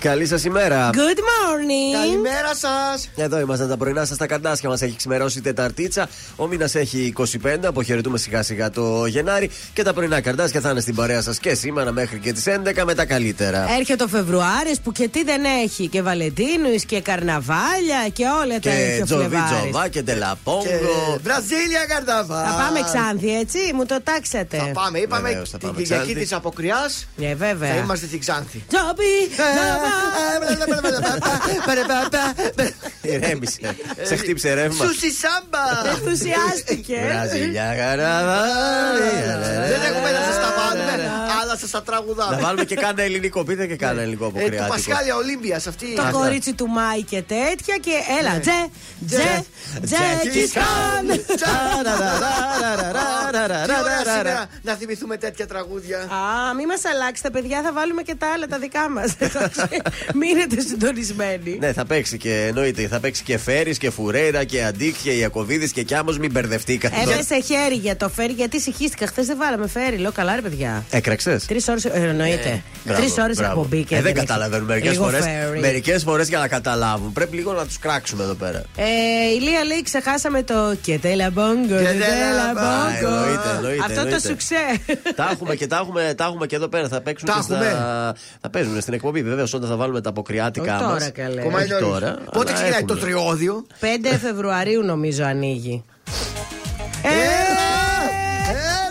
Καλή σας ημέρα. Good morning. Καλημέρα σας. Εδώ είμαστε τα πρωινά σας. Τα καρτάσια μας έχει ξημερώσει Τεταρτίτσα. Ο μήνας έχει 25. Αποχαιρετούμε σιγά σιγά το Γενάρη. Και τα πρωινά καρτάσια θα είναι στην παρέα σας και σήμερα μέχρι και τις 11 με τα καλύτερα. Έρχεται ο Φεβρουάρης που και τι δεν έχει. Και Βαλεντίνους και Καρναβάλια και όλα τα Και Τζοβίτζοβα και Τελαπόγκο. Βραζίλια καρναβά. Θα πάμε Ξάνθη, έτσι, μου το τάξατε. Θα πάμε, είπαμε Βεβαίως, θα την πάμε Κυριακή Ξάνθη. της Αποκριάς. Ναι, βέβαια. Θα είμαστε στην Ξάνθη. Τζόμπι, Ηρέμησε. Σε χτύψε ρεύμα. Σούσι σάμπα. Ενθουσιάστηκε. Βραζιλιά καραβάλι. Δεν έχουμε να σας τα βάλουμε, αλλά σας τα Να τραγουδάμε. βάλουμε και κάνα ελληνικό. Πείτε και κάνα ελληνικό Ε, Του αποκριάτικο. Πασχάλια Ολύμπιας αυτή. Το κορίτσι του Μάη και τέτοια και έλα, τζε, τζε, τζε, Καν. Τι ωραία σήμερα να θυμηθούμε τέτοια τραγούδια. Α, μη μας αλλάξετε, παιδιά, θα βάλουμε και τα άλλα τα δικά μας. Μείνετε συντονισμένοι. Ναι, θα παίξει και εννοείται. Θα παίξει και Φέρι και Φουρέιρα και Αντίκ και Ιακοβίδη και Κιάμος. Μην μπερδευτήκατε. Έπεσε χέρι για το φέρι, γιατί συγχύστηκα. Χθες δεν βάλαμε φέρι. Λέω καλά, ρε παιδιά. Έκραξες; Τρεις ώρες. Εννοείται. Τρεις ώρες εκπομπή και Ε, δεν έχεις καταλαβαίνουν μερικές λίγο φορές. φέρι. Μερικές φορές για να καταλάβουν. Πρέπει λίγο να τους κράξουμε εδώ πέρα. Ε, η Λία λέει ξεχάσαμε το και τέλα μπόγκο. Και και τέλα τέλα μπόγκο. μπόγκο. Εννοείται, εννοείται, Αυτό το εννοείται. σουξέ. τα έχουμε και τα έχουμε, τα έχουμε και εδώ πέρα. Θα παίξουν Τα και στα. έχουμε. Θα παίζουν στην εκπομπή. Βεβαίως όταν θα βάλουμε τα αποκριάτικά Όχι μας. τώρα, καλέ. Κομμάτι Όχι νωρίς. τώρα. Πότε αλλά ξεκινάει το έχουμε. τριώδιο; 5 Φεβρουαρίου νομίζω ανοίγει. Ε,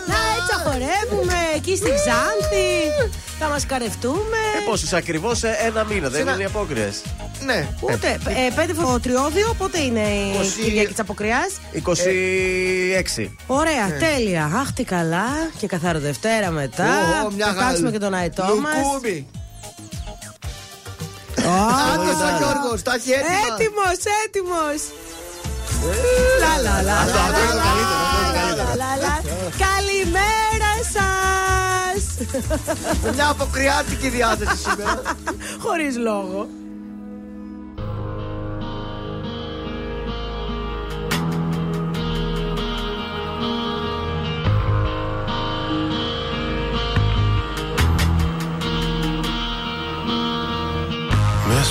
Να έτσι χορεύουμε εκεί στη Ξάνθη. Θα μας καρευτούμε. Ε, πόσου ακριβώς ένα μήνα, δεν ένα- είναι οι απόκριες. Ναι. Ούτε. Ε, 5 Φεβρουαριού, πότε είναι η 20 Κυριακή της Αποκριάς; 26. Ωραία, τέλεια. Αχ, τι καλά. Και καθαρό Δευτέρα μετά. Ω, μια θα χαρά. κάτσουμε και τον αετό μας. Λουκούμι. Άντρος ο Γιώργος, τα έχει έτοιμα. Έτοιμος, έτοιμο. Λα λα λα Αυτό, λα αυτό είναι το λα, καλύτερο, αυτό είναι το λα, καλύτερο. λα, λα. Καλημέρα σας! Μια αποκριάτικη διάθεση σήμερα. Χωρίς λόγο.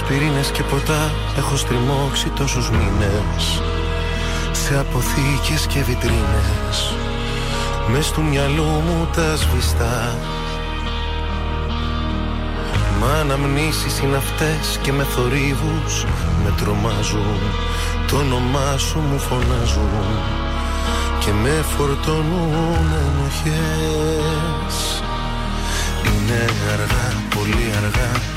Με ασπιρίνες και ποτά έχω στριμώξει τόσους μήνες. Σε αποθήκες και βιτρίνες Μες του μυαλού μου τα σβηστά. Μα αναμνήσεις είναι αυτές και με θορύβους με τρομάζουν. Το όνομά σου μου φωνάζουν και με φορτώνουν ενοχές. Είναι αργά, πολύ αργά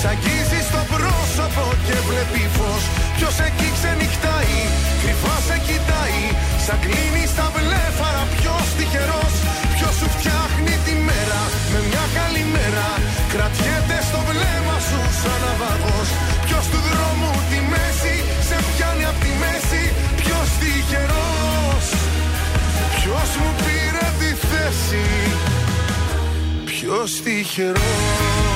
Σ' αγγίζει στο πρόσωπο και βλέπει φως. Ποιος εκεί ξενυχτάει, κρυφά σε κοιτάει. Σαν κλείνει στα βλέφαρα ποιος τυχερός. Ποιος σου φτιάχνει τη μέρα με μια καλή μέρα. Κρατιέται στο βλέμμα σου σαν ναυαγός Ποιος του δρόμου τη μέση σε πιάνει απ' τη μέση. Ποιος τυχερός. Ποιος μου πήρε τη θέση. Ποιος τυχερός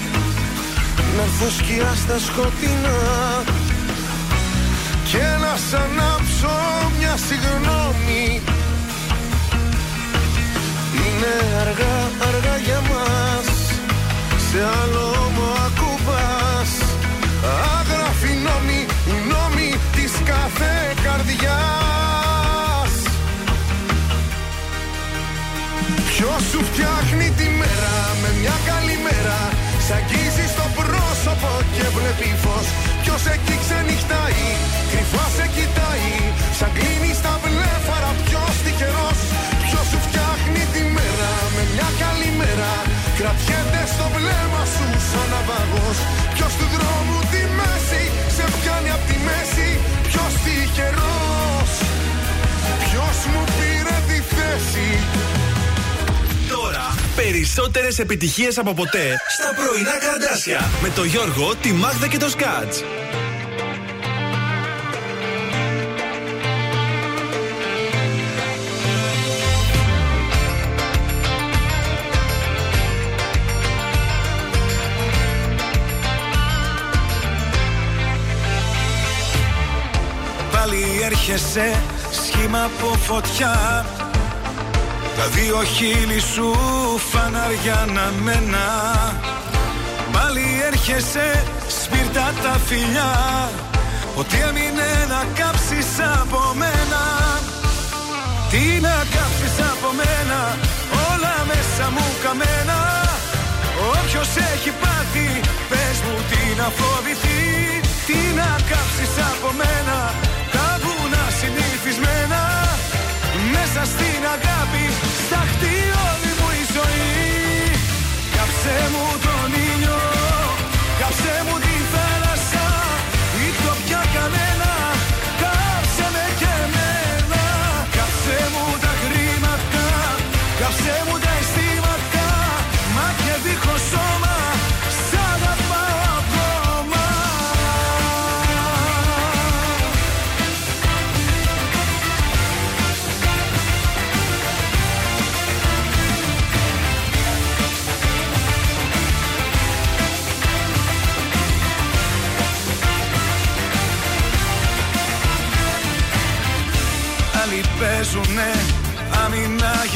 Να έρθω σκιά στα σκοτεινά Και να σ' ανάψω μια συγγνώμη. Είναι αργά, αργά για μας Σε άλλο βλέπει φως. Ποιος εκεί ξενυχτάει, κρυφά σε κοιτάει. Σαν κλείνει στα βλέφαρα ποιος τυχερός. Ποιος σου φτιάχνει τη μέρα με μια καλή μέρα Κρατιέται στο βλέμμα σου σαν ναυαγός περισσότερες επιτυχίες από ποτέ στα πρωινά καρδάσια με το Γιώργο, τη Μάγδα και το Σκάτς. Πάλι έρχεσαι σχήμα από φωτιά Τα δύο χείλη σου φαναριά να μένα. Πάλι έρχεσαι σπίρτα τα φιλιά. Ότι έμεινε να κάψεις από μένα. Τι να κάψεις από μένα Όλα μέσα μου καμένα. Όποιος έχει πάθει Πες μου τι να φοβηθεί. Τι να κάψεις από μένα Μέσα στην αγάπη Σταχτεί όλη μου η ζωή. Κάψε μου τον ήλιο Κάψε μου τη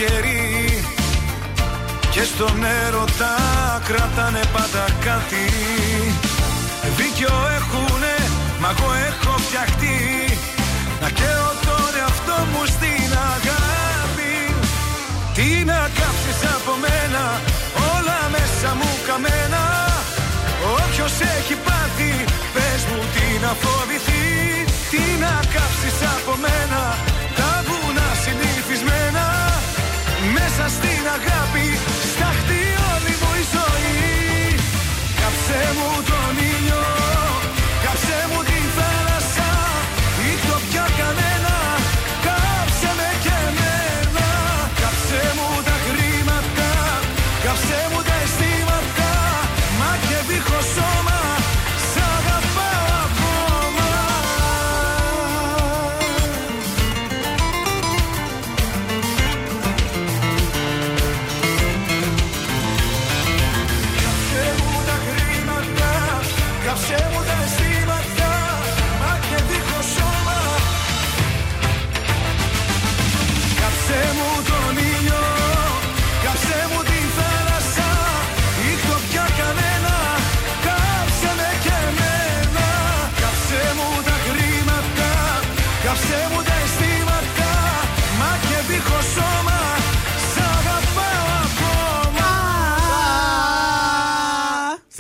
άμυνα γερή Και στον έρωτα κρατάνε πάντα κάτι. Δίκιο έχουνε, μα εγώ έχω φτιαχτεί. Να καίω τον εαυτό μου στην αγάπη. Τι να κάψεις από μένα, όλα μέσα μου καμένα. Όποιος έχει πάθει, πες μου τι να φοβηθεί. Τι να κάψεις από μένα, Μέσα στην αγάπη, σταχτεί όλη μου η ζωή. Κάψε μου τον ήλιο, κάψε μου τη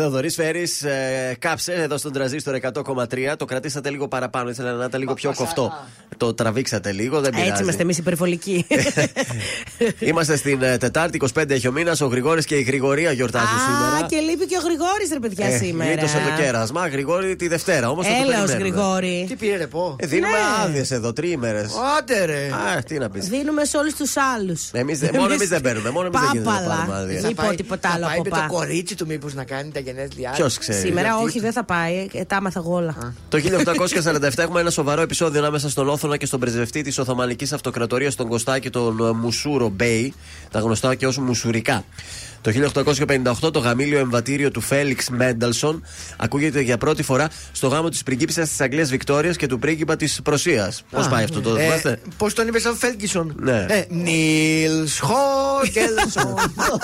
Θεοδωρής Φέρης, ε, κάψε εδώ στον τραζίστορ 100,3. Το κρατήσατε λίγο παραπάνω. Ήθελα να είναι λίγο πιο κοφτό. Το τραβήξατε λίγο, δεν πειράζει. Έτσι είμαστε εμείς υπερβολικοί. Είμαστε στην ε, Τετάρτη, 25 έχει ο μήνας. Ο Γρηγόρης και η Γρηγορία γιορτάζουν σήμερα. Α, και λείπει και ο Γρηγόρης, ρε παιδιά, Ε, σήμερα. γλίτωσε το κέρασμα. Γρηγόρη τη Δευτέρα. Όμως Έλα, ω Γρηγόρη. Τι πήρε, πω; Ε, δίνουμε Ναι. άδειες εδώ, τριήμερε. Άντε ρε. Α, τι να πεις. Δίνουμε σε όλους τους άλλους. Εμείς δεν- μόνο εμείς δεν παίρνουμε, μόνο εμείς δεν γίνεται να πάρουμε Πάπαλα. άδεια. Μην πω τίποτα άλλο θα πάει από με το πά. κορίτσι του μήπως να κάνει τα γενέθλιά του. Ποιος ξέρει. Σήμερα Γιατί όχι, του- δεν θα πάει. Ε, τα άμαθα εγώ όλα. Το 1847 έχουμε ένα σοβαρό επεισόδιο ανάμεσα στον Όθωνα και στον πρεσβευτή της Οθωμανικής Αυτοκρατορίας, τον Κωστάκη, τον ε, Μουσούρο Μπέι, τα γνωστά και ως Μουσουρικά. Το 1858 το γαμήλιο εμβατήριο του Φέλιξ Μένταλσον ακούγεται για πρώτη φορά στο γάμο της πριγκίπισσας της Αγγλίας Βικτόριας και του πρίγκιπα της Πρωσίας. Πώς πάει αυτό το Ε, θυμάστε; Πώς τον είπες σαν Φέλκισον; Ναι. Ε, Νίλς Χόγκελσον.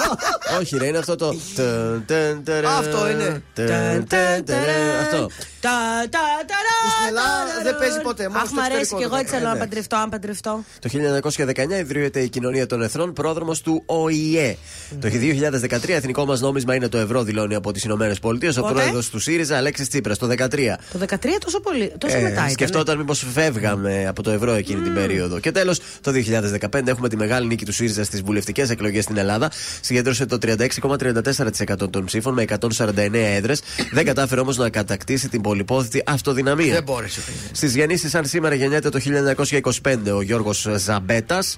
Όχι, ρε, είναι αυτό το. ταν, ταν, ταρά, Αυτό είναι. ταν, ταν, ταρά, Αυτό. Τα, τα, τα, ρα, Στην Ελλάδα τα, ρα, δεν παίζει ποτέ, μόνος Αχ, στο μ' αρέσει εξωτερικό και εγώ το έτσι θέλω να ναι. παντρευτώ, αν παντρευτώ. Το 1919 ιδρύεται η Κοινωνία των Εθνών, πρόδρομος του ΟΗΕ. Το 2013 εθνικό μας νόμισμα είναι το ευρώ, δηλώνει από τις Ηνωμένες Πολιτείες ο Πότε; πρόεδρος του ΣΥΡΙΖΑ, Αλέξης Τσίπρας. Το 2013. Το 13 τόσο πολύ. Τόσο Ε, μετά ήταν. σκεφτόταν μήπως φεύγαμε από το ευρώ εκείνη την περίοδο. Και τέλος, το 2015 έχουμε τη μεγάλη νίκη του ΣΥΡΙΖΑ στις βουλευτικές εκλογές στην Ελλάδα. Συγκέντρωσε το 36,34% των ψήφων με 149 έδρες. Δεν κατάφερε όμως να κατακτήσει την πολυπόθητη αυτοδυναμία. Δεν μπόρεσε. παιδί. Στις γεννήσεις, σαν σήμερα γεννιέται το 1925 ο Γιώργος Ζαμπέτας.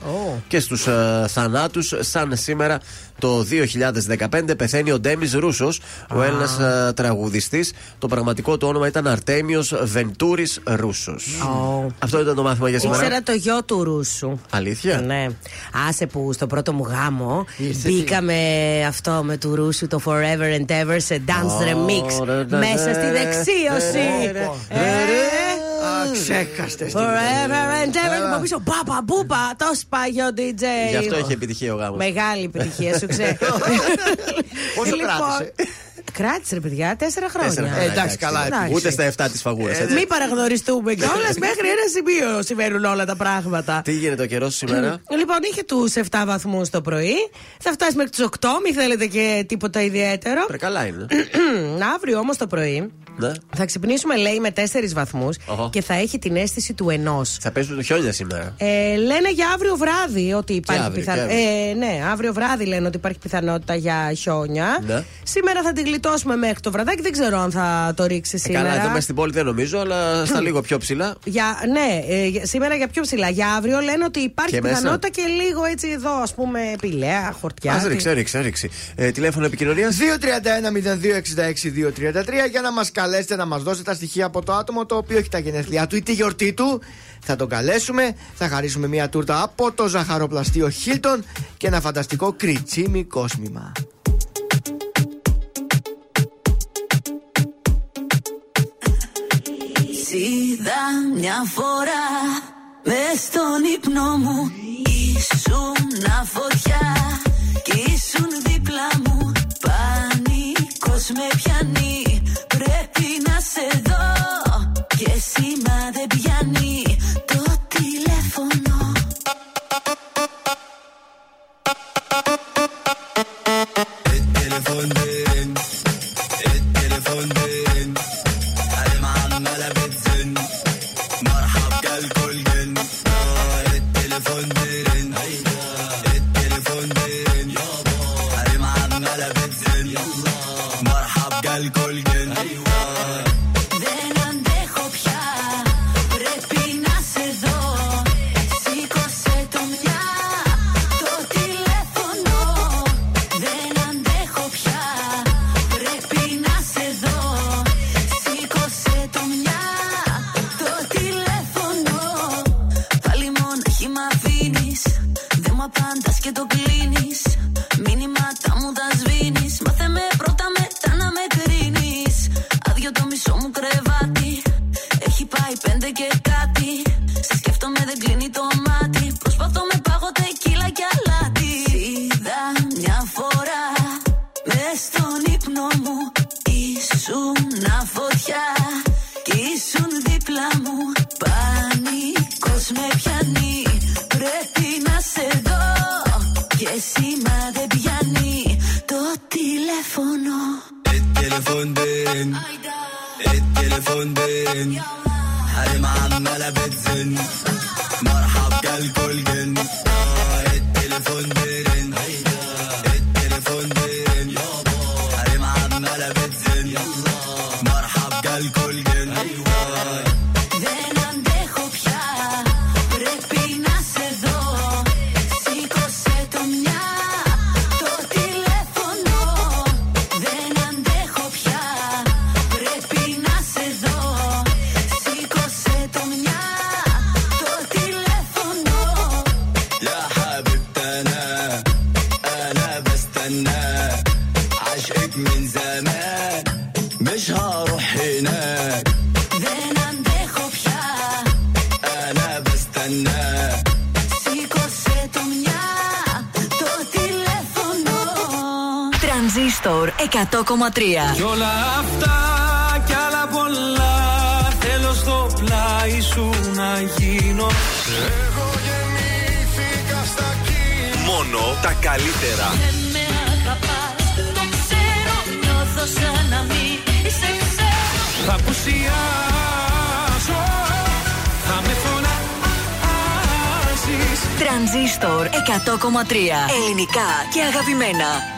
Και στους θανάτους, σαν σήμερα το 2015 πεθαίνει ο Ντέμις Ρούσος, ο Έλληνας τραγουδιστής. Το πραγματικό του όνομα ήταν Αρτέμιος Βεντούρης Ρούσος. Ω. Αυτό ήταν το μάθημα για σήμερα. Ήξερα το γιο του Ρούσου. Αλήθεια; Ναι. Άσε που στο πρώτο μου γάμο Ήρθε μπήκα με αυτό με του Ρούσου το Forever and Ever σε dance remix ρε, ρε, μέσα ρε, στη ρε, δεξίωση. Ρε, Ε, Α, ξέχαστε. Forever and ever και από πίσω μπαπα μπούπα το σπάγιο DJ. Γι' αυτό έχει επιτυχία ο γάμος. Μεγάλη επιτυχία σου ξέρει. Πόσο κράτησε; Κράτησε ρε παιδιά, τέσσερα χρόνια. Τέσσερα Ε, χρόνια, εντάξει, καλά, εντάξει. Ούτε στα 7 της φαγούρας. Μην παραγνωριστούμε κιόλας μέχρι ένα σημείο συμβαίνουν όλα τα πράγματα. Τι γίνεται ο καιρός σήμερα; Λοιπόν, είχε τους 7 βαθμούς το πρωί. Θα φτάσει μέχρι τους 8, μην θέλετε και τίποτα ιδιαίτερο. Πρε, καλά είναι. Αύριο όμως το πρωί ναι. θα ξυπνήσουμε, λέει, με 4 βαθμούς Οχο. και θα έχει την αίσθηση του ενός. Θα παίζουν το χιόνια σήμερα. Ε, λένε για αύριο βράδυ ότι υπάρχει αύριο, πιθανότητα. και αύριο. Ε, ναι, αύριο βράδυ λένε ότι υπάρχει πιθανότητα για χιόνια. Ναι. Σήμερα θα την γλιτώσουμε μέχρι το βραδάκι. Δεν ξέρω αν θα το ρίξει Ε, σήμερα. καλά, εδώ μέσα στην πόλη δεν νομίζω, αλλά στα λίγο πιο ψηλά. Για, ναι, ε, για- σήμερα για πιο ψηλά. Για αύριο λένε ότι υπάρχει Και μέσα. πιθανότητα και λίγο έτσι εδώ, ας πούμε, πηλαία, χορτιά. Α ρίξει, ρίξει, ρίξει. Ε, τηλέφωνο επικοινωνίας. 231-0266-233 για να μας καλέσετε να μας δώσετε τα στοιχεία από το άτομο το οποίο έχει τα γενέθλιά του ή τη γιορτή του. Θα τον καλέσουμε, θα χαρίσουμε μια τούρτα από το ζαχαροπλαστείο Hilton και ένα φανταστικό κριτσίμι κόσμημα. Είδα μια φορά μες στον ύπνο μου. Ήσουν φωτιά κι ήσουν δίπλα μου. Πανικός με πιάνει πρέπει να σε δω. Και σήμα δεν πιάνει telefono. Et telefon ben. Et telefon. 100,3. Κι όλα αυτά κι άλλα πολλά Θέλω στο πλάι σου να γίνω Εγώ γεννήθηκα στα κύματα Μόνο τα καλύτερα. Δεν με αγαπάς, το ξέρω Νιώθω σαν να μην σε ξέρω Θα πουσιάσω Θα με φωνάζεις Τρανζίστορ 100,3. Ελληνικά και αγαπημένα.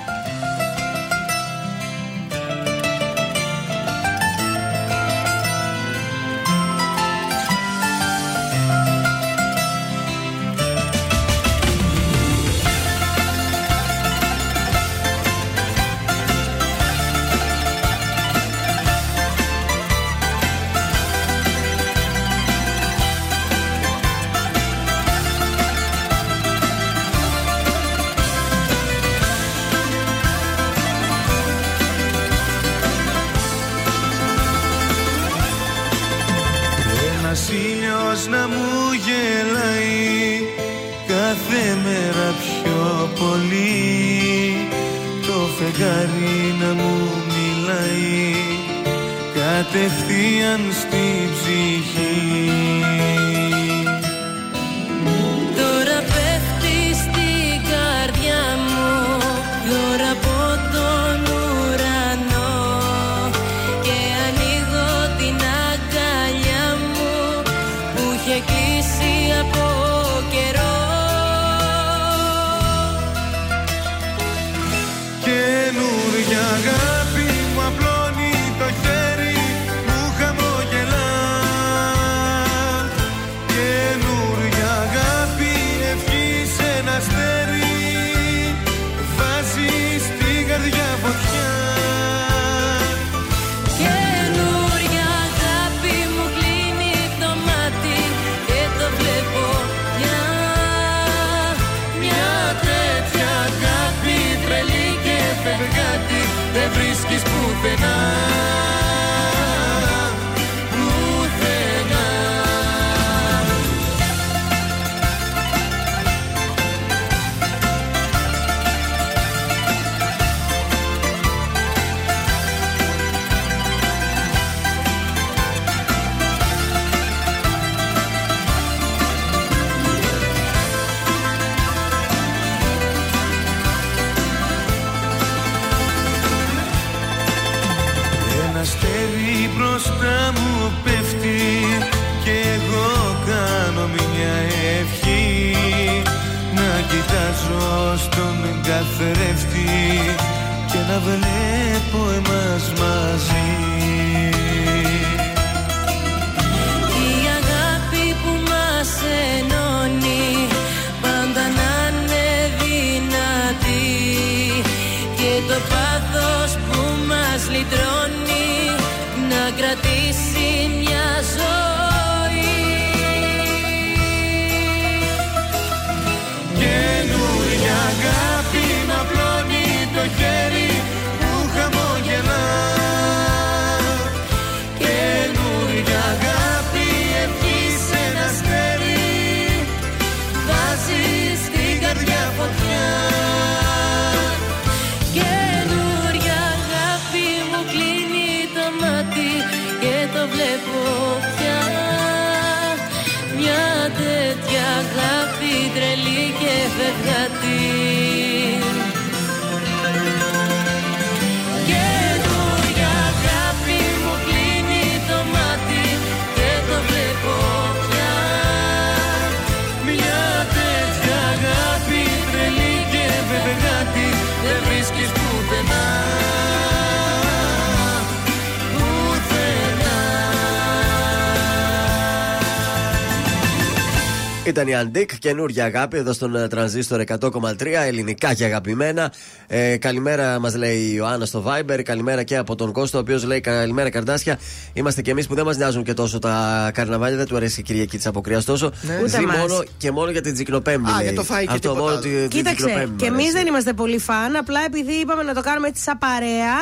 Ήταν η Αντίκ, καινούργια αγάπη εδώ στον ε, τρανζίστορ 100,3, ελληνικά και αγαπημένα. Ε, καλημέρα μας λέει η Ιωάννα στο Viber. Καλημέρα και από τον Κώστο, ο οποίος λέει Καλημέρα Καρδάσια. Είμαστε κι εμείς που δεν μας νοιάζουν και τόσο τα καρναβάλια. Δεν του αρέσει η Κυριακή της Αποκριάς τόσο. Ούτε Ζει μας. μόνο και μόνο για την Τζικνοπέμπτη. Α, λέει. για το φαΐ και Αυτό τίποτα μόνο άλλο. τη- την Κοίταξε, Τζικνοπέμπτη και μου εμείς αρέσει. δεν είμαστε πολύ φαν. Απλά επειδή είπαμε να το κάνουμε έτσι σαν παρέα,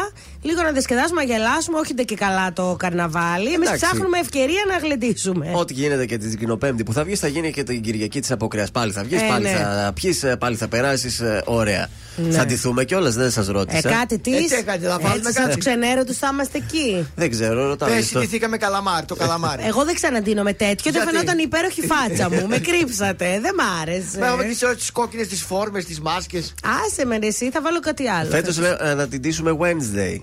λίγο να διασκεδάσουμε, να γελάσουμε. Όχι και καλά το καρναβάλι. Εμείς Εντάξει. ψάχνουμε ευκαιρία να γλεντήσουμε. Ό,τι γίνεται και την Τζικνοπέμπτη που θα βγεις, θα γίνει και την Κυριακή της αποκρέας. Πάλι θα βγεις, Ε, πάλι ναι. θα πιεις, πάλι θα περάσεις. Ωραία. Ναι. Θα ντυθούμε κιόλας, δεν σας Ε, ρώτησα. κάτι της. Ε, τι έκανες, θα βάλουμε Έτσι, κάτι; στου ξενέρωτου θα είμαστε εκεί. Δεν ξέρω, ρωτάω. Πες, γι' αυτό. συντηθήκαμε καλαμάρι, το καλαμάρι. Εγώ δεν ξαναντίνω με τέτοιο. Δεν Γιατί; φαινόταν η υπέροχη φάτσα μου. με κρύψατε. Δεν μ' άρεσε. Με έχουμε τις κόκκινες, τις φόρμες, τις μάσκες. Άσε με ρε, εσύ, θα βάλω κάτι άλλο. Φέτος να την ντύσουμε Wednesday.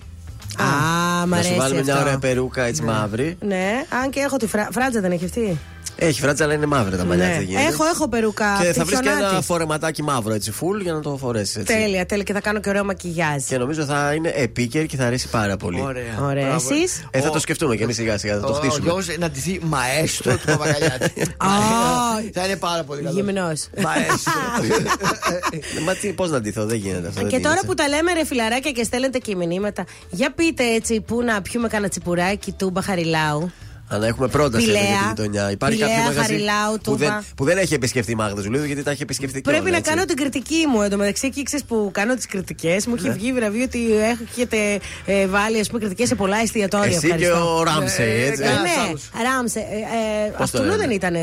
Α, μ' Να αρέσει. σου βάλουμε μια αυτό. ωραία περούκα έτσι μαύρη. Ναι, αν και έχω τη φρα... φράτζα δεν έχει αυτή. Έχει φράτσα, αλλά είναι μαύρη τα μαλλιά. Ναι. δεν γίνεται. Έχω, έχω περούκα. Και από θα τη βρεις και ένα χιονάτη. φορεματάκι μαύρο έτσι, full για να το φορέσεις έτσι. Τέλεια, τέλεια. Και θα κάνω και ωραίο μακιγιάζ. Και νομίζω θα είναι επίκαιρη και θα αρέσει πάρα πολύ. Ωραία. Ωραία. Μπράβο. Εσείς; Ε, θα Ο- το σκεφτούμε και εμείς σιγά σιγά, θα το Ο χτίσουμε. Γιώργος να ντυθεί μαέστρο του Παπαγαλιάτη. Θα είναι πάρα πολύ καλό. Γυμνός. Μαέστρο. Ε, Μα τι, πώς να ντυθώ, δεν γίνεται αυτό. δεν Και τώρα γίνεται. που τα λέμε ρε φιλαράκια και στέλνετε και μηνύματα, για πείτε έτσι που να πιούμε κανένα τσιπουράκι του Μπαχαριλάου. Αλλά έχουμε πρόταση εδώ για Πηλαία. τη γειτονιά. Υπάρχει Πηλαία, κάποιο μαγαζί Χαριλάου, που δεν, Τούμπα. που δεν έχει επισκεφτεί η Μάγδα Ζουλίδου γιατί τα έχει επισκεφτεί Πρέπει κιόλα, να έτσι. κάνω την κριτική μου εντωμεταξύ. Εκεί ξέρεις που κάνω τις κριτικές. Μου Ναι. έχει βγει βραβείο ότι έχετε ε, βάλει ας πούμε, κριτικές σε πολλά εστιατόρια. Εσύ και Ευχαριστώ. ο Ράμσεϊ, Ε, έτσι. Ε, Ένας ναι, άλλος. Ράμσε. Ε, ε, Πώς το αυτού λένε; δεν ήταν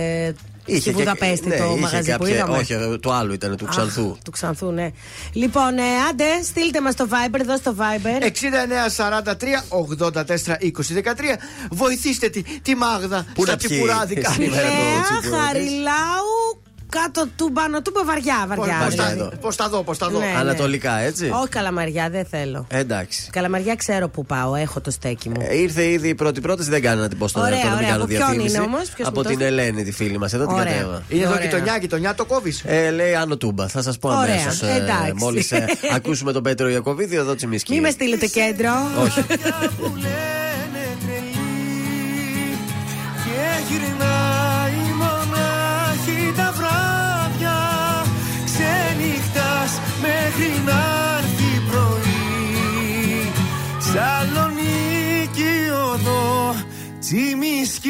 ε, στη και- Βουδαπέστη ναι, το είχε μαγαζί που κάποια- είδαμε. Όχι, ε, το άλλο ήταν του Αχ, Ξανθού. του Ξανθού, ναι. Λοιπόν, ε, άντε, στείλτε μας το Viber, εδώ στο Viber. 6943 84 20 13. Βοηθήστε τη, τη Μάγδα Πού στα να πιει τσιπουράδικα. σήμερα το Φιλέα, τσιπουράκι. Χαριλάου, κάτω του πάνω του βαριά, Πώς- βαριά. πώς βαριά τα- εδώ. Πώς τα δω, πώς τα δω. Ναι. Ανατολικά, έτσι; Όχι καλαμαριά, δεν θέλω. Ε, Εντάξει. Καλαμαριά ξέρω που πάω, έχω το στέκι μου. Ε, ήρθε ήδη η πρώτη πρόταση, δεν κάνω να την πω στον Ωραία, εαυτό, να μην ωραία. κάνω Από ποιον διαφήμιση. είναι όμως, ποιος Από μου το την έστειλε; Ελένη, τη φίλη μας, εδώ την Ωραία. κατέβα. Είναι εδώ Ωραία. γειτονιά, γειτονιά το κόβεις. Ε, λέει Άνω Τούμπα. Θα σας πω Ωραία, αμέσως. εντάξει. Μόλις ακούσουμε τον Πέτρο Ιακοβίδη, εδώ τσιμισκή. Μη με στείλετε κέντρο. Όχι. που μέχρι να έρθει πρωί. Σαλονίκη οδό τσιμισκή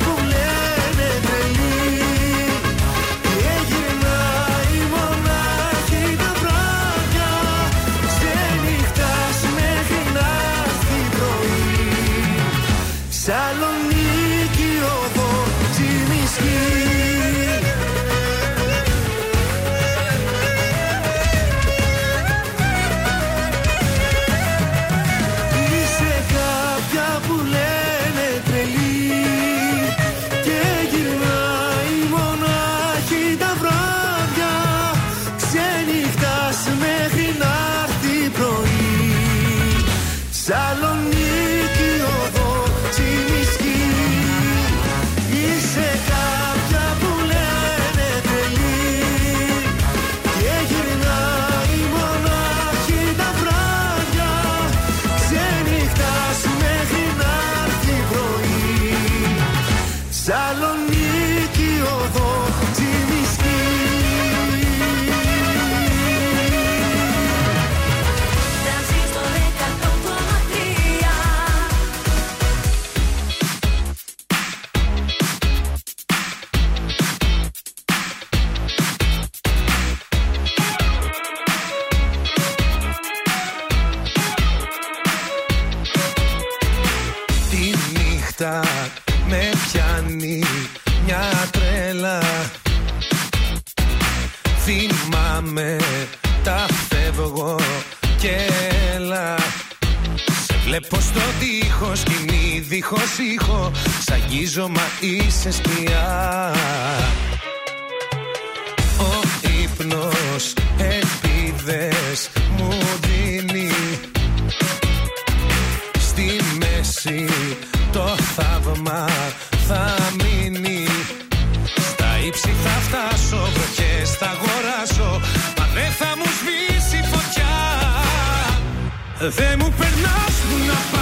με πιάνει μια τρέλα. Θυμάμαι τα φεύγω και έλα. Σε βλέπω στο τείχος σκηνή δίχως ήχο Σ' αγγίζω μα είσαι σκιά. Ο ύπνος ελπίδες μου δίνει. Στη μέση το θαύμα θα μείνει. Στα ύψη θα φτάσω βροχές θα αγοράσω. Μα δεν θα μου σβήσει η φωτιά. Δεν μου περνάς που να πάρει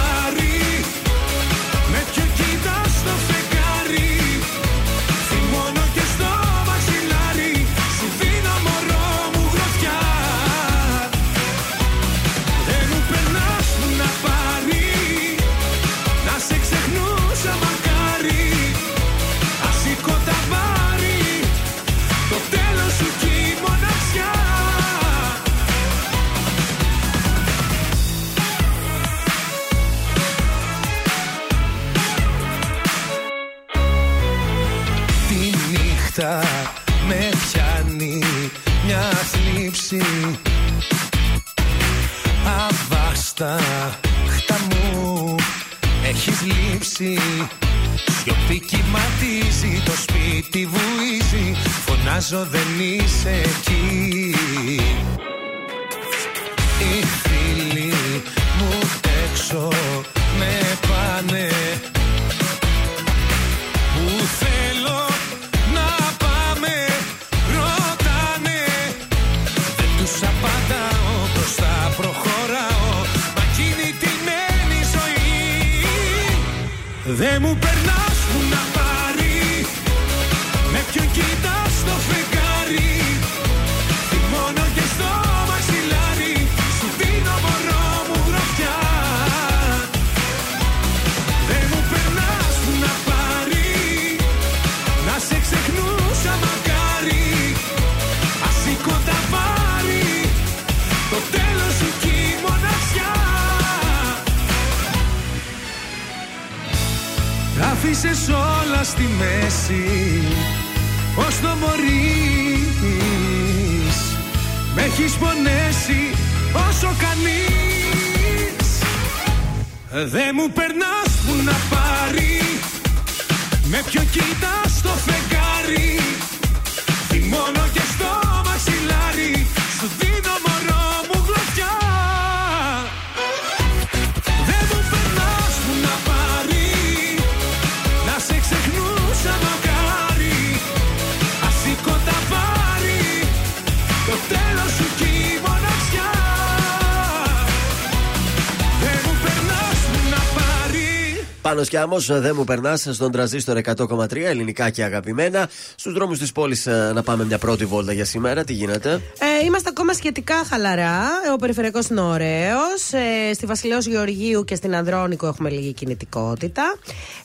Αβάσταχτα μου. Έχεις λείψει Σιωπή κυματίζει, το σπίτι βουίζει. Φωνάζω δεν είσαι εκεί Τα άφησες όλα στη μέση Πώς το μπορείς. Με έχεις πονέσει όσο κανείς Δεν μου περνάς που να πάρει Με ποιο κοιτάς το φεγγάρι Πάνω κι άμμος, δεν μου περνάς στον τραζίστορ 100,3 ελληνικά και αγαπημένα. Στους δρόμους της πόλης να πάμε μια πρώτη βόλτα για σήμερα. Τι γίνεται; Ε, είμαστε ακόμα σχετικά χαλαρά. Ο περιφερειακός είναι ωραίος. Ε, στη Βασιλέως Γεωργίου και στην Ανδρώνικο έχουμε λίγη κινητικότητα.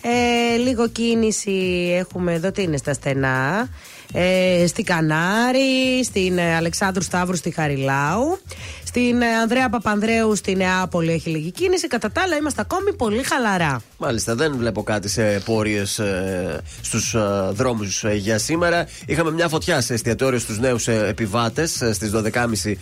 Ε, λίγο κίνηση έχουμε εδώ. Τι είναι στα στενά. Ε, στη Κανάρη, στην ε, Αλεξάνδρου Σταύρου, στη Χαριλάου. Στην ε, Ανδρέα Παπανδρέου, στη Νεάπολη έχει λίγη κίνηση. Κατά τα άλλα, είμαστε ακόμη πολύ χαλαρά. Μάλιστα, δεν βλέπω κάτι σε πορείες ε, στους ε, δρόμους για σήμερα. Είχαμε μια φωτιά σε εστιατόριο στους νέους ε, επιβάτες ε, στις 12.30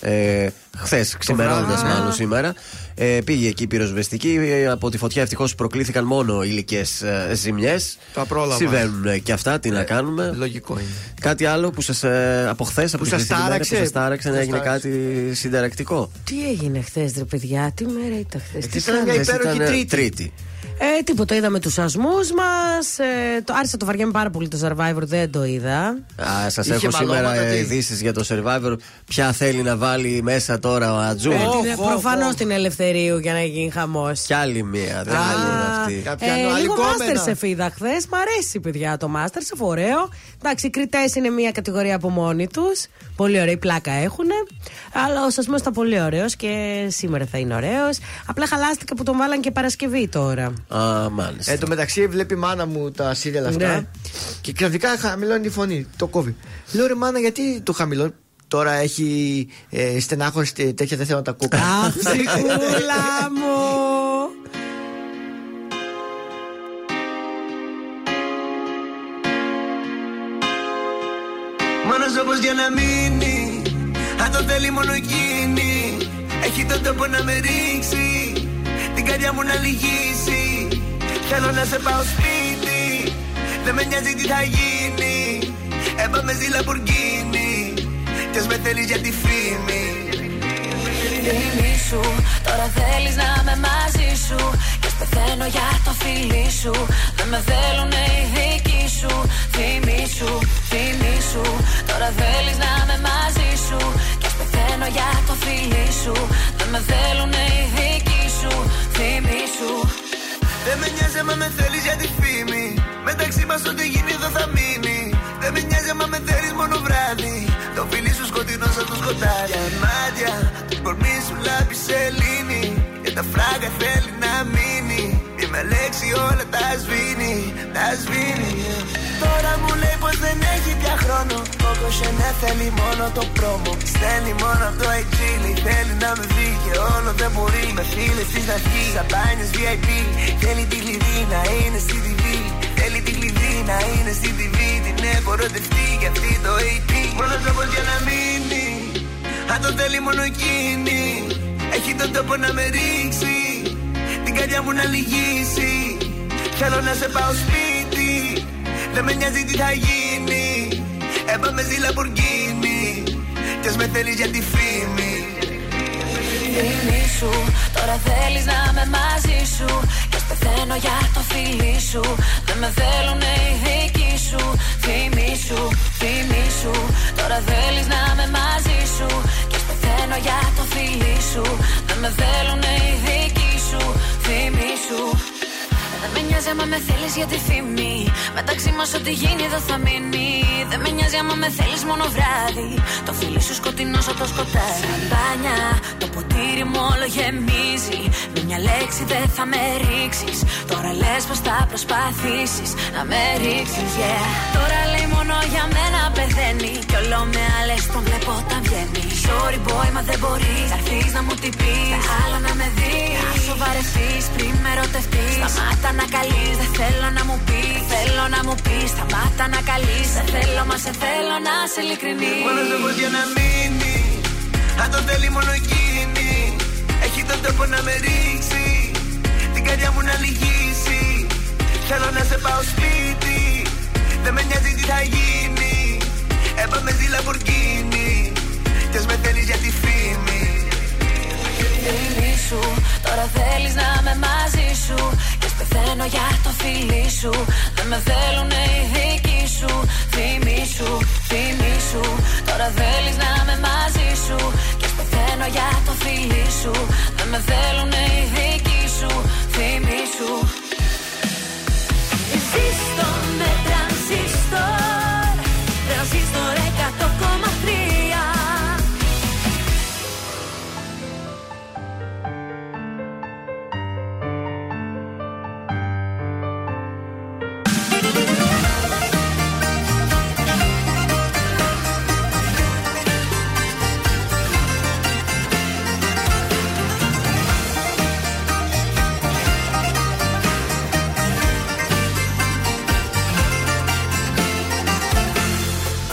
ε, Χθες, ξημερώνοντα βράδυ. μάλλον σήμερα. Ε, πήγε εκεί η πυροσβεστική. Ε, από τη φωτιά ευτυχώς προκλήθηκαν μόνο υλικές ε, ζημιές. Τα πρόλαβα. Συμβαίνουν ε, και αυτά, τι να κάνουμε. Λογικό είναι. Κάτι άλλο που σας. Ε, από χθες, από Που τη σας χρυσή μέρα, τάραξε; Που σας τάραξε να Σας έγινε τάραξε. κάτι συνταρακτικό. Τι έγινε χθες, ρε παιδιά, τι μέρα ήταν χθες. τι ήταν μια Χθες υπέροχη ήταν, ε, Τρίτη. Τρίτη. Ε, τίποτα, είδαμε τους ασμού μας. Ε, το, άρχισα το βαριέμαι πάρα πολύ το survivor, δεν το είδα. Α, σας Είχε έχω σήμερα μαλώματα, τι; ειδήσεις για το survivor. Ποια θέλει να βάλει μέσα τώρα ο Ατζού; Ε, Οχ, την- οχ, Προφανώς οχ. την ελευθερίου για να γίνει χαμός. Κι άλλη μία. Δεν είναι αυτή. Κάποια Ε, λίγο νοαλικόμενα. Masterchef είδα χθες. Μ' αρέσει, παιδιά, το Masterchef. Ωραίο. Εντάξει, οι κριτές είναι μια κατηγορία από μόνοι τους. Πολύ ωραία, πλάκα έχουν. Αλλά ο σασμός ήταν πολύ ωραίος και σήμερα θα είναι ωραίος. Απλά χαλάστηκα που τον βάλαν και Παρασκευή τώρα. Α, μάλιστα. Εν τω μεταξύ βλέπει η μάνα μου τα σύριαλ αυτά Ναι. και ξαφνικά χαμηλώνει τη φωνή. Το κόβει. Λέω ρε μάνα, γιατί το χαμηλώνει. Τώρα έχει ε, στενάχωρη τε- τέτοια δεν θέλω να τα ακούω. Αχ, ψυχούλα μου. Μόνος όπως για να μείνει. Αν το θέλει μόνο εκείνη. Έχει τον τόπο να με ρίξει. Την καρδιά μου να λυγίσει. Θέλω να σε πάω σπίτι. Δεν με νοιάζει τι θα γίνει. Έπαμε στη Λαμπουργκίνη. Κι ας με θέλεις για τη φήμη. Φήμη σου, τώρα θέλεις να είμαι μαζί σου. Κι ας πεθαίνω για το φίλι σου. Δεν με θέλουν οι δικοί σου Φήμη σου, φήμη σου. Τώρα θέλεις να είμαι μαζί σου. Κι ας πεθαίνω για το φίλι σου. Δεν με θέλουν οι δικοί σου Φήμη σου. Δεν με νοιάζει άμα με θέλεις για τη φήμη. Μεταξύ μας ό,τι γίνει εδώ θα μείνει. Δεν με νοιάζει άμα με θέλεις μόνο βράδυ. Το φίλι σου σκοτεινό σαν το σκοτάδι. Μάτια, το κορμί σου λάμπει σελήνη Και τα φράγκα θέλει να μείνει. Και με λέξη όλα τα σβήνει, τα σβήνει. Τώρα μου λέει πως δεν έχει πια χρόνο. Κόκο Σενέ θέλει μόνο το πρόμο. Στέλνει μόνο από το εξήλι Θέλει να με δει και όλο δεν μπορεί. Με φίλες της να βγει Σαμπάνιες VIP Θέλει τη κλειδί να είναι στη TV Θέλει τη κλειδί να είναι στη TV Την έχω ερωτευτεί για αυτή το AP Μόνο τρόπος για να μείνει. Αν το θέλει μόνο εκείνη. Έχει τον τόπο να με ρίξει. Την καρδιά μου να λυγίσει. Θέλω να σε πάω σπίτι. Δεν με νοιάζει τι θα γίνει. Έπαμε στη Λαμπουργκίνη Κι ας με θέλεις για τη φήμη. Φήμη σου, τώρα θέλεις να είμαι μαζί σου. Κι ας πεθαίνω για το φίλι σου. Δεν με θέλουν οι δικοί σου. Φήμη σου, φήμη σου. Τώρα θέλεις να είμαι μαζί σου. Κι ας πεθαίνω για το φίλι σου. Δεν με θέλουν οι δικοί σου Φήμη σου δεν με νοιάζει άμα με θέλεις για τη φήμη. Μεταξύ μας ό,τι γίνει εδώ θα μείνει. Δεν με νοιάζει άμα με θέλεις μόνο βράδυ. Το φίλι σου σκοτεινός σαν το σκοτάδι. Σαμπάνια, το ποτήρι μου όλο γεμίζει. Με μια λέξη δεν θα με ρίξεις. Τώρα λες πως θα προσπαθήσεις να με ρίξεις, yeah. Τώρα λέει μόνο για μένα πεθαίνει. Κι όλο με άλλες τον βλέπω όταν βγαίνει. Sorry boy, μα δεν μπορείς. Θα έρθεις να μου την πει. Άλλο να με δεις. Να σοβαρευτεί πριν με ερωτευτείς. Σταμάτα να καλείς, δεν θέλω να μου πεις. Θέλω να μου πεις, σταμάτα να καλείς. Δεν θέλω, μα σε θέλω να σε ειλικρινή. Μόνο τρόπος για να μείνει Αν το θέλει μόνο εκείνη Έχει τον τόπο να με ρίξει Την καρδιά μου να λυγίσει Θέλω να σε πάω σπίτι Δεν με νοιάζει τι θα γίνει. Έπαμε στη Λαμπουργκίνη Κι ας με θέλεις για τη φήμη. Φήμη σου, τώρα θέλεις να είμαι μαζί σου. Κι ας πεθαίνω για το φίλι σου. Δεν με θέλουν οι δικοί σου. Φήμη σου, φήμη σου. Τώρα θέλεις να είμαι μαζί σου. Κι ας πεθαίνω για το φίλι σου. Δεν με θέλουν οι δικοί σου. Φήμη σου. Ζήστο με τρανζίστορ Τρανζίστορ 100,3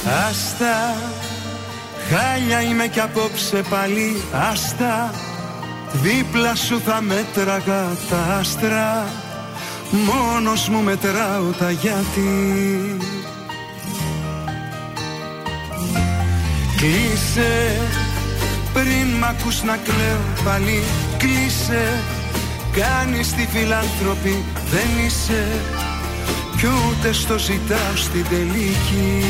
Άστα Χάλια είμαι κι απόψε πάλι Άστα. Δίπλα σου θα μέτραγα τα άστρα Μόνος μου μετράω τα γιατί. Κλείσε Πριν μ' ακούς να κλαίω πάλι Κλείσε. Κάνεις τη φιλάνθρωπη Δεν είσαι κι ούτε στο ζητάω στην τελική.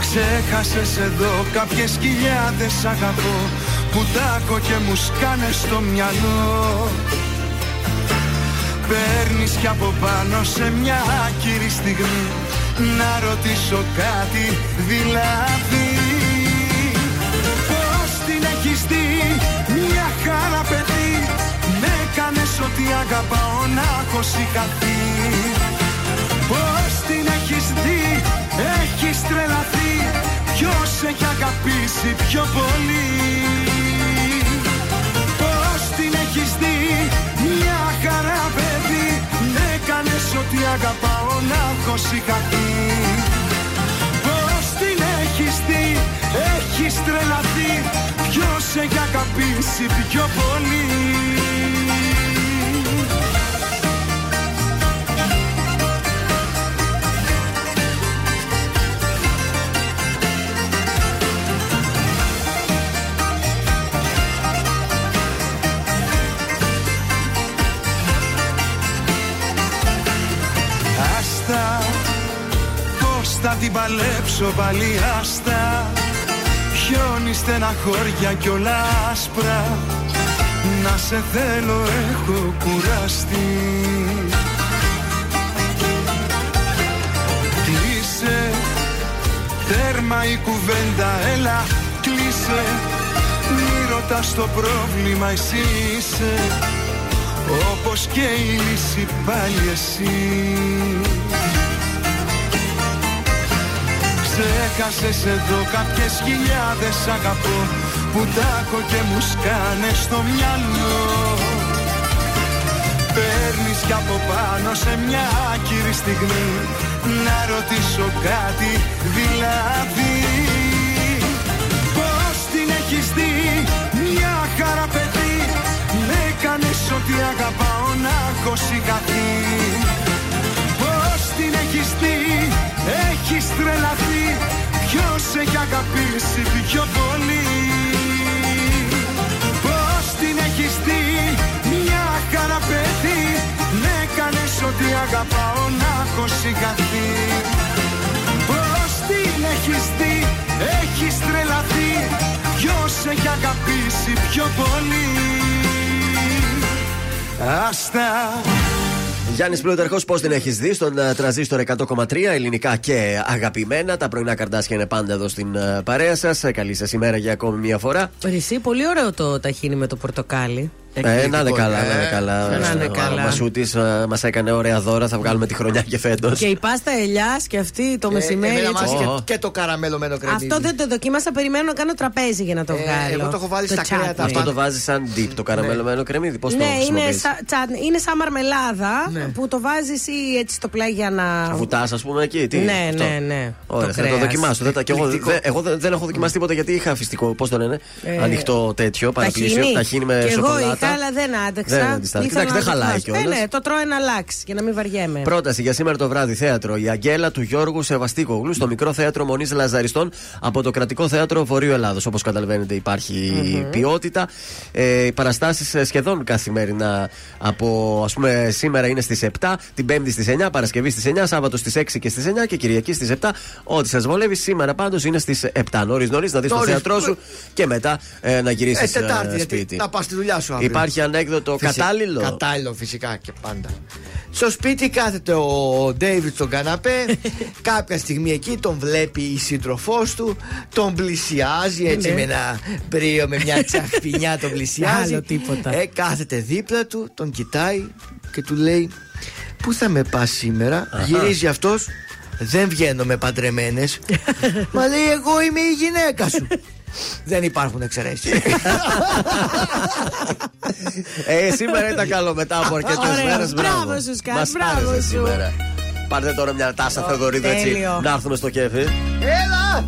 Ξέχασες εδώ κάποιες χιλιάδες αγαπώ Που τάκω και μου σκάνε στο μυαλό. Παίρνεις κι από πάνω σε μια άκυρη στιγμή Να ρωτήσω κάτι δηλαδή ότι αγαπάω να έχω σηκαθεί Πώς την έχεις δει έχεις τρελαθεί. Ποιος έχει αγαπήσει πιο πολύ; Πώς την έχεις δει μια χαρά παιδί. Έκανες ότι αγαπάω να έχω σηκαθεί Πώς την έχεις δει έχεις τρελαθεί. Ποιος έχει αγαπήσει πιο πολύ; Παλέψω πάλι άστα. Χιόνι στεναχώρια κι όλα άσπρα. Να σε θέλω έχω κουραστεί. Κλείσε Τέρμα η κουβέντα έλα κλείσε. Μη ρωτάς το πρόβλημα εσύ είσαι. Όπως και η λύση πάλι εσύ Ξέχασες εδώ κάποιες χιλιάδες αγαπώ Που τάκω και μου σκάνε στο μυαλό. Παίρνεις κι από πάνω σε μια άκυρη στιγμή Να ρωτήσω κάτι δηλαδή. Πώς την έχεις δει μια χαρά παιδί Με έκανες ό,τι αγαπάω να έχω συγχαθεί έχεις τρελαθεί. Ποιος έχει αγαπήσει πιο πολύ Πώς την έχεις δει; Μια χαρά παιδί. Με έκανες ό,τι αγαπάω να έχω συγχαθεί. Πώς την έχεις δει; Έχεις τρελαθεί. Ποιος έχει αγαπήσει πιο πολύ Άστα Γιάννης Πλούταρχος, πώς την έχεις δει στον uh, τραζίστορ 100,3 ελληνικά και αγαπημένα. Τα πρωινά καρδάσια είναι πάντα εδώ στην uh, παρέα σας. Καλή σας ημέρα για ακόμη μία φορά. Εσύ, πολύ ωραίο το ταχίνι με το πορτοκάλι. Ε, να είναι καλά, να είναι καλά. Να είναι καλά. Ο Μασούτης μας έκανε ωραία δώρα. Θα βγάλουμε τη χρονιά και φέτος. Και η πάστα ελιάς και αυτή το μεσημέρι. Εμένα έτσι. μ' άρεσε Ω. και, και το καραμέλο κρεμμύδι. Αυτό δεν το δοκίμασα. Περιμένω να κάνω τραπέζι για να το Ε, βγάλω. εγώ το έχω βάλει στα chutney. κρέατα. Αυτό το βάζεις σαν dip, το καραμελωμένο κρεμμύδι. Πώς το Ναι, είναι, χρησιμοποιείς; σα, τσάτνι. είναι σαν μαρμελάδα Ναι. που το βάζεις ή έτσι στο πλάι για να. Βουτάς, ας πούμε εκεί. Τι, Ναι, αυτό. ναι, ναι. Ωραία, Το θα το κρέας. δοκιμάσω. Δεν, τα- και εγώ, Εκπληκτικό. δεν- εγώ δεν, δεν έχω δοκιμάσει τίποτα γιατί είχα φυστικό. Πώς το λένε, Ε, ανοιχτό τέτοιο παραπλήσιο. Ταχύνει με και εγώ σοκολάτα. Είχα, αλλά δεν άντεξα. Δεν αντιστάθηκα. Ήθελα Εντάξει, δεν να χαλάει δοκιμάσω. κιόλας. Ε, ναι, το τρώω ένα λάξ για να μην βαριέμαι. Πρόταση για σήμερα το βράδυ θέατρο. Η Αγγέλα του Γιώργου Σεβαστίκογλου στο μικρό θέατρο Μονής Λαζαριστών από το κρατικό θέατρο Βορείου Ελλάδος. Όπως καταλαβαίνετε, υπάρχει ποιότητα. Ε, οι παραστάσεις σχεδόν καθημερινά από ας πούμε σήμερα είναι στις 7, την Πέμπτη στις 9, Παρασκευή στις 9, Σάββατο στις 6 και στις 9 και Κυριακή στις 7. Ό,τι σας βολεύει σήμερα πάντως είναι στις 7. Νωρίς νωρίς να δεις το Νωρίς. θέατρό σου και μετά ε, να γυρίσεις Ε, Τετάρτη, γιατί σπίτι. θα πας στη δουλειά σου αύριο. Υπάρχει ανέκδοτο Φυσι- κατάλληλο; Κατάλληλο φυσικά και πάντα. Στο σπίτι κάθεται ο Ντέιβιτ στον καναπέ. Κάποια στιγμή εκεί τον βλέπει η σύντροφός του. Τον πλησιάζει έτσι Ναι. με ένα μπρίο, με μια τσαχπινιά τον πλησιάζει. Άλλο τίποτα. Ε, κάθεται δίπλα του, τον κοιτάει και του λέει Πού θα με πας σήμερα; Γυρίζει αυτός Δεν βγαίνω με παντρεμένες Μα λέει εγώ είμαι η γυναίκα σου Δεν υπάρχουν εξαιρέσεις Ε, σήμερα ήταν καλό μετά από αρκετέ Ωραία. μέρες. Μπράβο σου, Σκάτ, Μας μπράβο άρεσε σου. σήμερα. Πάρτε τώρα μια τάσα Θεοδωρίδου έτσι τέλειο. να έρθουμε στο κέφι. Έλα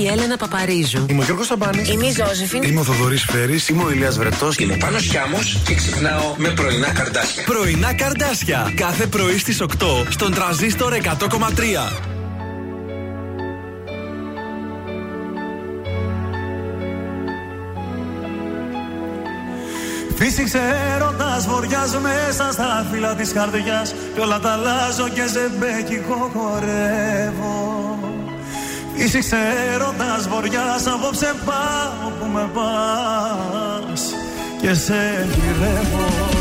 η Έλενα Παπαρίζου. Είμαι ο Γιώργος Σαμπάνης. Είμαι η Ζώζεφιν. Είμαι ο Θοδωρής Φέρης. Είμαι ο Ηλίας Βρετός. Είμαι πάνω Χιάμος και ξυπνάω με πρωινά καρδάσια. Πρωινά καρδάσια. Κάθε πρωί στις 8 στον τραζίστορ 100,3. Φύσηξε έρωτας βοριάς μέσα στα φύλλα της καρδιάς Κι όλα τα αλλάζω και ζεμπέκικο χορεύω Φύσηξε έρωτας βοριάς απόψε πάω που με πας. Και σε γυρεύω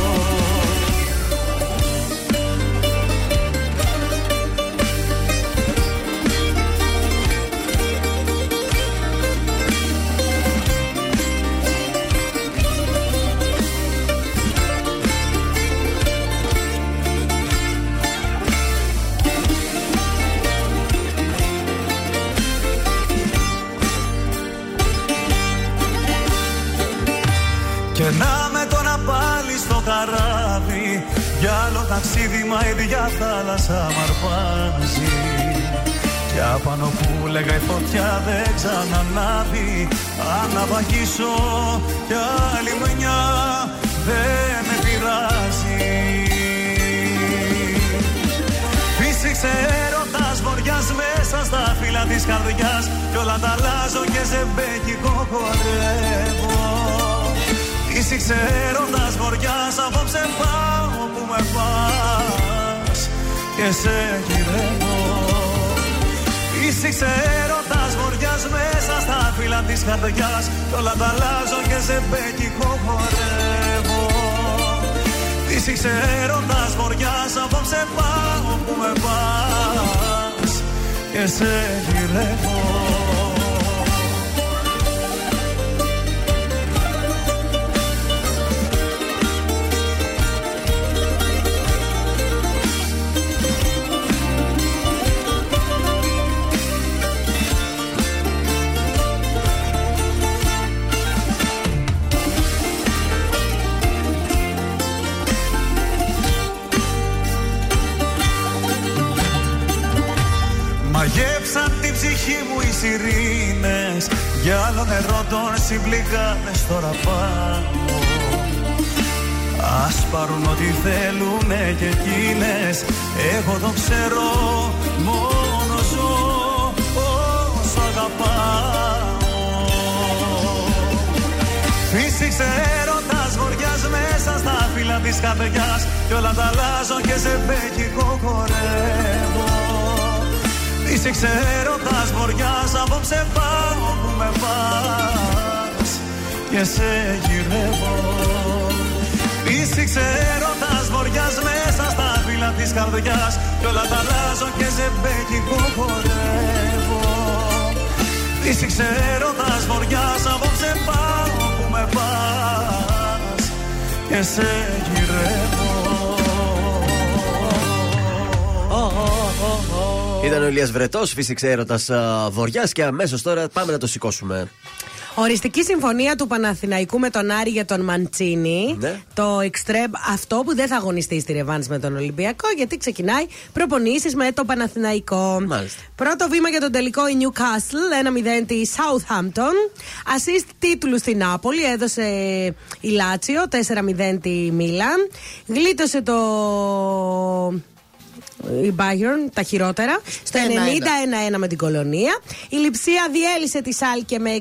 ταξίδι μα η ίδια θάλασσα μ' αρπάζει. Και απάνω που λέγα η φωτιά δεν ξανανάβει. Αν να βαγίσω κι άλλη μια δεν με πειράζει. Φύσηξε έρωτας βοριάς μέσα στα φύλλα της καρδιάς. Κι όλα τα αλλάζω και ζεμπέκικο χορεύω Φύσηξε έρωτας βοριάς απόψε πάω που με πας. Και σε γυρεύω. Φύσηξε έρωτας βοριάς μέσα στα φύλλα της καρδιάς. Κι όλα τα αλλάζω και ζεμπέκικο χορεύω. Φύσηξε έρωτας βοριάς απόψε πάω που με πας. Και σε γυρεύω νερό των συμπληγάδες τώρα πάω Ας πάρουν ό,τι θέλουνε και εκείνες Εγώ το ξέρω μόνος ζω όσο αγαπάω. Φύσηξε έρωτας βοριάς μέσα στα φύλλα της καρδιάς Κι όλα τα αλλάζω και σε μπέκικο χορεύω. Φύσηξε έρωτας βοριάς απόψε πάω που με πας Και σε γυρεύω. Φύσηξε έρωτας βοριάς μέσα στα φύλλα της καρδιάς Κι όλα τα αλλάζω και σε μπέκικο χορεύω. Φύσηξε έρωτας βοριάς απόψε πάω που με πας Και σε γυρεύω Ήταν ο Ηλίας Βρετός, φύσηξε έρωτας βοριάς και αμέσως τώρα πάμε να το σηκώσουμε. Οριστική συμφωνία του Παναθηναϊκού με τον Άρη για τον Μαντσίνη. Ναι. Το Extreme, αυτό που δεν θα αγωνιστεί στη Ρεβάνς με τον Ολυμπιακό, γιατί ξεκινάει προπονήσεις με το Παναθηναϊκό. Μάλιστα. Πρώτο βήμα για τον τελικό η Newcastle, 1-0 τη Southampton. Assist τίτλου στην Νάπολη, έδωσε η Λάτσιο, 4-0 τη Μίλαν. Γλίτωσε το η Bayern, τα χειρότερα. Στο 90-1-1 με την κολονία. Η Λιψία διέλυσε τη Σάλκε με 6-1.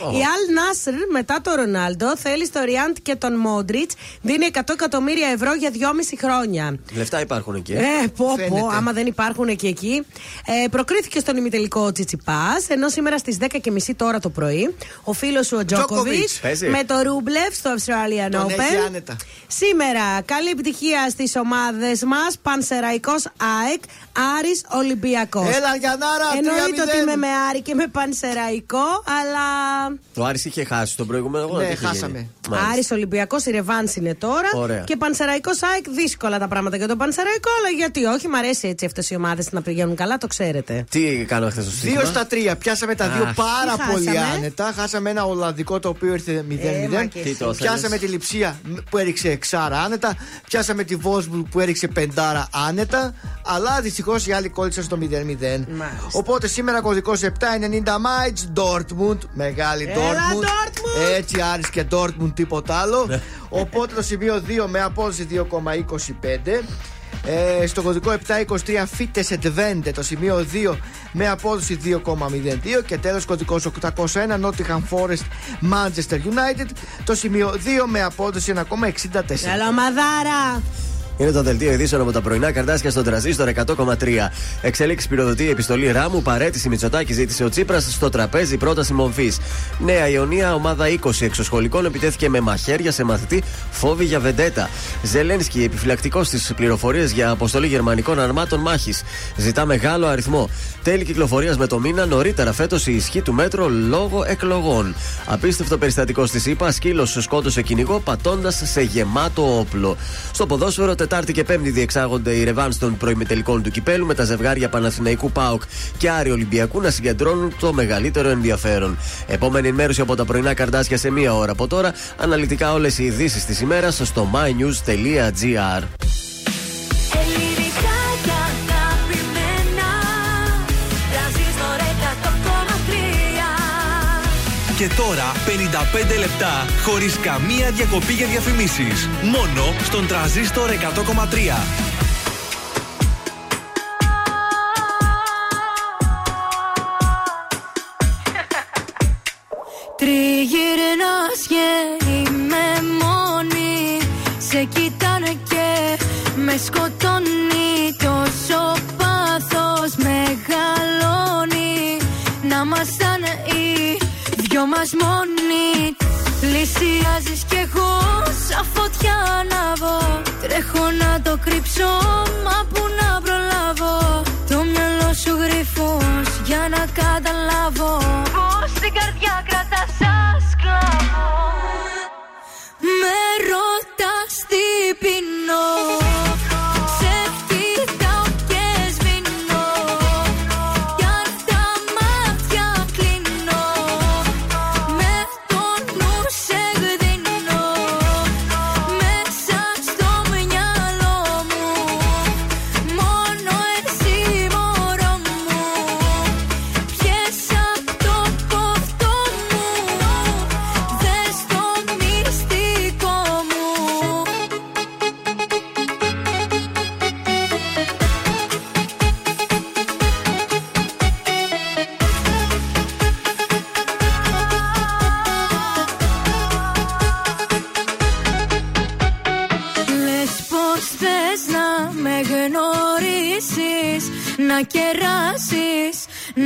Η Αλ Νάσρ μετά το Ρονάλντο θέλει στο Ριάντ και τον Μόντριτς. Δίνει 100 εκατομμύρια ευρώ για 2,5 χρόνια. Λεφτά υπάρχουν εκεί. Ε, πω, Φαίνεται. πω, άμα δεν υπάρχουν και εκεί. Ε, προκρίθηκε στον ημιτελικό ο Τσιτσιπάς, ενώ σήμερα στις 10.30 τώρα το πρωί ο φίλος σου ο Τζόκοβιτς Παίζει. με το Ρούμπλεφ στο Australian Τον Open. έχει άνετα. Σήμερα, καλή επιτυχία στις ομάδες μας. Πανσεραϊκό ΑΕΚ, Άρης Ολυμπιακός. Έλα, Γιαννάρα, Εννοείται 3-0. ότι είμαι με Άρη και με Πανσεραϊκό, αλλά. Ο Άρης είχε χάσει τον προηγούμενο αγώνα. Ναι, τι είχε χάσαμε. γίνει; Μάλιστα. Άρης Ολυμπιακός, η Ρεβάνς είναι τώρα. Ωραία. Και Πανσεραϊκός ΑΕΚ, δύσκολα τα πράγματα για τον Πανσεραϊκό, αλλά γιατί όχι, μ' αρέσει έτσι αυτές οι ομάδες να πηγαίνουν καλά, το ξέρετε. Τι κάνω χθες στο στοίχημα. Δύο στα τρία. Πιάσαμε τα δύο Αχ. πάρα Τι πολύ χάσαμε; άνετα. Χάσαμε ένα Ολλανδικό το οποίο ήρθε 0-0. μα και Τι εσύ. το Πιάσαμε θέλεις; τη Λιψία που έριξε εξάρα άνετα. Πιάσαμε τη Βόσμπουργκ που έριξε πεντάρα άνετα. Αλλά δυστυχώς οι άλλοι κόλλησαν στο 0-0. Μάλιστα. Οπότε σήμερα κωδικός 790 Μάιτς Dortmund. Μεγάλη Έλα, Dortmund. Dortmund! Έτσι Άρης και Dortmund τίποτα άλλο. Οπότε το σημείο 2 με απόδοση 2,25. Ε, στο κωδικό 723 Φίτε Edvente το σημείο 2 με απόδοση 2,02 και τέλος κωδικός 801 Nottingham Forest Manchester United το σημείο 2 με απόδοση 1,64 Καλό μαδάρα! Είναι το δελτίο ειδήσεων από τα πρωινά καρτάσια στον τραζίστορ 100,3. Εξέλιξη πυροδοτεί η επιστολή Ράμου. Παρέτηση Μητσοτάκη ζήτησε ο Τσίπρας στο τραπέζι πρόταση μομφή. Νέα Ιωνία, ομάδα 20 εξωσχολικών επιτέθηκε με μαχαίρια σε μαθητή φόβη για βεντέτα. Ζελένσκι, επιφυλακτικός στις πληροφορίες για αποστολή γερμανικών αρμάτων μάχης. Ζητά μεγάλο αριθμό. Τέλη κυκλοφορίας με το μήνα νωρίτερα φέτος η ισχύ του μέτρο λόγω εκλογών. Απίστευτο περιστατικό στη ΣΥΠΑ, σκύλος σκότωσε κυνηγό πατώντας σε γεμάτο όπλο. Στο ποδόσφαιρο, Τετάρτη και Πέμπτη διεξάγονται οι ρεβάν των προημιτελικών του κυπέλου με τα ζευγάρια Παναθηναϊκού Πάοκ και Άρη Ολυμπιακού να συγκεντρώνουν το μεγαλύτερο ενδιαφέρον. Επόμενη ενημέρωση από τα πρωινά καρτάσια σε μία ώρα από τώρα. Αναλυτικά όλες οι ειδήσεις της ημέρας στο mynews.gr. Και τώρα 55 λεπτά χωρίς καμία διακοπή για διαφημίσεις. Μόνο στον τραζίστορ 100,3. Τριγυρνάς και είμαι μόνη Σε κοιτάνε και με σκοτώνει Τόσο δυο μας μόνοι. Πλησιάζεις κι εγώ σαν φωτιά ανάβω Τρέχω να το κρύψω μα που να προλάβω. Το μυαλό σου γρυφός για να καταλάβω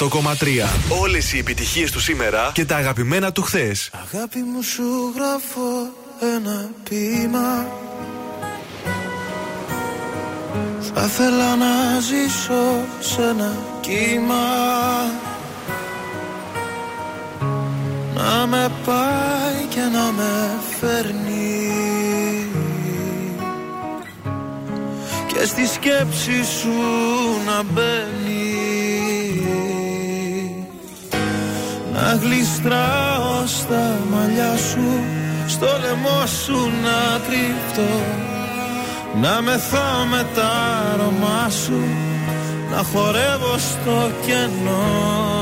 τραζίστορ 100,3. Όλες οι επιτυχίες του σήμερα και τα αγαπημένα του χθες. Αγάπη μου σου γράφω ένα ποίημα Θα ήθελα να ζήσω σε ένα κύμα Να με πάει και να με φέρνει Και στη σκέψη σου να μπαίνει γλιστράω στα μαλλιά σου Στο λαιμό σου να κρύφτω Να μεθώ με τα αρώμα σου Να χορεύω στο κενό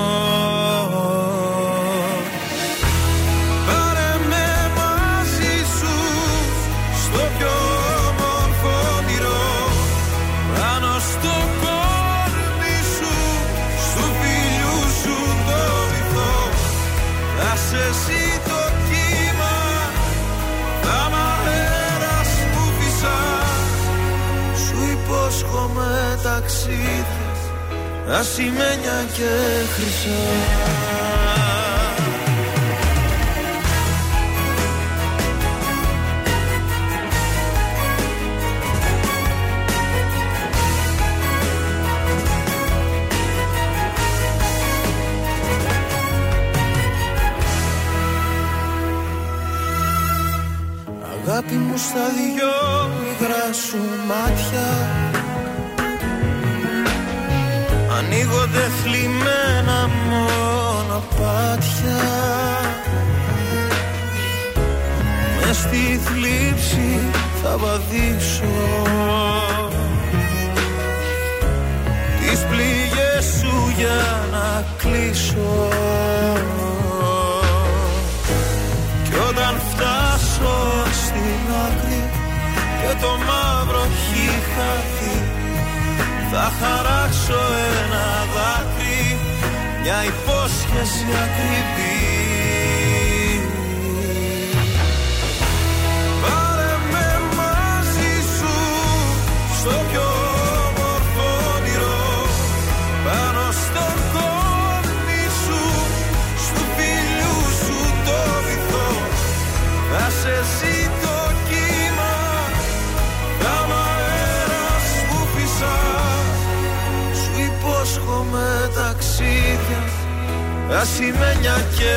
υπόσχομαι ταξίδια, ασημένια και χρυσά. Αγάπη μου στα δυο υγρά σου μάτια θα βαδίσω Τις πληγές σου για να κλείσω. Κι όταν φτάσω στην άκρη και το μαύρο έχει χαθεί θα χαράξω ένα δάκρυ μια υπόσχεση ακριβή ασημένια και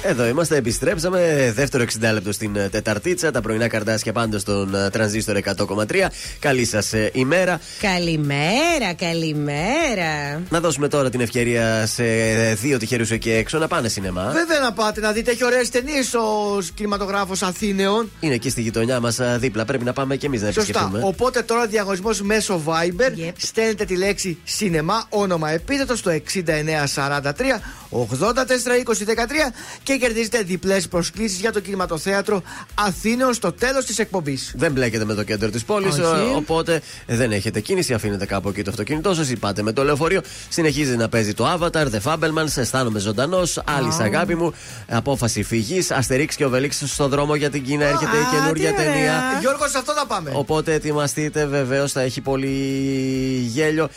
Εδώ είμαστε, επιστρέψαμε. Δεύτερο 60 λεπτό στην ε, Τεταρτίτσα. Τα πρωινά καρδάσια πάντα στον ε, τρανζίστορ 100,3. Καλή σας ημέρα. Καλημέρα, καλημέρα. Να δώσουμε τώρα την ευκαιρία σε ε, δύο τυχερούς εκεί έξω να πάνε σινεμά. Βέβαια να πάτε να δείτε, έχει ωραίες ταινίες ο κινηματογράφος Αθήνεων. Είναι εκεί στη γειτονιά μας δίπλα. Πρέπει να πάμε και εμείς να Σωστά. επισκεφτούμε. Οπότε τώρα διαγωνισμός μέσω Viber. Στέλνετε τη λέξη σινεμά, όνομα επίθετο στο 6943 84 20 13 και κερδίζετε διπλές προσκλήσεις για το κινηματοθέατρο Αθήνεων στο τέλος της εκπομπής. Δεν μπλέκετε με το κέντρο της πόλης, Όχι. οπότε δεν έχετε κίνηση. Αφήνετε κάπου εκεί το αυτοκίνητό σας ή πάτε με το λεωφορείο. Συνεχίζει να παίζει το Avatar, The Fabelmans, αισθάνομαι ζωντανός. Άλλη Α. αγάπη μου, απόφαση φυγής. Αστερίξ και ο Βελίξ στο δρόμο για την Κίνα έρχεται η καινούργια ταινία. Γιώργος, σε αυτό θα πάμε. Οπότε ετοιμαστείτε, βεβαίως θα έχει πολύ γέλιο.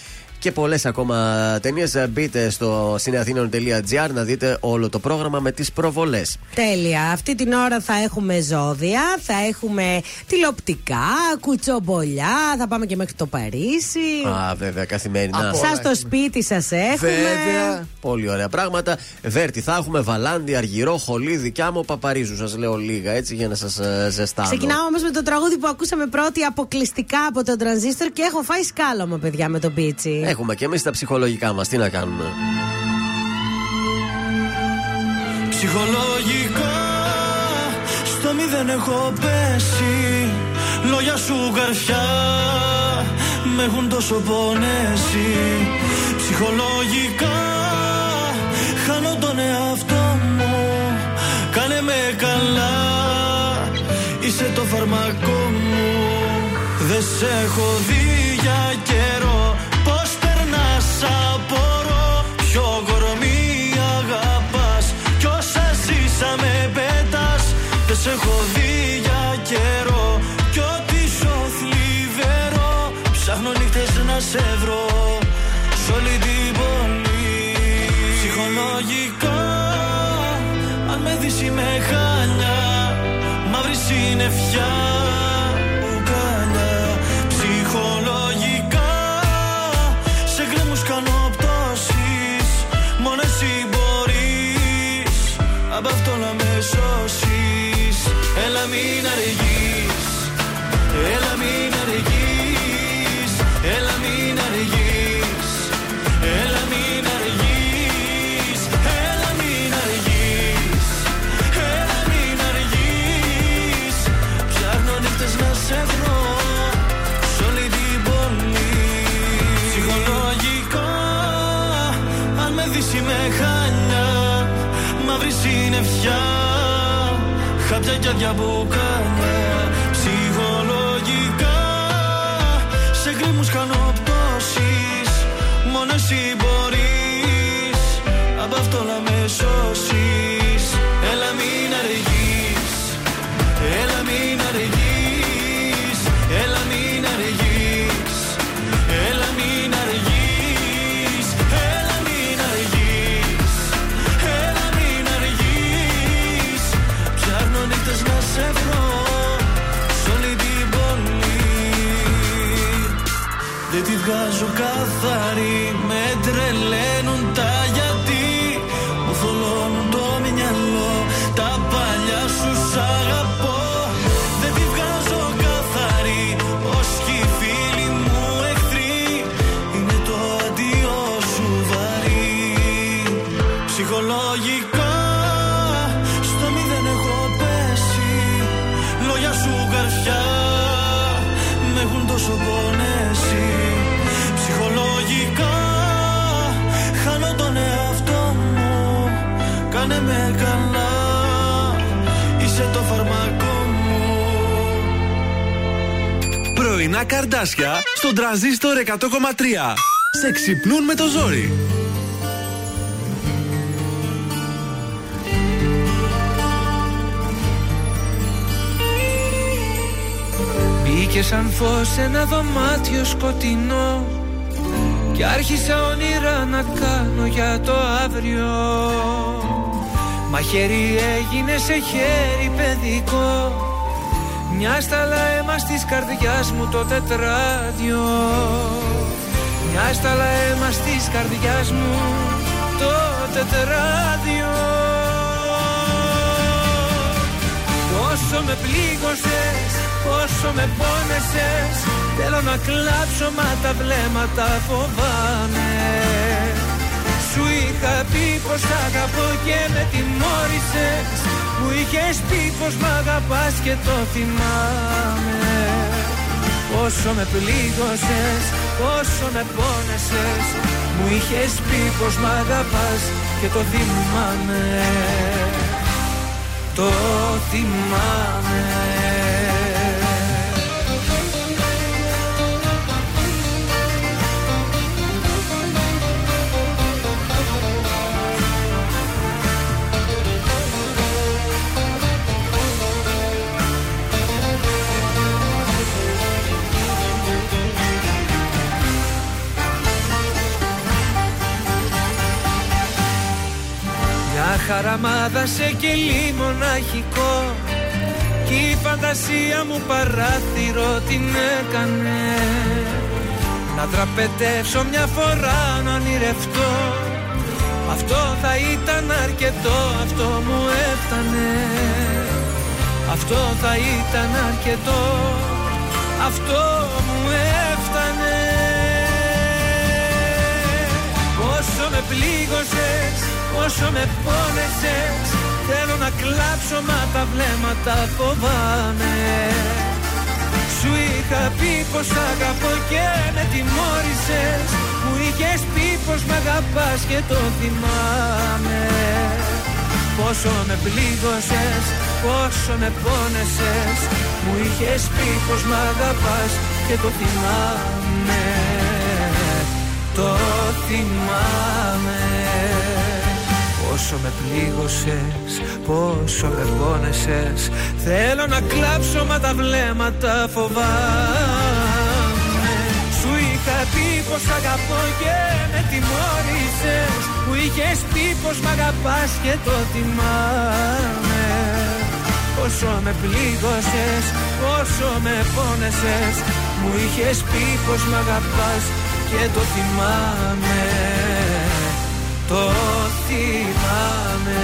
Και πολλές ακόμα ταινίες. Μπείτε στο cineathenion.gr να δείτε όλο το πρόγραμμα με τις προβολές. Τέλεια. Αυτή την ώρα θα έχουμε ζώδια, θα έχουμε τηλεοπτικά, κουτσομπολιά, θα πάμε και μέχρι το Παρίσι. Α, βέβαια, καθημερινά. Σας στο σπίτι σας έχουμε. Βέβαια. Πολύ ωραία πράγματα. Βέρτη, θα έχουμε Βαλάντι, Αργυρό, Χολίδι και άμμο Παπαρίζου. Σας λέω λίγα έτσι για να σας ζεστάνω. Ξεκινάω όμως με το τραγούδι που ακούσαμε πρώτη αποκλειστικά από τον τρανζίστορ και έχω φάει σκάλωμα, παιδιά, με τον πίτσι. Έχουμε και εμείς τα ψυχολογικά μας. Τι να κάνουμε; Ψυχολογικά στο μηδέν έχω πέσει Λόγια σου καρφιά με έχουν τόσο πονέσει Ψυχολογικά χάνω τον εαυτό μου Κάνε με καλά είσαι το φαρμακό μου Δεν σε έχω δει για καιρό Πώς περνάς απορώ. Ποιο κορμί αγαπάς Κι όσα ζήσαμε πέτας Δεν σε έχω δει για καιρό Κι ό,τι σου θλιβερό Ψάχνω νύχτες να σε βρω Σ' όλη την πόλη. Ψυχολογικά Αν με δεις είμαι χάλια Μαύρη συννεφιά συννεφιά Χάπια και άδεια μπουκάλια Ψυχολογικά Σε γκρίμους κάνω πτώσεις Μόνο βγάζω καθαρή με καλά Είσαι το φαρμακό μου Πρωινά καρδάσια στον τραζίστορ 100,3. Σε ξυπνούν με το ζόρι. Μπήκε σαν φως σε ένα δωμάτιο σκοτεινό Κι άρχισα όνειρα να κάνω για το αύριο Μαχαίρι έγινε σε χέρι παιδικό. Μια σταλά αίμα της καρδιάς μου το τετράδιο. Μια σταλά αίμα της καρδιάς μου το τετράδιο. Πόσο με πλήγωσες, πόσο με πόνεσες Θέλω να κλάψω μα τα βλέμματα φοβάμαι Σου είχα πει πως σ' αγαπώ και με τιμώρησες. Μου είχες πει πως μ' αγαπάς και το θυμάμαι. Πόσο με πλήγωσες, πόσο με πόνεσες. Μου είχες πει πως μ' αγαπάς και το θυμάμαι. Το θυμάμαι χαραμάδα σε κελί μοναχικό Κι η φαντασία μου παράθυρο την έκανε. Να δραπετεύσω μια φορά να ονειρευτώ. Αυτό θα ήταν αρκετό, αυτό μου έφτανε. Αυτό θα ήταν αρκετό, αυτό μου έφτανε. Όσο με πλήγωσες, όσο με πόνεσες Θέλω να κλάψω μα τα βλέμματα φοβάμαι. Σου είχα πει πως αγαπώ και με τιμώρησες Μου είχες πει πως μ' αγαπάς και το θυμάμαι. Πόσο με πλήγωσες, πόσο με πόνεσες Μου είχες πει πως μ' αγαπάς και το θυμάμαι. Το θυμάμαι Πόσο με πλήγωσες, πόσο με πόνεσες. Θέλω να κλάψω μα τα βλέμματα φοβάμαι. Σου είχα πει πως αγαπώ και με τιμώρησες. Μου είχες πει πως μ' αγαπάς και το θυμάμαι Πόσο με πλήγωσες, πόσο με πόνεσες. Μου είχες πει πως μ' αγαπάς και το θυμάμαι Το θυμάμαι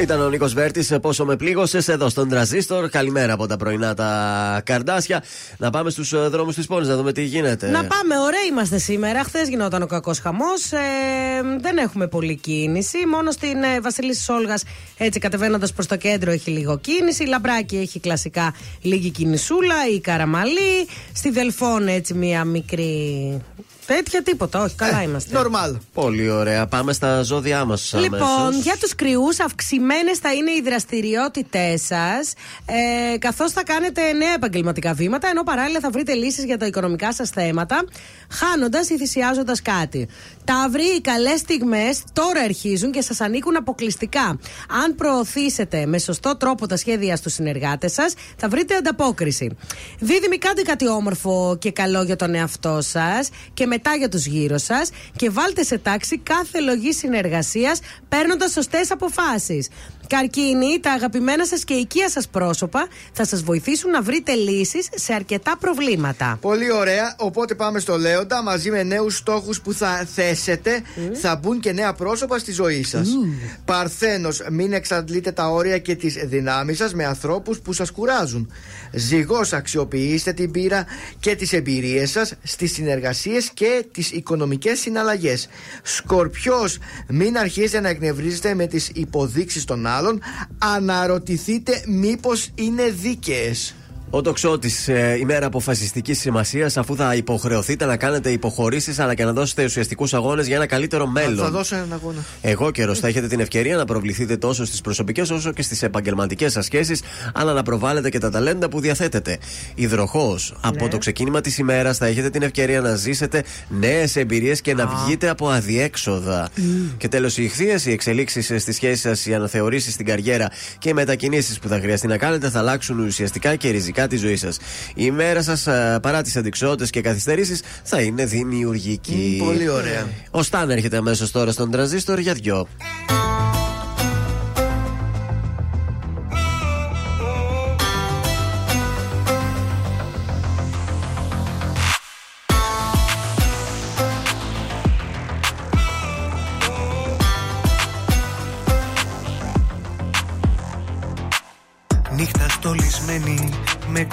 Ήταν ο Νίκος Βέρτης. Πόσο με πλήγωσες εδώ στον Τραζίστορ. Καλημέρα από τα πρωινά τα καρδάσια. Να πάμε στους δρόμους της πόλης να δούμε τι γίνεται. Να πάμε, ωραία είμαστε σήμερα. Χθες γινόταν ο κακός χαμός. Ε, δεν έχουμε πολλή κίνηση. Μόνο στην ε, Βασιλίση Όλγας, έτσι κατεβαίνοντας προς το κέντρο, έχει λίγο κίνηση. Η Λαμπράκη έχει κλασικά λίγη κινησούλα. Η Καραμαλή. Στη Δελφόν, έτσι μία μικρή. Τέτοια τίποτα, όχι, καλά είμαστε. Νορμάλ. Πολύ ωραία. Πάμε στα ζώδιά μας. Λοιπόν, για τους κρυούς, αυξημένες θα είναι οι δραστηριότητές σας, ε, καθώς θα κάνετε νέα επαγγελματικά βήματα, ενώ παράλληλα θα βρείτε λύσεις για τα οικονομικά σας θέματα, χάνοντας ή θυσιάζοντας κάτι. Ταύροι, οι καλές στιγμές τώρα αρχίζουν και σας ανήκουν αποκλειστικά. Αν προωθήσετε με σωστό τρόπο τα σχέδια στους συνεργάτες σας, θα βρείτε ανταπόκριση. Δίδυμοι, κάντε κάτι όμορφο και καλό για τον εαυτό σας και μετά για τους γύρω σας και βάλτε σε τάξη κάθε λογή συνεργασίας παίρνοντας σωστές αποφάσεις. Καρκίνοι, τα αγαπημένα σας και οικία σας πρόσωπα θα σας βοηθήσουν να βρείτε λύσεις σε αρκετά προβλήματα. Πολύ ωραία. Οπότε πάμε στο Λέοντα. Μαζί με νέους στόχους που θα θέσετε, θα μπουν και νέα πρόσωπα στη ζωή σας. Παρθένος, μην εξαντλείτε τα όρια και τις δυνάμεις σας με ανθρώπους που σας κουράζουν. Ζυγός, αξιοποιήστε την πείρα και τις εμπειρίες σας στις συνεργασίες και τις οικονομικές συναλλαγές. Σκορπιός, μην αρχίσετε να εκνευρίζετε με τις υποδείξεις των άλλων. Αναρωτηθείτε μήπως είναι δίκαιες. Ο τοξότη, ε, ημέρα αποφασιστικής σημασίας, αφού θα υποχρεωθείτε να κάνετε υποχωρήσεις αλλά και να δώσετε ουσιαστικούς αγώνες για ένα καλύτερο μέλλον. Θα δώσω έναν αγώνα. Εγώ καιρός θα έχετε την ευκαιρία να προβληθείτε τόσο στις προσωπικές όσο και στις επαγγελματικές σας σχέσεις, αλλά να προβάλλετε και τα ταλέντα που διαθέτετε. Υδροχός, από το ξεκίνημα της ημέρας θα έχετε την ευκαιρία να ζήσετε νέες εμπειρίες και να βγείτε από αδιέξοδα. Και τέλος, οι ηχθείες, οι εξελίξεις στις σχέσεις σας, οι αναθεωρήσεις στην καριέρα και οι μετακινήσεις που θα χρειαστεί να κάνετε θα αλλάξουν ουσιαστικά και ριζικά τη ζωή σας. Η μέρα σας, παρά τις αντικσότητες και καθυστερήσεις, θα είναι δημιουργική. Μμ, πολύ ωραία. Ο Σταν έρχεται αμέσως τώρα στον τραζίστορ για δυο.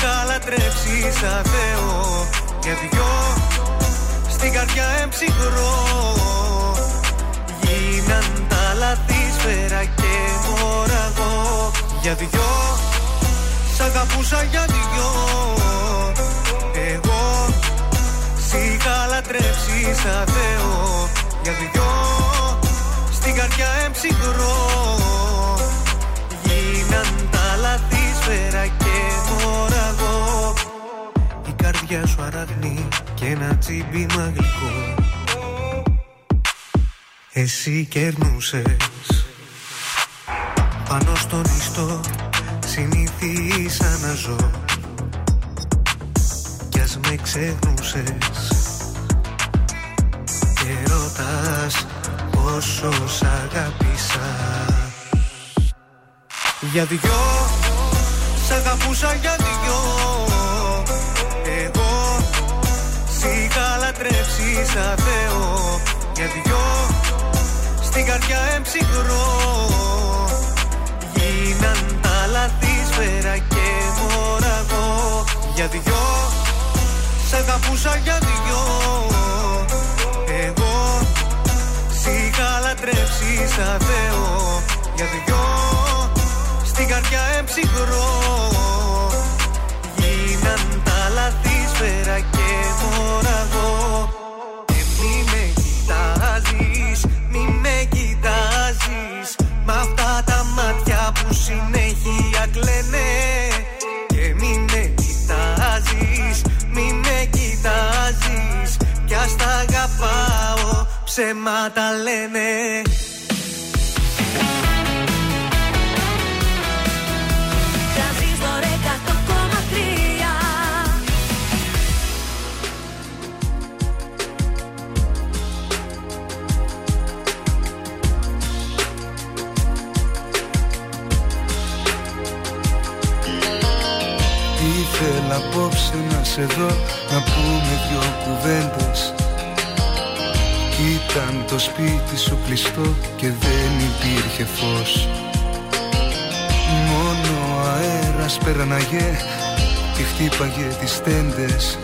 είχα λατρέψεις σαν Θεό Για δυο Στην καρδιά εμψυχρό. Γίναν τα λαθή σφαίρα και μοραγό. Για δυο Σ' αγαπούσα για δυο. Εγώ Σ' είχα λατρέψεις σαν Θεό Για δυο στην καρδιά εμψυχρό. Γίναν τα λάθη σφαίρα και μοραγό Η καρδιά σου αραγνή και ένα τσίμπημα γλυκό Εσύ κερνούσες. Πάνω στον ιστό συνήθισα να ζω. Κι ας με ξεχνούσες. Και ρωτάς πόσο σ' αγάπησα Για δυο σ' αγαπούσα για δυο είχα λατρέψεις σαν Θεό Για δυο στην καρδιά εμψυχρό Γίναν τα λάθη σφαίρα και μοραγό Για δυο Σ' αγαπούσα για δυο. Εγώ Σ' είχα λατρέψεις σαν Θεό Για δυο Στην καρδιά εμψυχρό Γίναν τα λάθη σφαίρα και μοραγό Και μη με κοιτάζεις, μη με κοιτάζεις Μ' αυτά τα μάτια που συνέχεια κλαίνε Και μη με κοιτάζεις, μη με κοιτάζεις Κι ας τα αγαπάω, ψέματα λένε απόψε να σε δω Να πούμε δυο κουβέντες. Κι ήταν το σπίτι σου κλειστό Και δεν υπήρχε φως. Μόνο ο αέρας πέραναγε Και χτύπαγε τις τέντες.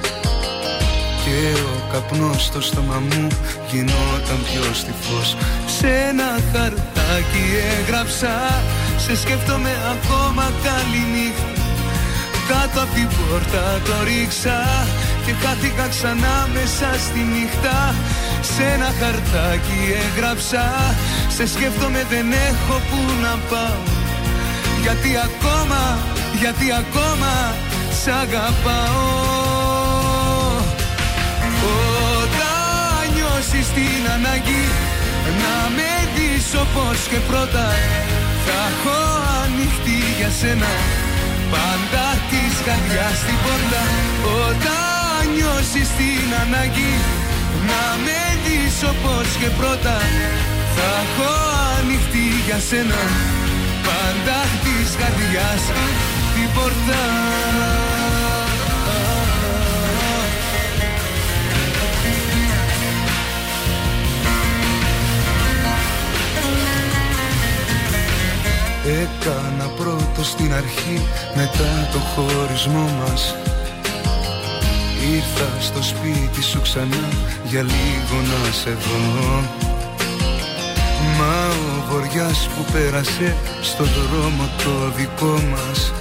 Και ο καπνός στο στόμα μου Γινόταν πιο στιφός. Σε ένα χαρτάκι έγραψα Σε σκέφτομαι ακόμα καλή νύχτα κάτω από την πόρτα το ρίξα και χάθηκα ξανά μέσα στη νύχτα. Σε ένα χαρτάκι έγραψα σε σκέφτομαι δεν έχω που να πάω γιατί ακόμα, γιατί ακόμα σ' αγαπάω. Όταν νιώσεις την ανάγκη να με δεις όπως και πρώτα θα έχω ανοιχτή για σένα Πάντα της καρδιάς στην πόρτα Όταν νιώσεις την ανάγκη Να με δεις όπως και πρώτα Θα έχω ανοιχτή για σένα. Πάντα της καρδιάς την πόρτα Έκανα πρώτο στην αρχή μετά το χωρισμό μας. Ήρθα στο σπίτι σου ξανά για λίγο να σε δω. Μα ο βοριάς που πέρασε στο δρόμο το δικό μας.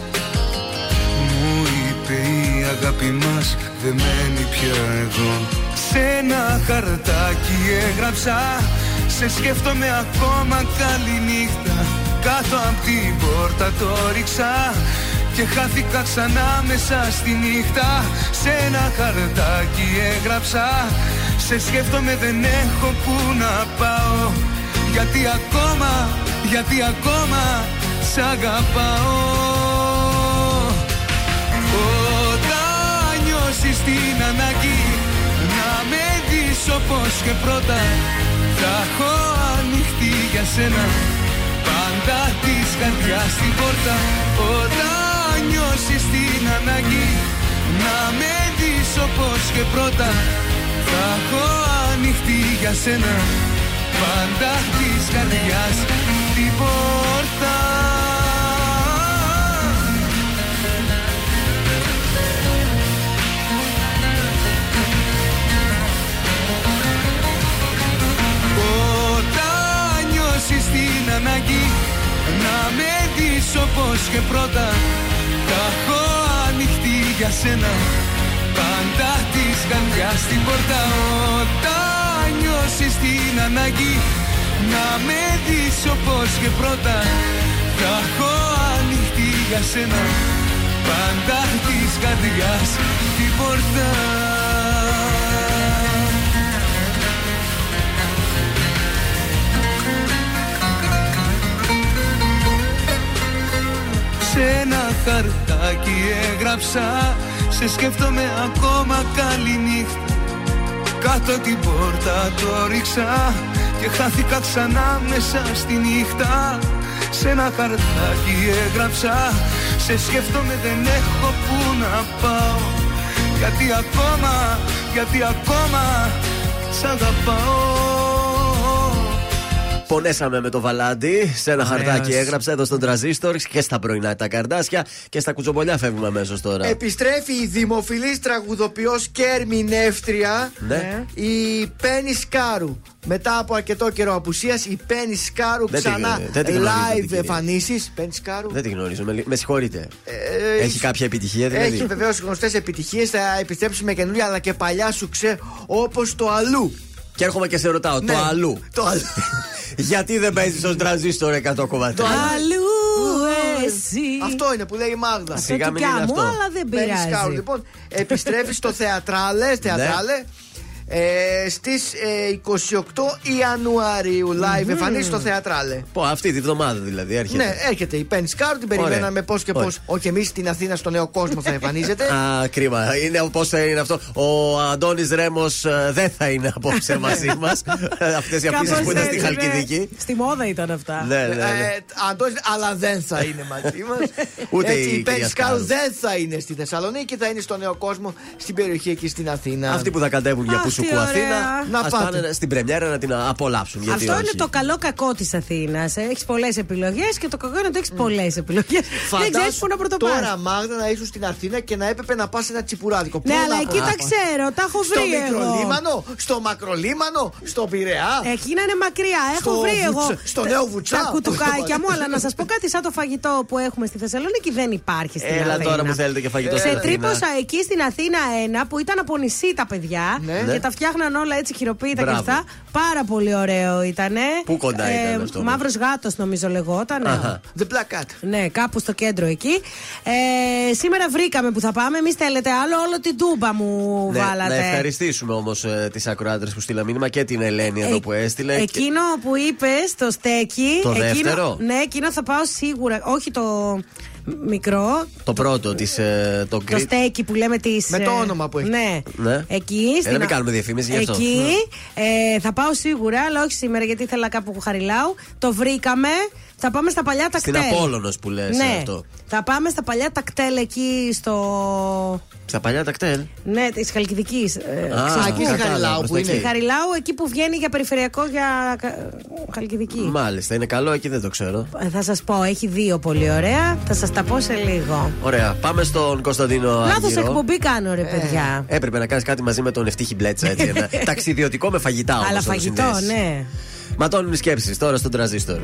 Μου είπε η αγάπη μας δεν μένει πια εδώ Σε ένα χαρτάκι έγραψα Σε σκέφτομαι ακόμα καλή νύχτα Κάτω απ' την πόρτα το ρίξα Και χάθηκα ξανά μέσα στη νύχτα. Σε ένα χαρτάκι έγραψα Σε σκέφτομαι δεν έχω που να πάω Γιατί ακόμα, γιατί ακόμα Σ' αγαπάω. Όταν νιώσεις την ανάγκη Να με δεις όπως και πρώτα Θα έχω ανοιχτή για σένα. Πάντα της καρδιάς στην πόρτα. Όταν νιώσεις την ανάγκη Να με δεις όπως και πρώτα Θα έχω ανοιχτή για σένα. Πάντα της καρδιάς την πόρτα. Όταν νιώσεις την ανάγκη Να με δεις όπως και πρώτα. Τα έχω ανοιχτή για σένα. Πάντα της καρδιάς την πόρτα. Όταν νιώσεις την ανάγκη Να με δεις όπως και πρώτα. Θα έχω ανοιχτή για σένα. Πάντα της καρδιάς την πόρτα Σε ένα χαρτάκι έγραψα. Σε σκέφτομαι ακόμα καλή νύχτα Κάτω την πόρτα το ρίξα Και χάθηκα ξανά μέσα στη νύχτα. Σε ένα χαρτάκι έγραψα. Σε σκέφτομαι δεν έχω που να πάω. Γιατί ακόμα, γιατί ακόμα Σ' αγαπάω Πονέσαμε με το βαλάντι. Σε ένα Ωραίος. χαρτάκι έγραψε εδώ στον τραζίστορ και στα πρωινά τα καρδάσια και στα κουτσομπολιά φεύγουμε αμέσως τώρα. Επιστρέφει η δημοφιλής τραγουδοποιός και ερμηνεύτρια Ναι. η Πέννη Σκάρου. Μετά από αρκετό καιρό απουσίας η Πέννη Σκάρου Δεν τη- ξανά δεν τη γνωρίζω την live κυρία. εμφανίσεις. Πέννη Σκάρου. Δεν τη γνωρίζω. Με, με συγχωρείτε. Ε, Έχει κάποια επιτυχία δηλαδή; Έχει βεβαίως γνωστές επιτυχίες. Θα επιστρέψουμε καινούργια αλλά και παλιά σου ξέ όπως το αλλού. Και έρχομαι και σε ρωτάω, Ναι. το αλλού; Το αλλού. Γιατί δεν παίζεις στον τραζίστορ 100,3. Αλλού εσύ. Αυτό είναι που λέει η Μάγδα. Σιγά μην δικιά είναι μου, αυτό. αλλά δεν Μπαίνεις πειράζει. σκάου. Λοιπόν, επιστρέφεις στο θεατράλε. θεατράλε ε, στις ε, 28 Ιανουαρίου live εμφανίσει στο θεατράλε. Πω, αυτή τη βδομάδα δηλαδή έρχεται. Ναι, έρχεται η Πέννη Σκάρου, την περιμέναμε πώς και πώς. Ωραία. Όχι εμείς στην Αθήνα, στο νέο κόσμο θα εμφανίζεται. Α, κρίμα. Είναι πώ θα είναι αυτό. Ο Αντώνης Ρέμος δεν θα είναι απόψε μαζί μας. Αυτές οι αφήσεις που ήταν στη έτσι, ναι. Χαλκιδική. Στη μόδα ήταν αυτά. Ναι, ναι, ναι. Ε, Αντώνης, αλλά δεν θα είναι μαζί μας. Ούτε η η κυρία Πέννη Σκάρου Σκάρου. δεν θα είναι στη Θεσσαλονίκη, θα είναι στο νέο κόσμο, στην περιοχή εκεί στην Αθήνα. Αυτοί που θα κατέβουν για Αχ, Πουσουκού τι ωραία. Αθήνα, Να ας πάτε. πάνε στην πρεμιέρα να την απολαύσουν. Γιατί Αυτό όχι. είναι το καλό κακό της Αθήνας. Έχεις πολλές επιλογές και το κακό είναι ότι έχεις πολλές επιλογές. Δεν ξέρεις πού να πρωτοπάρεις. τώρα Μάγδα να ήσουν στην Αθήνα και να έπρεπε να πας σε ένα τσιπουράδικο. Πού Ναι, να αλλά εκεί πάω; τα ξέρω, τα έχω Στο βρει εγώ. μικρολίμανο, στο μακρολίμανο, στο Πειραιά. Εκεί είναι μακριά. Έχω Στο βρει εγώ. Βουτσά- στο τα- νέο Βουτσά. Τα κουτουκάκια μου, αλλά να σας πω κάτι σαν το φαγητό που έχουμε στη Θεσσαλονίκη δεν υπάρχει στην Έλα Αθήνα. τώρα που θέλετε και φαγητό στην Σε Αθήνα. τρύπωσα εκεί στην Αθήνα ένα που ήταν από νησί τα παιδιά Ναι. και τα φτιάχναν όλα έτσι χειροποίητα και Μπράβο. αυτά. Πάρα πολύ ωραίο ήταν. Πού κοντά ήταν αυτό, Μαύρος γάτος νομίζω λεγόταν. Αχα. The Black Cat. Ναι, κάπου στο κέντρο εκεί. Ε, σήμερα βρήκαμε που θα πάμε. Εμείς θέλετε άλλο, όλο την τούμπα μου Ναι, βάλατε. να ευχαριστήσουμε όμως ε, τις ακροάτρες που στείλα μήνυμα και την Ελένη εδώ Ε, που έστειλε. Και- Εκείνο που είπε στο στέκι. Το εκείνο, δεύτερο; Ναι, εκείνο θα πάω σίγουρα. Όχι το μικρό. Το πρώτο της. Ε, το Το γκρι- στέκι που λέμε της. Με το όνομα που έχει. Ναι. Ναι. Εκεί. Ε, στην να μην α- κάνουμε διαφήμιση γι' αυτό. Εκεί ε, θα πάω σίγουρα, αλλά όχι σήμερα γιατί ήθελα κάπου χαριλάου. Το βρήκαμε. Θα πάμε στα παλιά Στην τακτέλ. Απόλλωνος που λες Ναι. αυτό. Θα πάμε στα παλιά τακτέλ εκεί στο. Στα παλιά τακτέλ. Ναι, της Χαλκιδικής. Α, εκεί στη Χαριλάου που είναι. Στη Χαριλάου, εκεί που βγαίνει για περιφερειακό για κα- Χαλκιδική. Μάλιστα, είναι καλό εκεί δεν το ξέρω. Ε, Θα σας πω, έχει δύο πολύ ωραία. Θα σας τα πω σε λίγο. Ωραία, πάμε στον Κωνσταντίνο Λάθος Άργυρο. εκπομπή κάνω, ρε παιδιά. Έπρεπε να κάνεις κάτι μαζί με τον Ευτύχη Μπλέτσα έτσι. Ένα ταξιδιωτικό με φαγητά όμως. Αλλά φαγητό, ναι. Ματώνουν οι σκέψεις τώρα στον τραζίστορ.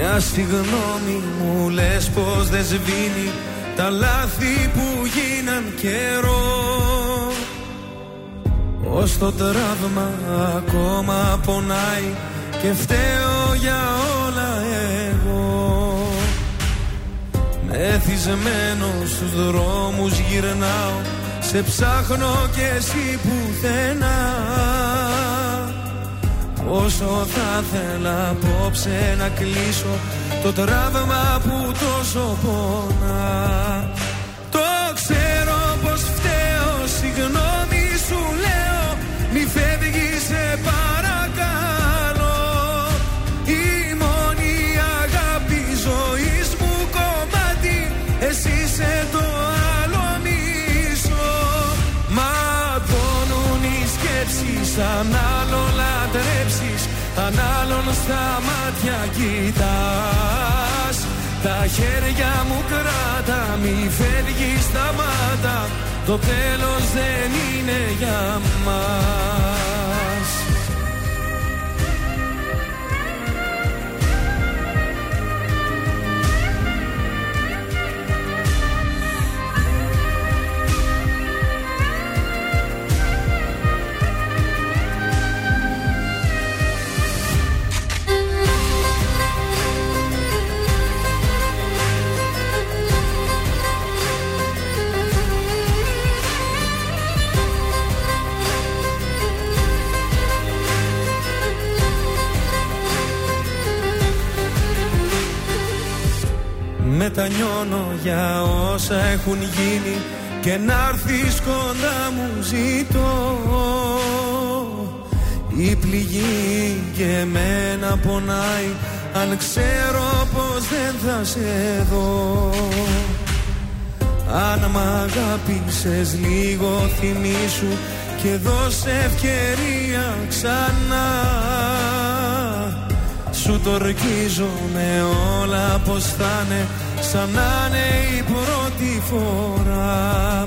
Μια συγγνώμη μου λες πως δεν σβήνει Τα λάθη που γίναν καιρό. Ως το τραύμα ακόμα πονάει Και φταίω για όλα εγώ. Μεθυσμένο στους δρόμους γυρνάω Σε ψάχνω και εσύ πουθενά Όσο θα θέλα απόψε να κλείσω Το τραύμα που τόσο πονά. Το ξέρω πως φταίω Συγγνώμη σου λέω Μη φεύγεις σε παρακαλώ. Η μόνη αγάπη ζωής μου κομμάτι Εσύ είσαι το άλλο μισό. Ματώνουν οι σκέψεις Αν άλλον λατρέψεις Αν άλλον στα μάτια κοιτάς. Τα χέρια μου κράτα Μη φεύγεις στα μάτα Το τέλος δεν είναι για μας μετανιώνω για όσα έχουν γίνει και να έρθεις κοντά μου ζητώ. Η πληγή και εμένα πονάει αν ξέρω πως δεν θα σε δω. Αν μ' αγάπησες λίγο θυμήσου και δώσε ευκαιρία ξανά. Σου το με όλα πως θα είναι σαν να είναι η πρώτη φορά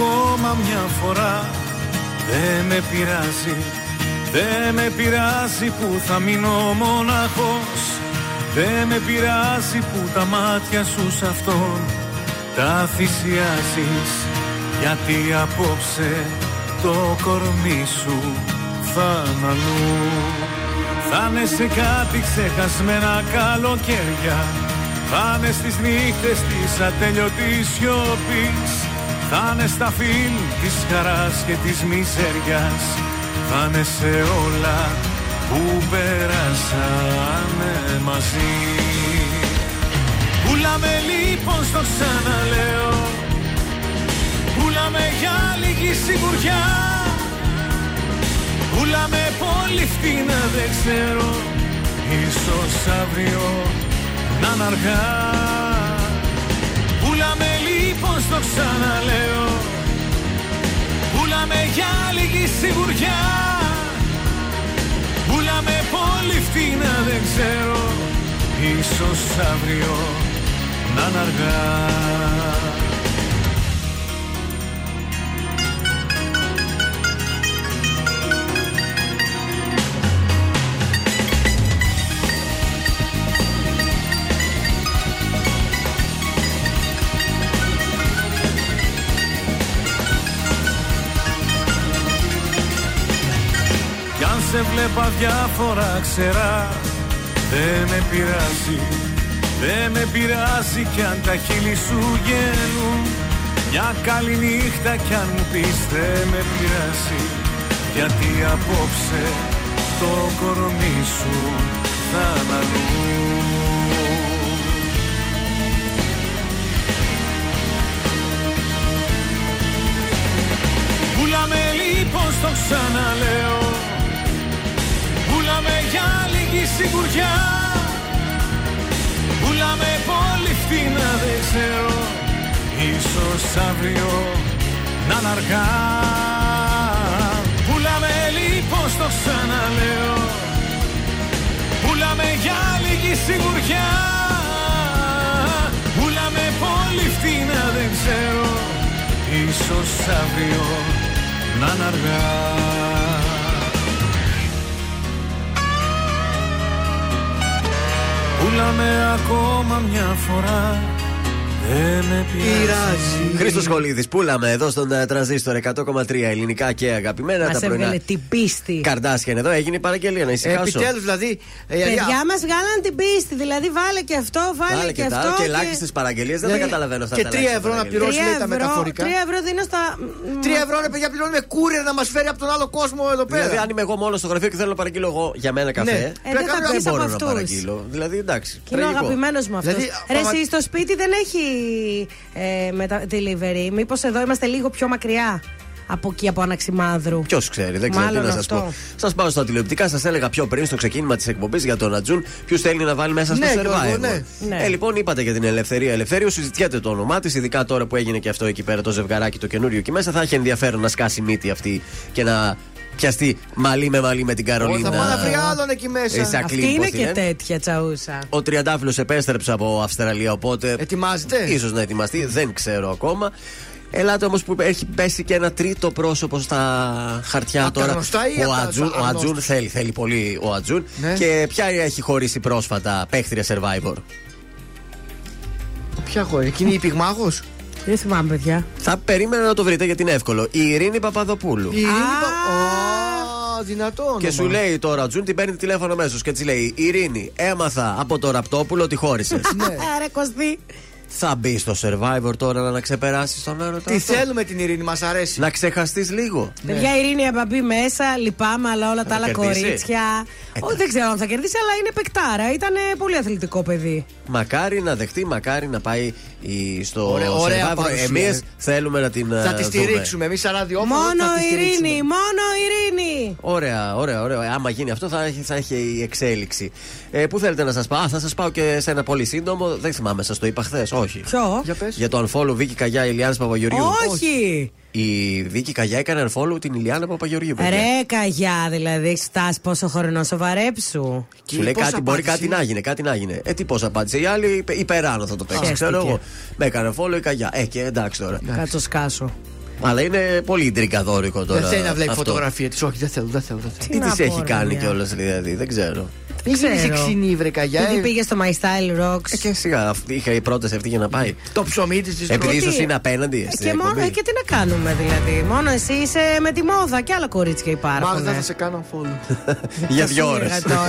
ακόμα μια φορά. Δεν με πειράζει Δεν με πειράζει που θα μείνω μοναχός Δεν με πειράζει που τα μάτια σου σ' αυτόν Τα θυσιάζεις. Γιατί απόψε το κορμί σου θα είναι αλλού. Θα είναι σε κάτι ξεχασμένα καλοκαίρια. Θα είναι στις νύχτες της ατέλειωτης σιωπής Θα είναι στα φιλ της χαράς και της μιζέριας. Θα είναι σε όλα που περάσαμε μαζί. Πουλάμε λοιπόν στο ξαναλέω. Πουλάμε για λίγη σιγουριά. Πουλάμε πολύ φτηνά δεν ξέρω. Ίσως αύριο να είναι αργά. Πουλάμε λοιπόν στο ξαναλέω. Πουλάμε για λίγη σιγουριά. Πουλάμε πολύ φτηνά δεν ξέρω. Ίσως αύριο να είναι αργά Κι αν σε βλέπα διάφορα ξερά Δεν με πειράζει Δεν με πειράζει κι αν τα χείλη σου γέλουν Μια καλή νύχτα κι αν μου πεις δεν με πειράζει Γιατί απόψε το κορμί σου θα είναι αλλού Πουλάμε λοιπόν στο ξαναλέω Πουλάμε για λίγη σιγουριά. Πουλάμε πολύ φτηνά δεν ξέρω. Ίσως αύριο να είναι αργά. Πουλάμε λοιπόν στο ξαναλέω. Πουλάμε για λίγη σιγουριά. Πουλάμε πολύ φτηνά δεν ξέρω. Ίσως αύριο να είναι αργά Πουλάμε ακόμα μια φορά Δεν με πειράζει Χρήστος Χολίδης, πούλαμε εδώ στον ε, τρανζίστορ 100,3 ελληνικά και αγαπημένα. Μα τα πρωινά. έβγαλε την πίστη. Καρδάσια είναι εδώ, έγινε η παραγγελία να ησυχάσω. Επιτέλους δηλαδή. ε, Παιδιά μας βγάλαν την πίστη. Δηλαδή βάλε και αυτό, βάλε, Βάλε και, και τα αυτό. άλλο και ελάχιστε παραγγελίες δεν τα Δηλαδή, καταλαβαίνω αυτά και τα τρία ελάχιστα ευρώ να παραγγελίες. πληρώσουμε Τρία τα ευρώ, μεταφορικά. τρία ευρώ δίνω στα. Τρία ευρώ ρε παιδιά πληρώνουμε κούρερ να μας φέρει από τον άλλο κόσμο εδώ πέρα. Δηλαδή, αν είμαι εγώ μόνος στο γραφείο και θέλω να παραγγείλω εγώ για μένα καφέ, Ναι. Ε, δεν θα δεν πεις από μπορώ να αυτούς. παραγγείλω. Δηλαδή, εντάξει. Και είναι ο τραγικό. αγαπημένος μου αυτός. Δηλαδή, Ρε, άμα- εσύ στο σπίτι δεν έχει ε, μετα... delivery. Μήπως εδώ είμαστε λίγο πιο μακριά. από εκεί, από Αναξιμάδρου; Ποιος ξέρει, δεν ξέρω Μάλλον τι να σας αυτό. πω. Σας πάω στα τηλεοπτικά, σας έλεγα πιο πριν στο ξεκίνημα της εκπομπής για τον Ατζούν, ποιου θέλει να βάλει μέσα στο Ναι, survivor. Γιώργο, ναι. Ναι. Ε, λοιπόν, είπατε για την Ελευθερία Ελευθέρίου, συζητιέται το όνομά της, ειδικά τώρα που έγινε και αυτό εκεί πέρα το ζευγαράκι το καινούριο εκεί μέσα. Θα έχει ενδιαφέρον να σκάσει μύτη αυτή και να πιαστεί μαλλί με μαλλί με την Ω, Καρολίνα. Θα πάω να βρει άλλον εκεί μέσα. Ε, σαν Αυτή κλίν, είναι πώς την και λένε. τέτοια τσαούσα. Ο Τριαντάφυλλος επέστρεψε από Αυστραλία, οπότε. Ετοιμάζεται; ίσως να ετοιμαστεί, δεν ξέρω ακόμα. Ελάτε όμως που έχει πέσει και ένα τρίτο πρόσωπο στα χαρτιά Απ' τα τώρα. γνωστά ή ο απ' τα Ατζούν, ο αγνώστους; Ατζούν θέλει, θέλει πολύ ο Ατζούν. Ναι. Και ποια έχει χωρίσει πρόσφατα παίχτρια survivor; Ποια χώρα, εκείνη η πυγμάχο. Δεν θυμάμαι, παιδιά. Θα περίμενα να το βρείτε γιατί είναι εύκολο. Η Ειρήνη Παπαδοπούλου. Η Ειρήνη Πα- Ω, δυνατό όνομα. Και σου λέει τώρα ο Ατζούν την παίρνει τηλέφωνο αμέσως και τη λέει: Ειρήνη, έμαθα από το Ραπτόπουλο ότι χώρισες. Ναι. Άρα, Κωστή. Θα μπει στο survivor τώρα να ξεπεράσεις τον έρωτα. Τι αυτό; θέλουμε την Ειρήνη, μας αρέσει. Να ξεχαστείς λίγο. Παιδιά, η Ειρήνη θα μπει μέσα, λυπάμαι, αλλά όλα τα άλλα κερδίσεις; κορίτσια. Ε, Όχι, δεν ξέρω αν θα κερδίσει, αλλά είναι παικτάρα. Ήταν πολύ αθλητικό παιδί. Μακάρι να δεχτεί, μακάρι να πάει η- στο Ωραία- ωραία survivor. παρουσία, Εμείς ε. θέλουμε να την. Θα ε, τη δούμε. στηρίξουμε. Εμείς σαν ραδιόφωνο Μόνο θα τη η στηρίξουμε. Ειρήνη, μόνο η Ειρήνη. Ωραία, ωραία, ωραία. Άμα γίνει αυτό θα έχει, θα έχει η εξέλιξη. Ε, πού θέλετε να σας πάω, Α, θα σας πάω και σε ένα πολύ σύντομο. Δεν θυμάμαι, σας το είπα χθες. Όχι. Ποιο; Για πες. Για το unfollow Βίκυ Καγιά Ηλιάνα Παπαγεωργιού. Όχι. Η Βίκυ Καγιά έκανε unfollow την Ηλιάνα Παπαγεωργιού. παιδιά. Ρε καγιά, δηλαδή, έχεις φτάσει πόσο χρόνο σοβαρέψου. Σου λέει πώς κάτι, μπορεί απάντησε; κάτι να γίνει, κάτι να γίνει. Ε, τι πώς απάντησε. Η άλλη είπε, υπεράνω θα το παίξεις. Χαίστηκε. Ξέρω εγώ. Με έκανε follow η Καγιά. Ε, και εντάξει τώρα. Κάτσο σκάσω. Αλλά είναι πολύ τριγκαδόρικο τώρα. Δεν θέλει να βλέπει αυτό. φωτογραφία της. Όχι, δεν θέλω, δεν θέλω. Δεν θέλω. Τι να της έχει πω, ρε, κάνει μια. κιόλας δηλαδή, δεν ξέρω. Δεν Μην γίνεις ξέρω. εξινή, βρε καγιά. Γιατί ε. πήγες στο My Style Rocks. Ε, και σιγά, αυτή, είχα η πρόταση αυτή για να πάει. Το ψωμί της Επειδή Γιατί; ίσως είναι απέναντι. στην Και, μόνο, εκπομπή. ε, και τι να κάνουμε δηλαδή. Μόνο εσύ είσαι με τη μόδα και άλλα κορίτσια υπάρχουν. Μάγδα θα σε κάνω follow. Για δύο ώρες. Σίγουρα τώρα.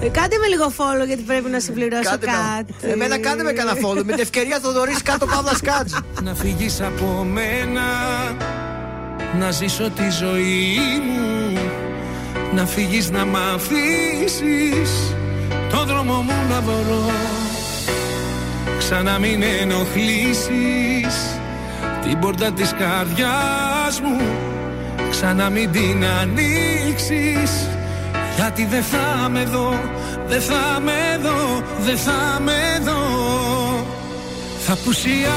Ε, Κάντε με λίγο follow γιατί πρέπει να συμπληρώσω Κάντε με. κάτι. Εμένα κάντε με κανένα follow. Με την ευκαιρία θα δωρήσει κάτω παύλα σκάτζ. Να φύγεις από μένα Να ζήσω τη ζωή μου Να φύγεις να μ' αφήσεις. Το δρόμο μου να βρω Ξανά μην ενοχλήσεις. Την πόρτα της καρδιάς μου. Ξανά μην την ανοίξεις. Γιατί δεν θα με δω Δεν θα με δω Δεν θα με δω. Θα πουσιάζω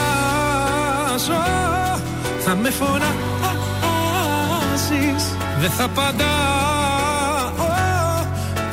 Θα με φωνάζεις Δεν θα απαντάω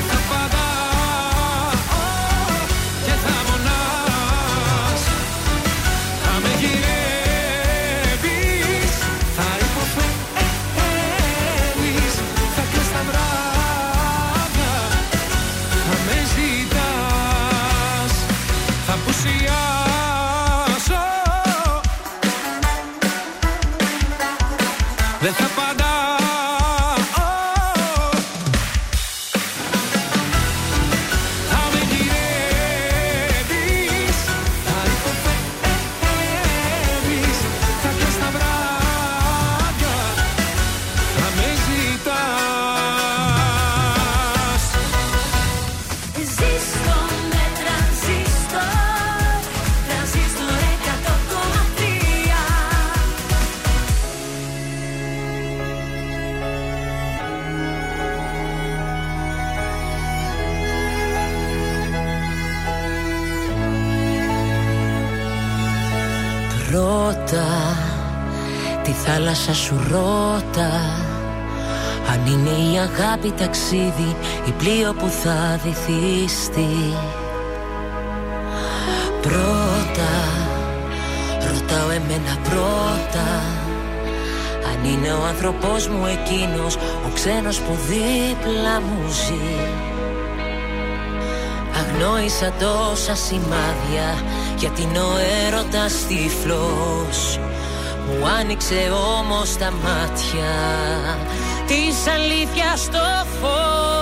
φωνάζεις Δεν η αγάπη ταξίδι Ή πλοίο που θα βυθιστεί Πρώτα Ρωτάω εμένα πρώτα Αν είναι ο άνθρωπός μου εκείνος Ο ξένος που δίπλα μου ζει. Αγνόησα τόσα σημάδια Γιατί είναι ο έρωτας τυφλός Μου άνοιξε όμως τα μάτια Της αλήθειας στο φως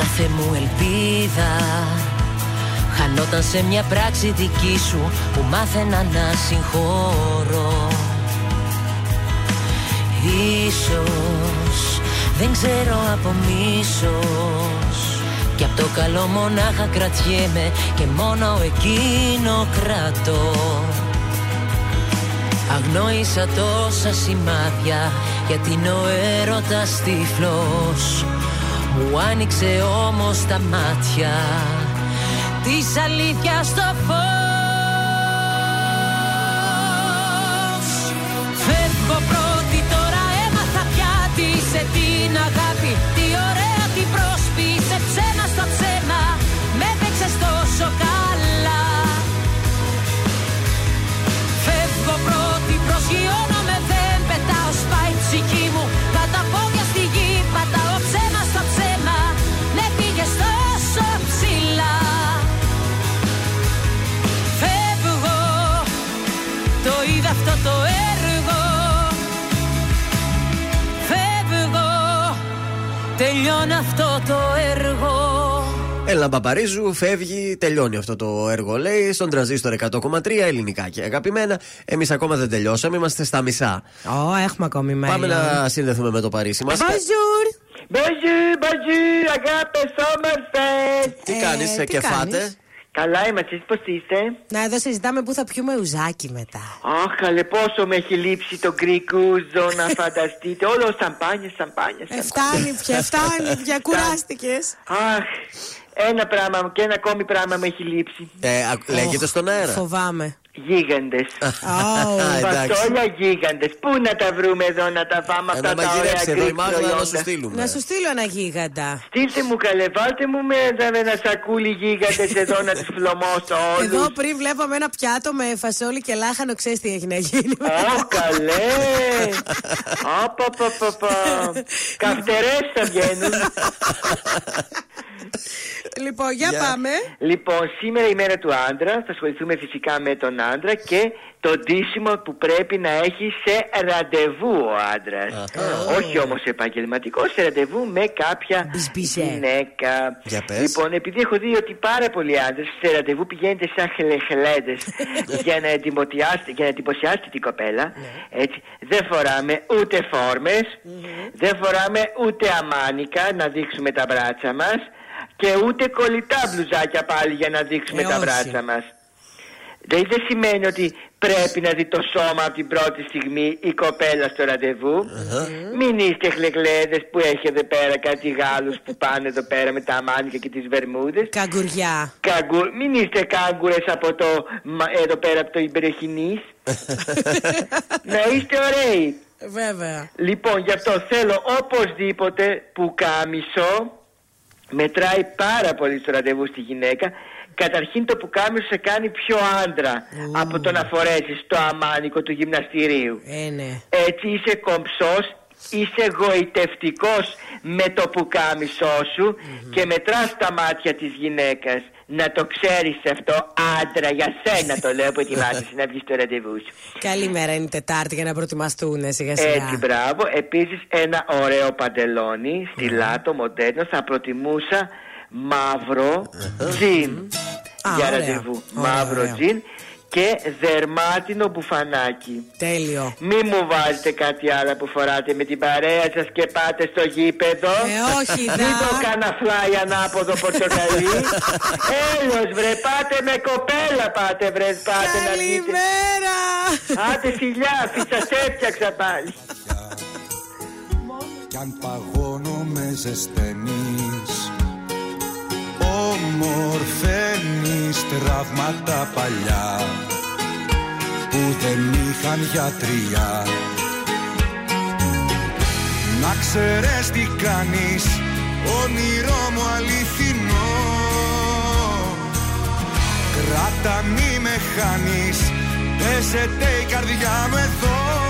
κάθε μου ελπίδα. Χανόταν σε μια πράξη δική σου που μάθαινα να συγχωρώ. Ίσως δεν ξέρω από μίσος. Κι απ' το καλό μονάχα κρατιέμαι και μόνο εκείνο κρατώ. Αγνόησα τόσα σημάδια γιατί είναι ο έρωτας τυφλός Μου άνοιξε όμως τα μάτια της αλήθειας στο φως. Φεύγω πρώτη τώρα έμαθα πια τι σε την αγάπη Τι ωραία τι πρόσπισε Τελειώνει αυτό το έργο Έλα Παπαρίζου, φεύγει, τελειώνει αυτό το έργο, λέει, στον τραζίστορ 100,3 ελληνικά και αγαπημένα. Εμείς ακόμα δεν τελειώσαμε, είμαστε στα μισά. Ω, έχουμε ακόμη μέλλον. Πάμε να συνδεθούμε με το Παρίσι μας. Bonjour. Bonjour, bonjour, αγάπες, όμορφες. Τι κάνεις, Ε, τι και κάνεις; φάτε. Καλά είμαστε, εσείς πώς είστε; Να εδώ συζητάμε πού θα πιούμε ουζάκι μετά. Αχ, καλέ, πόσο με έχει λείψει το γκρικούζο να φανταστείτε. Όλο σαμπάνια, σαμπάνια, Ε, σαμπάνια. φτάνει πια, φτάνει πια, κουράστηκες. Αχ, ένα πράγμα και ένα ακόμη πράγμα με έχει λείψει. Ε, α- λέγεται στον αέρα. Φοβάμαι. Γίγαντες. εντάξει. Φασόλια γίγαντες. Πού να τα βρούμε εδώ να τα φάμε Ε, αυτά να τα ωραία μαγειρέψει εδώ η Greek Μάγδα να προϊόντα. σου στείλουμε. Να σου στείλω ένα γίγαντα. Στείλτε μου καλέ, βάλτε μου με με ένα σακούλι γίγαντες εδώ να τους φλωμώσω όλους. Εδώ πριν βλέπαμε ένα πιάτο με φασόλι και λάχανο, ξέρεις τι έχει να γίνει. Ω, καλέ! Απαπαπαπα. Καυτερές θα βγαίνουν. Λοιπόν, για πάμε. Λοιπόν, σήμερα η μέρα του άντρα. Θα ασχοληθούμε φυσικά με τον άντρα και το ντύσιμο που πρέπει να έχει σε ραντεβού ο άντρας. Όχι όμως επαγγελματικό, σε ραντεβού με κάποια γυναίκα. Για πες. Λοιπόν, επειδή έχω δει ότι πάρα πολλοί άντρες σε ραντεβού πηγαίνετε σαν χλεχλέδε για να εντυπωσιάσετε, για να εντυπωσιάσετε την κοπέλα. Έτσι, δεν φοράμε ούτε φόρμες, δεν φοράμε ούτε αμάνικα να δείξουμε τα μπράτσα μας και ούτε κολλητά μπλουζάκια πάλι για να δείξουμε Ε, τα όχι. μπράτσα μας. Δηλαδή δεν σημαίνει ότι πρέπει να δει το σώμα από την πρώτη στιγμή η κοπέλα στο ραντεβού. Μην είστε χλεγλέδες που έχετε εδώ πέρα κάτι Γάλλους που πάνε εδώ πέρα με τα αμάνικα και τις βερμούδες. Καγκουριά. Καγκου... Μην είστε κάγκουρες από το μα- εδώ πέρα από το Ιμπρεχινής. να είστε ωραίοι. Βέβαια. Λοιπόν, γι' αυτό θέλω οπωσδήποτε που κάμισο μετράει πάρα πολύ στο ραντεβού στη γυναίκα. Καταρχήν το πουκάμισο σε κάνει πιο άντρα από το να φορέσεις το αμάνικο του γυμναστηρίου. Ε, ναι. Έτσι είσαι κομψός, είσαι γοητευτικός με το πουκάμισό σου και μετράς τα μάτια της γυναίκας. να το ξέρεις αυτό άντρα για σένα το λέω που ετοιμάζεσαι να βγεις στο ραντεβού σου. Καλημέρα, είναι Τετάρτη για να προετοιμαστούν σιγά σιγά. Έτσι, μπράβο. Επίσης ένα ωραίο παντελόνι, στυλάτο, μοντέρνο. Θα προτιμούσα μαύρο τζιν Α, για ωραία. ραντεβού. Ωραία, Μαύρο ωραία. τζιν και δερμάτινο μπουφανάκι. Τέλειο. Μη μου βάλετε κάτι άλλο που φοράτε με την παρέα σας και πάτε στο γήπεδο. Ε, όχι, Μην δα. το κάνα φλάι ανάποδο πορτοκαλί. Έλος βρε, πάτε με κοπέλα πάτε βρε, πάτε να βγείτε. Καλημέρα. Άντε φιλιά, φυσας έφτιαξα πάλι. Κι αν παγώνω με ζεσταίνεις Ομορφαίνεις τραύματα παλιά Που δεν είχαν γιατριά Να ξέρεις τι κάνεις Όνειρό μου αληθινό. Κράτα μη με χάνεις Πέσετε η καρδιά μου εδώ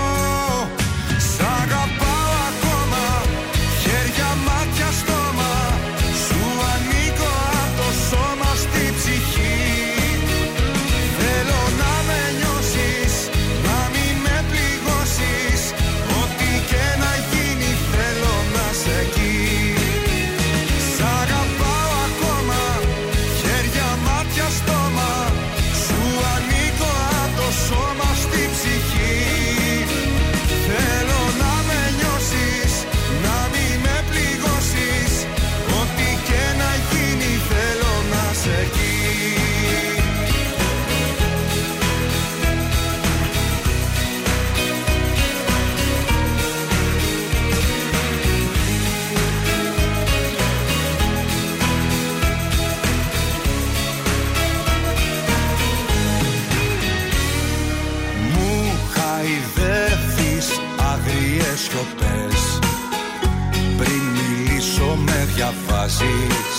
διαβάζεις.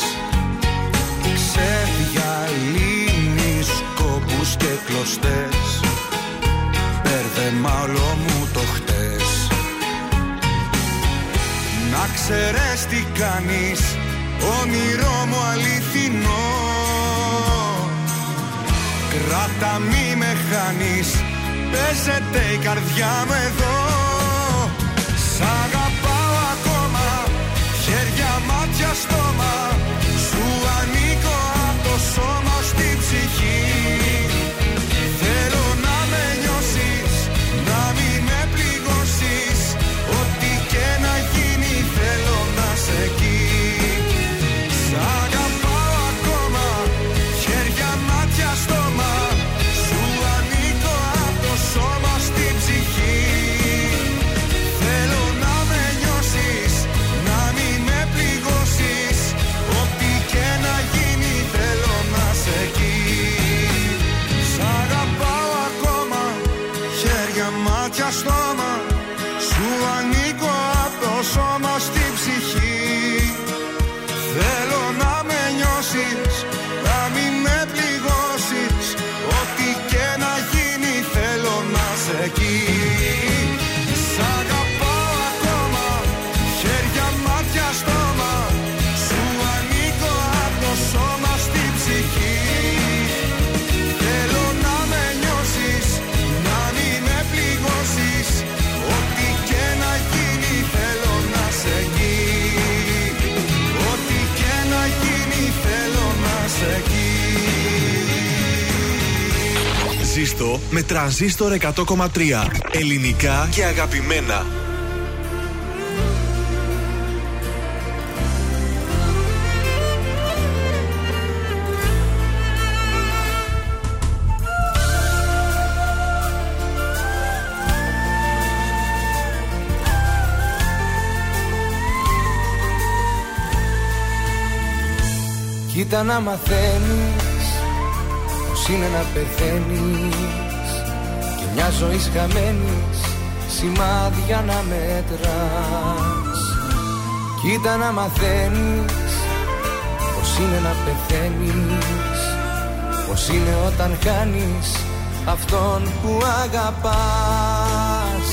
Ξεδιαλύνεις κόπους και κλωστές. Μπέρδεμα όλο μου το χτες. Να ξέρεις τι κάνεις Όνειρό μου αληθινό. Κράτα μη με χάνεις Παίζεται η καρδιά μου εδώ. Σ' αγαπάω στόμα με τρανζίστορ 100,3. Ελληνικά και αγαπημένα. Κοίτα να μαθαίνεις Πως είναι να πεθαίνεις Και μια ζωή χαμένης Σημάδια να μετράς. Κοίτα να μαθαίνεις Πως είναι να πεθαίνεις Πως είναι όταν χάνεις Αυτόν που αγαπάς.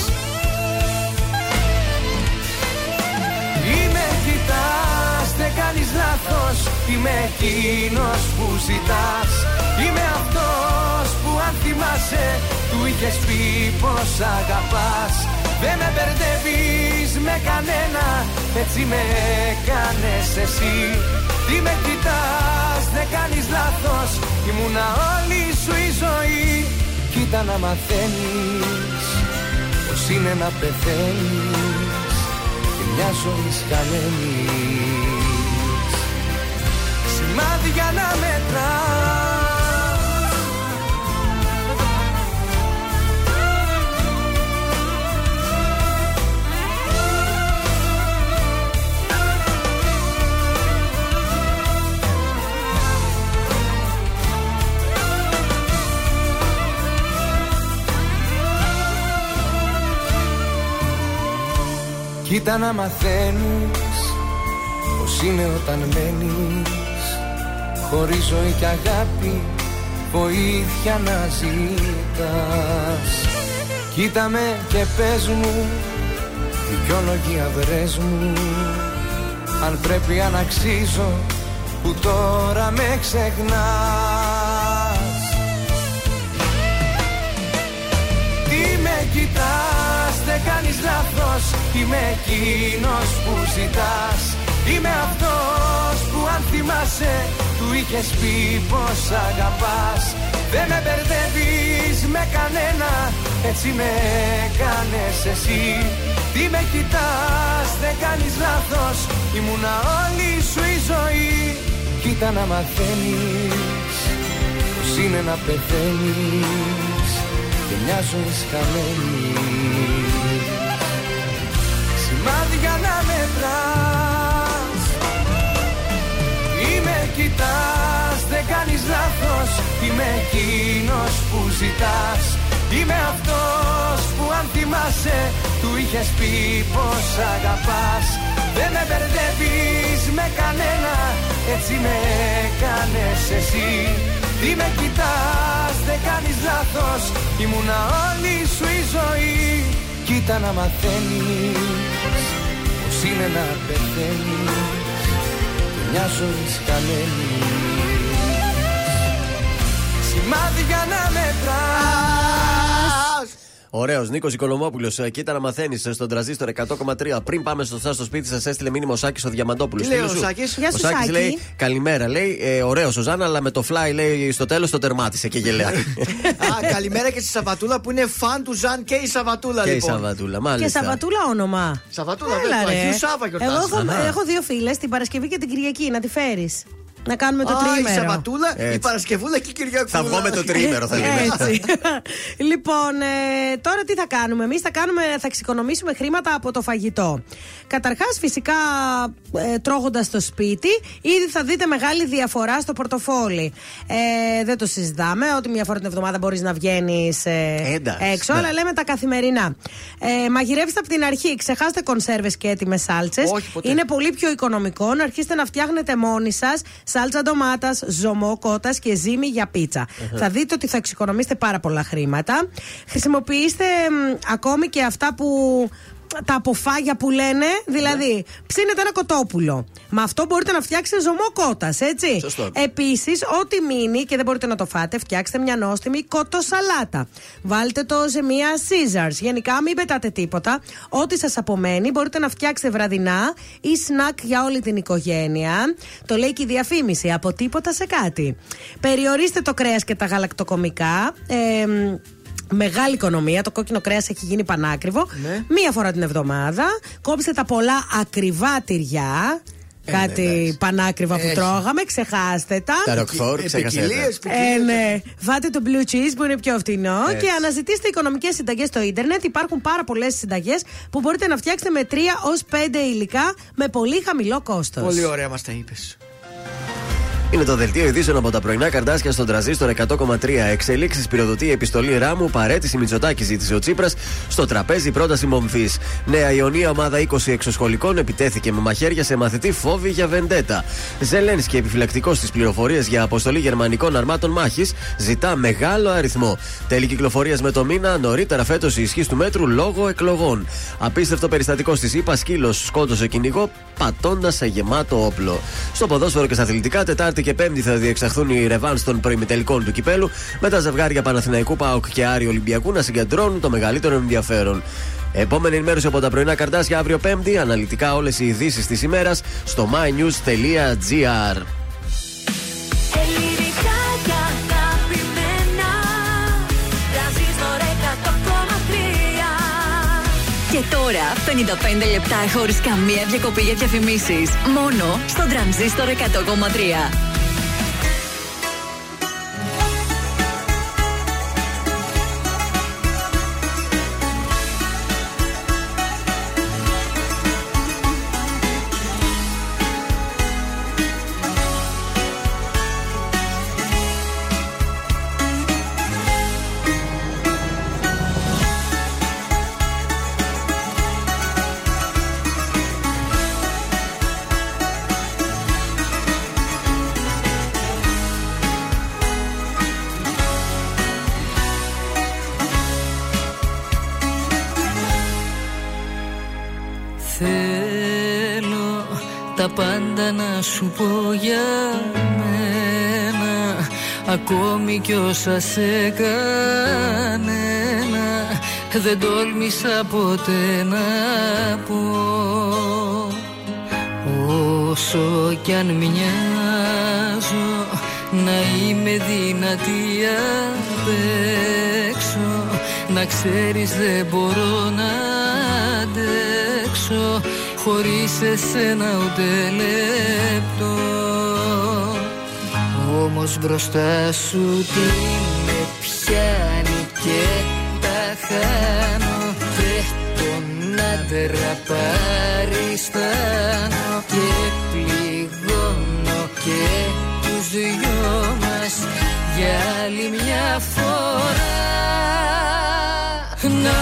Ή με κοιτάς, δεν κάνεις λάθος Είμαι εκείνος που ζητάς Είμαι αυτός που αν θυμάσαι Του είχες πει πως αγαπάς. Δεν με μπερδεύεις με κανένα Έτσι με έκανες εσύ. Τι με κοιτάς δεν κάνεις λάθος Ήμουνα όλη σου η ζωή. Κοίτα να μαθαίνεις Πως είναι να πεθαίνεις Και μια ζωή χαμένης Σημάδια να μετράς Κοίτα να μαθαίνεις Πως είναι όταν μένεις. Χωρίς ζωή και αγάπη Βοήθεια να ζητάς. Κοίτα με και πες μου Δικαιολογία βρες μου. Αν πρέπει αν αξίζω Που τώρα με ξεχνάς κάνεις λάθος. Είμαι εκείνος που ζητάς. Είμαι αυτός που αν θυμάσαι Του είχες πει πως αγαπάς. Δεν με μπερδεύεις με κανένα Έτσι με έκανες εσύ. Τι με κοιτάς, δεν κάνεις λάθος. Ήμουνα όλη σου η ζωή. Κοίτα να μαθαίνεις Πως είναι να πεθαίνεις. Και μια ζωή χαμένη Σημάδια να μετράς Είμαι κοιτάς, δεν κάνεις λάθος. Είμαι εκείνος που ζητάς. Είμαι αυτός που αν θυμάσαι Του είχες πει πως αγαπάς. Δεν με μπερδεύεις με κανένα Έτσι με έκανες εσύ. Τι με κοιτάς, δεν κάνεις λάθος. Ήμουνα όλη σου η ζωή Κοίτα να μαθαίνεις Πως είναι να πεθαίνεις Και μια ζωή χαμένη Σημάδια να μετράς Ωραίος, Νίκος Οικονομόπουλος. Κοίτα να μαθαίνεις στον τραζίστορ 100,3. Πριν πάμε στο σα στο σπίτι, σας έστειλε μήνυμα ο Σάκης ο Διαμαντόπουλος. Τι λέει ο Σάκης; Γεια σου, Ο Σάκης Σάκη. λέει Καλημέρα. Λέει ε, Ωραίος ο Ζάνα, αλλά με το fly λέει στο τέλος το τερμάτισε και γελέα. Α, καλημέρα και στη Σαββατούλα που είναι φαν του Ζαν και η Σαββατούλα και η λοιπόν. Σαββατούλα, Και μάλιστα. Σαββατούλα όνομα. Σαββατούλα, Έλα, βέβαια, του ρε. Αγίου Σάβα γιορτάζει. Εγώ έχω, Αχα. έχω δύο φίλες την Παρασκευή και την Κυριακή. Να τη φέρεις. Να κάνουμε το Α, η τρίμερο. Σαββατούλα, η Έτσι. Παρασκευούλα και η Κυριακούλα. Θα βγω με το τρίμερο, θα λέμε. Έτσι. λοιπόν, ε, τώρα τι θα κάνουμε. Εμείς; Θα, κάνουμε, θα εξοικονομήσουμε χρήματα από το φαγητό. Καταρχάς, φυσικά, ε, τρώγοντας στο σπίτι, ήδη θα δείτε μεγάλη διαφορά στο πορτοφόλι. Ε, δεν το συζητάμε ότι μια φορά την εβδομάδα μπορείς να βγαίνεις Εντάξει, έξω, ναι. αλλά λέμε τα καθημερινά. Ε, μαγειρεύστε από την αρχή. Ξεχάστε κονσέρβες και έτοιμες σάλτσες. Όχι, ποτέ. Είναι πολύ πιο οικονομικό να αρχίσετε να φτιάχνετε μόνοι σας σάλτσα ντομάτας, ζωμό, κότας και ζύμη για πίτσα. Θα δείτε ότι θα εξοικονομήσετε πάρα πολλά χρήματα. Χρησιμοποιήστε μ, ακόμη και αυτά που. Τα αποφάγια που λένε, δηλαδή ψήνετε ένα κοτόπουλο. Με αυτό μπορείτε να φτιάξετε ζωμό κότας, έτσι. Σωστό. Επίσης, ό,τι μείνει και δεν μπορείτε να το φάτε, φτιάξτε μια νόστιμη κοτοσαλάτα. Βάλτε το σε μια Caesars. Γενικά, μην πετάτε τίποτα. Ό,τι σας απομένει μπορείτε να φτιάξετε βραδινά ή σνακ για όλη την οικογένεια. Το λέει και η διαφήμιση. Από τίποτα σε κάτι. Περιορίστε το κρέας και τα γαλακτοκομικά. Ε, μ, Μεγάλη οικονομία, το κόκκινο κρέας έχει γίνει πανάκριβο. Ναι. Μία φορά την εβδομάδα. Κόψτε τα πολλά ακριβά τυριά. Κάτι πανάκριβα που Έχει. τρώγαμε, ξεχάστε τα. Τα ροκφόρ, ξέχασε. Ποικιλίες, Ε, ποικιλίες. ναι. Βάτε το blue cheese που είναι πιο φτηνό Έτσι. και αναζητήστε οικονομικές συνταγές στο ίντερνετ. Υπάρχουν πάρα πολλές συνταγές που μπορείτε να φτιάξετε με 3 ως 5 υλικά με πολύ χαμηλό κόστος. Πολύ ωραία μας τα είπες. Είναι το δελτίο ειδήσεων από τα πρωινά καρτάσια στον τραζίστορ 100,3. Εξελίξεις πυροδοτεί η επιστολή Ράμου. Παρέτηση Μητσοτάκη ζήτησε ο Τσίπρας. Στο τραπέζι πρόταση μομφής. Νέα Ιωνία ομάδα 20 εξωσχολικών επιτέθηκε με μαχαίρια σε μαθητή φόβη για βεντέτα. Ζελένσκι επιφυλακτικός στις πληροφορίες για αποστολή γερμανικών αρμάτων μάχης ζητά μεγάλο αριθμό. Τέλη κυκλοφορίας με το μήνα. Νωρίτερα φέτος η ισχύ του μέτρου λόγω εκλογών. Απίστευτο περιστατικό στη ΣΥΠΑ. Σκύλος σκότωσε κυνηγό. Πατώντας σε γεμάτο όπλο. Στο ποδόσφαιρο και στα αθλητικά, Τετάρτη και Πέμπτη θα διεξαχθούν οι ρεβάνς των προημιτελικών του κυπέλου με τα ζευγάρια Παναθηναϊκού Πάοκ και Άριο Ολυμπιακού να συγκεντρώνουν το μεγαλύτερο ενδιαφέρον. Επόμενη ενημέρωση από τα πρωινά καρτάσια αύριο Πέμπτη. Αναλυτικά όλες οι ειδήσεις της ημέρας στο mynews.gr. Και τώρα 55 λεπτά χωρίς καμία διακοπή για διαφημίσεις. Μόνο στο τρανζίστορ 100,3. Ακόμη κι όσα σε κανένα. Δεν τόλμησα ποτέ να πω Όσο κι αν μοιάζω να είμαι δυνατή απ' έξω. Να ξέρεις δεν μπορώ να αντέξω Χωρίς εσένα ούτε λεπτό Όμως μπροστά σου τι με πιάνει και τα χάνω. Πέφτω να τεραπαριστάνω Και πληγώνω και τους δυο μας Για άλλη μια φορά. Να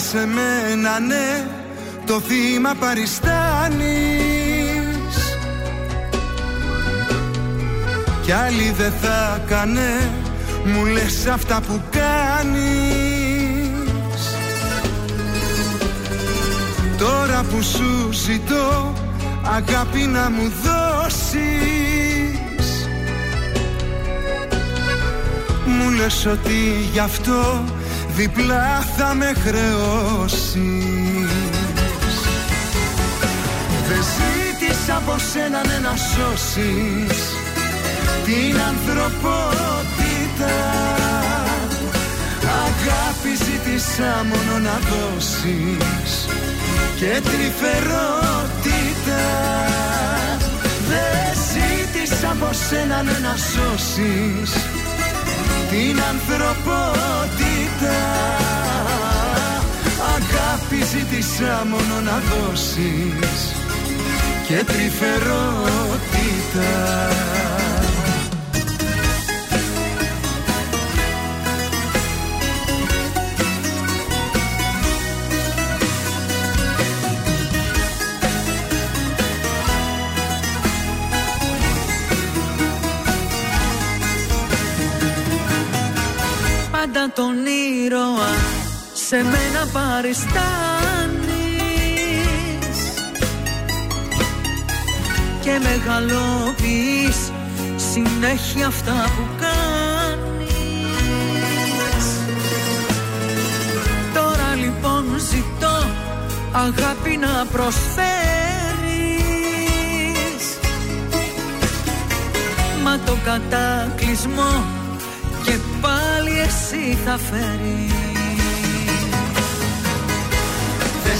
σε μένα ναι το θύμα παριστάνεις. Κι άλλη δεν θα κάνε μου λες αυτά που κάνεις. Τώρα που σου ζητώ αγάπη να μου δώσεις. Μου λες ότι γι' αυτό διπλά θα με χρεώσεις. Δεν ζήτησα από σένα ναι, να σώσεις την ανθρωπότητα. Αγάπη ζήτησα μόνο να δώσεις και τρυφερότητα. Δεν ζήτησα από σένα ναι, να σώσεις την ανθρωπότητα Αγάπη ζήτησα μόνο να δώσεις και τρυφερότητας σε μένα παριστάνεις Και μεγαλοποιείς συνέχεια αυτά που κάνεις. Τώρα λοιπόν ζητώ αγάπη να προσφέρεις. Μα το κατάκλυσμό και πάλι εσύ θα φέρεις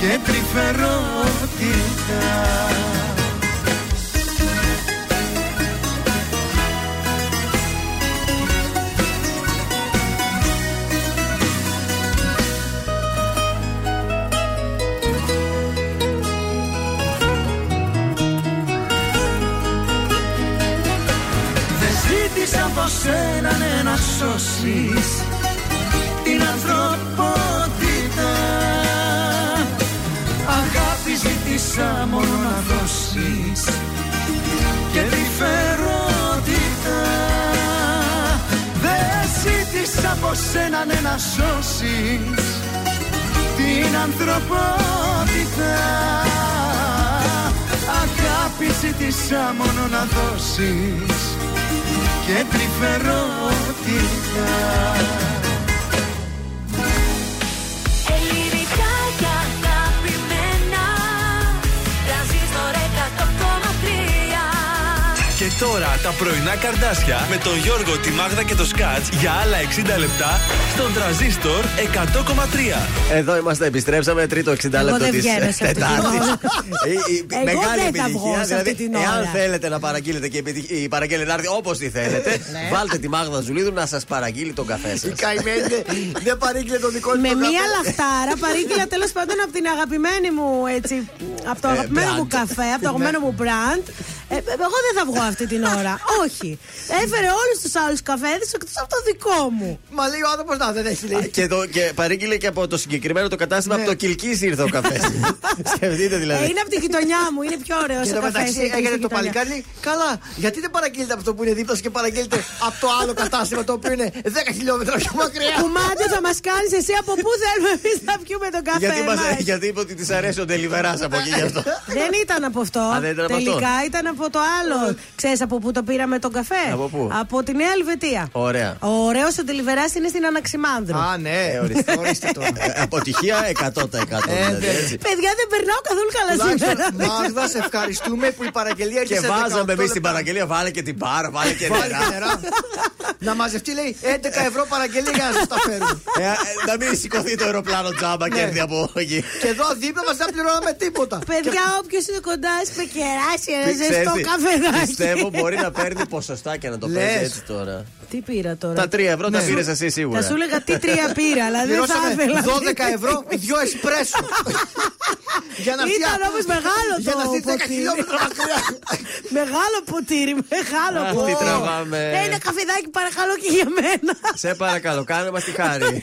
και τρυφερότητα. Δεν ζήτησα από σένα ναι, να σώσεις σένα ναι, να σώσεις. Την ανθρωπότητα. Αγάπη ζήτησα μόνο να δώσεις. Και τρυφερότητα τώρα τα πρωινά καρδάσια με τον Γιώργο, τη Μάγδα και το Σκάτς για άλλα 60 λεπτά στον τραζίστορ 100,3. Εδώ είμαστε, επιστρέψαμε. Τρίτο 60 Εγώ λεπτό δεν της βγαίνω σε αυτή την Τετάρτης. ώρα. Εγώ Μεγάλη δεν θα βγω επιτυχία. σε αυτή Δηλαδή, την εάν ώρα. θέλετε να παραγγείλετε και η επιτυχ- η παραγγέλνη να έρθει όπως τη θέλετε, Ναι. βάλτε τη Μάγδα Ζουλίδου να σας παραγγείλει τον καφέ σας. Η καημένη δεν- δεν παρήγγειλε το δικό της Με το μία καφέ. λαχτάρα παρήγγειλα τέλος πάντων από την αγαπημένη μου έτσι. Από το Ε, αγαπημένο μου brand. καφέ, από το αγαπημένο μου brand. Ε, εγώ δεν θα βγω αυτή την ώρα. Όχι. Έφερε όλους τους άλλους καφέδες εκτός από το δικό μου. Μα λέει ο άνθρωπος να δεν έχει λέει. Και, το, και παρήγγειλε και από το συγκεκριμένο το κατάστημα από το Κιλκή ήρθε ο καφές. Σκεφτείτε Ε, δηλαδή. είναι από τη γειτονιά μου, είναι πιο ωραίος Και ο το καφές. μεταξύ έγινε το παλικάρι. λέει, Καλά, γιατί δεν παραγγείλετε από αυτό που είναι δίπλα σας και παραγγείλετε από το άλλο κατάστημα το οποίο είναι 10 χιλιόμετρα πιο μακριά; Κουμάντι θα μας κάνεις εσύ από πού θέλουμε εμείς να πιούμε τον καφέ Γιατί, μας, μας; γιατί είπε ότι της αρέσει ο Ντελιβερά από εκεί και γι' αυτό. Δεν ήταν από αυτό. Α, δεν ήταν από Τελικά αυτό. ήταν από το άλλο. Ξέρεις από πού το πήραμε τον καφέ; Από πού; Από τη Νέα Ελβετία. Ωραία. Ο ωραίο ο Τελιβερά είναι στην Αναξιμάνδρου. Α, ναι, ορίστε, ορίστε τώρα. Ε, Αποτυχία 100%. δηλαδή, δεν- έτσι. Παιδιά δεν περνάω καθόλου καλά σήμερα. Τουλάχιστον, Μάγδα, σε ευχαριστούμε που η παραγγελία Και ήρθε σε βάζαμε 18 εμείς την λεπτά. παραγγελία, βάλε και την μπάρα, βάλε και Βάλε νερά. και νερά. Να μαζευτεί, λέει, 11 ευρώ παραγγελία για να σας τα φέρουν. Ε, ε, Να μην σηκωθεί το αεροπλάνο τζάμπα και Ναι. έρθει από εκεί. Και εδώ δίπλα μας δεν πληρώναμε τίποτα. Παιδιά, όποιος είναι κοντά, με κεράσει ένα Ξέρεις ζεστό τι, καφεδάκι. Πιστεύω μπορεί να παίρνει ποσοστά και να το Λες. παίζει έτσι τώρα. Τι πήρα τώρα; Τα 3 ευρώ τα Ναι. πήρες εσύ Θα σίγουρα. σου έλεγα τι τρία πήρα, αλλά δεν θα Πληρώσαμε ήθελα. 12 ευρώ, δυο εσπρέσο. Για να έρθει Ήταν α- όμως μεγάλο Για να το έρθει 10 ποτήρι. χιλιόμετρα μακριά. Μεγάλο ποτήρι, μεγάλο Αχ, τι ποτήρι. τραβάμε. Ε, Ένα καφεδάκι παρακαλώ και για μένα. Σε παρακαλώ, κάνε μας τη χάρη.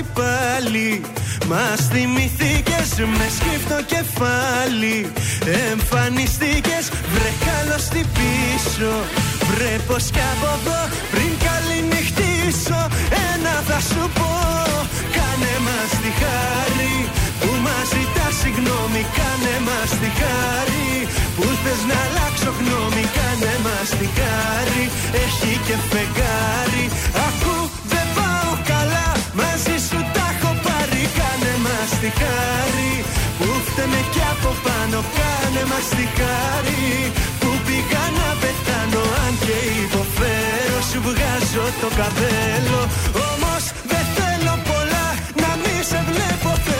καλώς τι πάλι. Μας θυμηθήκες με σκύφτο κεφάλι. Εμφανιστήκες βρε καλώς τι πίσω. Βρε πως κι από εδώ πριν καληνυχτήσω. Ένα θα σου πω Κάνε μας τη χάρη. Που μας ζητάς συγγνώμη Κάνε μας τη χάρη. Που θες να αλλάξω γνώμη Κάνε μας τη χάρη. Έχει και φεγγάρι τη χάρη που φταίμε κι από πάνω Κάνε μας τη χάρη που πήγα να πεθάνω Αν και υποφέρω σου βγάζω το καπέλο. Όμως δεν θέλω πολλά να μη σε βλέπω θέλω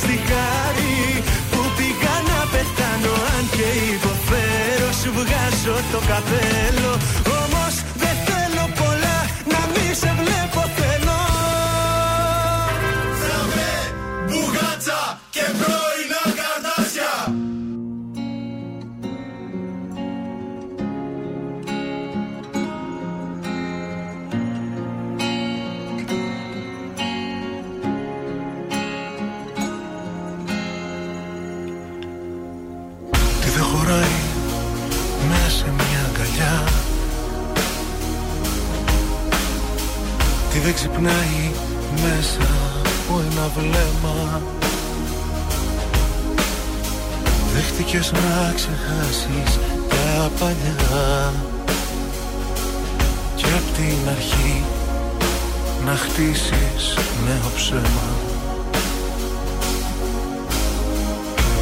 Κάνε μας τη χάρη Που πήγα να πεθάνω Αν και υποφέρω Σου βγάζω το καπέλο. Όμως δεν θέλω πολλά Να μη σε βλέπω θέλω δεν ξυπνάει μέσα από ένα βλέμμα. Δέχτηκες να ξεχάσεις τα παλιά. Και απ' την αρχή να χτίσεις νέο ψέμα.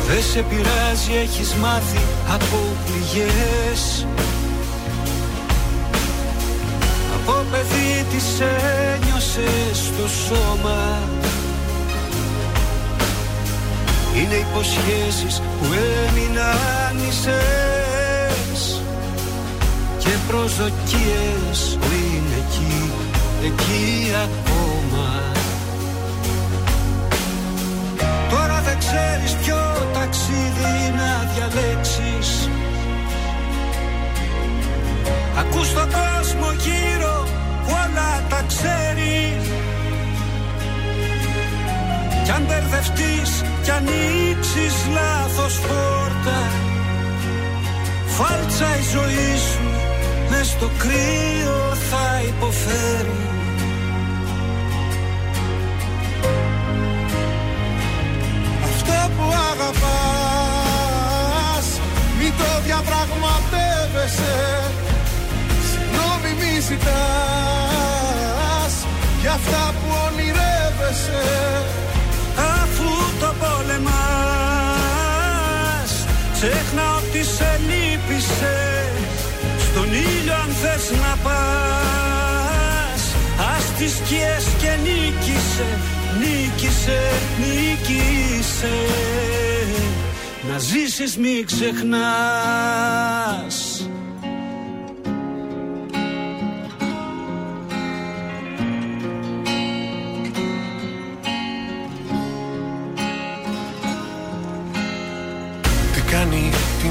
Δεν σε πειράζει, έχεις μάθει από πληγές παιδί τις ένιωσες στο σώμα. Είναι υποσχέσεις που έμειναν μισές Και προσδοκίες που είναι εκεί, εκεί ακόμα. Τώρα δεν ξέρεις ποιο ταξίδι να διαλέξεις. Ακούς τον κόσμο γύρω που όλα τα ξέρει. Κι αν μπερδευτείς κι ανοίξεις λάθος πόρτα Φάλτσα η ζωή σου μες στο κρύο θα υποφέρει. Αυτό που αγαπάς Μην το διαπραγματεύεσαι Συγγνώμη μη ζητάς Για αυτά που ονειρεύεσαι. Αφού το πόλεμας Ξέχνα ότι σε λύπησες. Στον ήλιο αν θες να πας Ας τις σκιές και νίκησε Νίκησε, νίκησε. Να ζήσεις μη ξεχνάς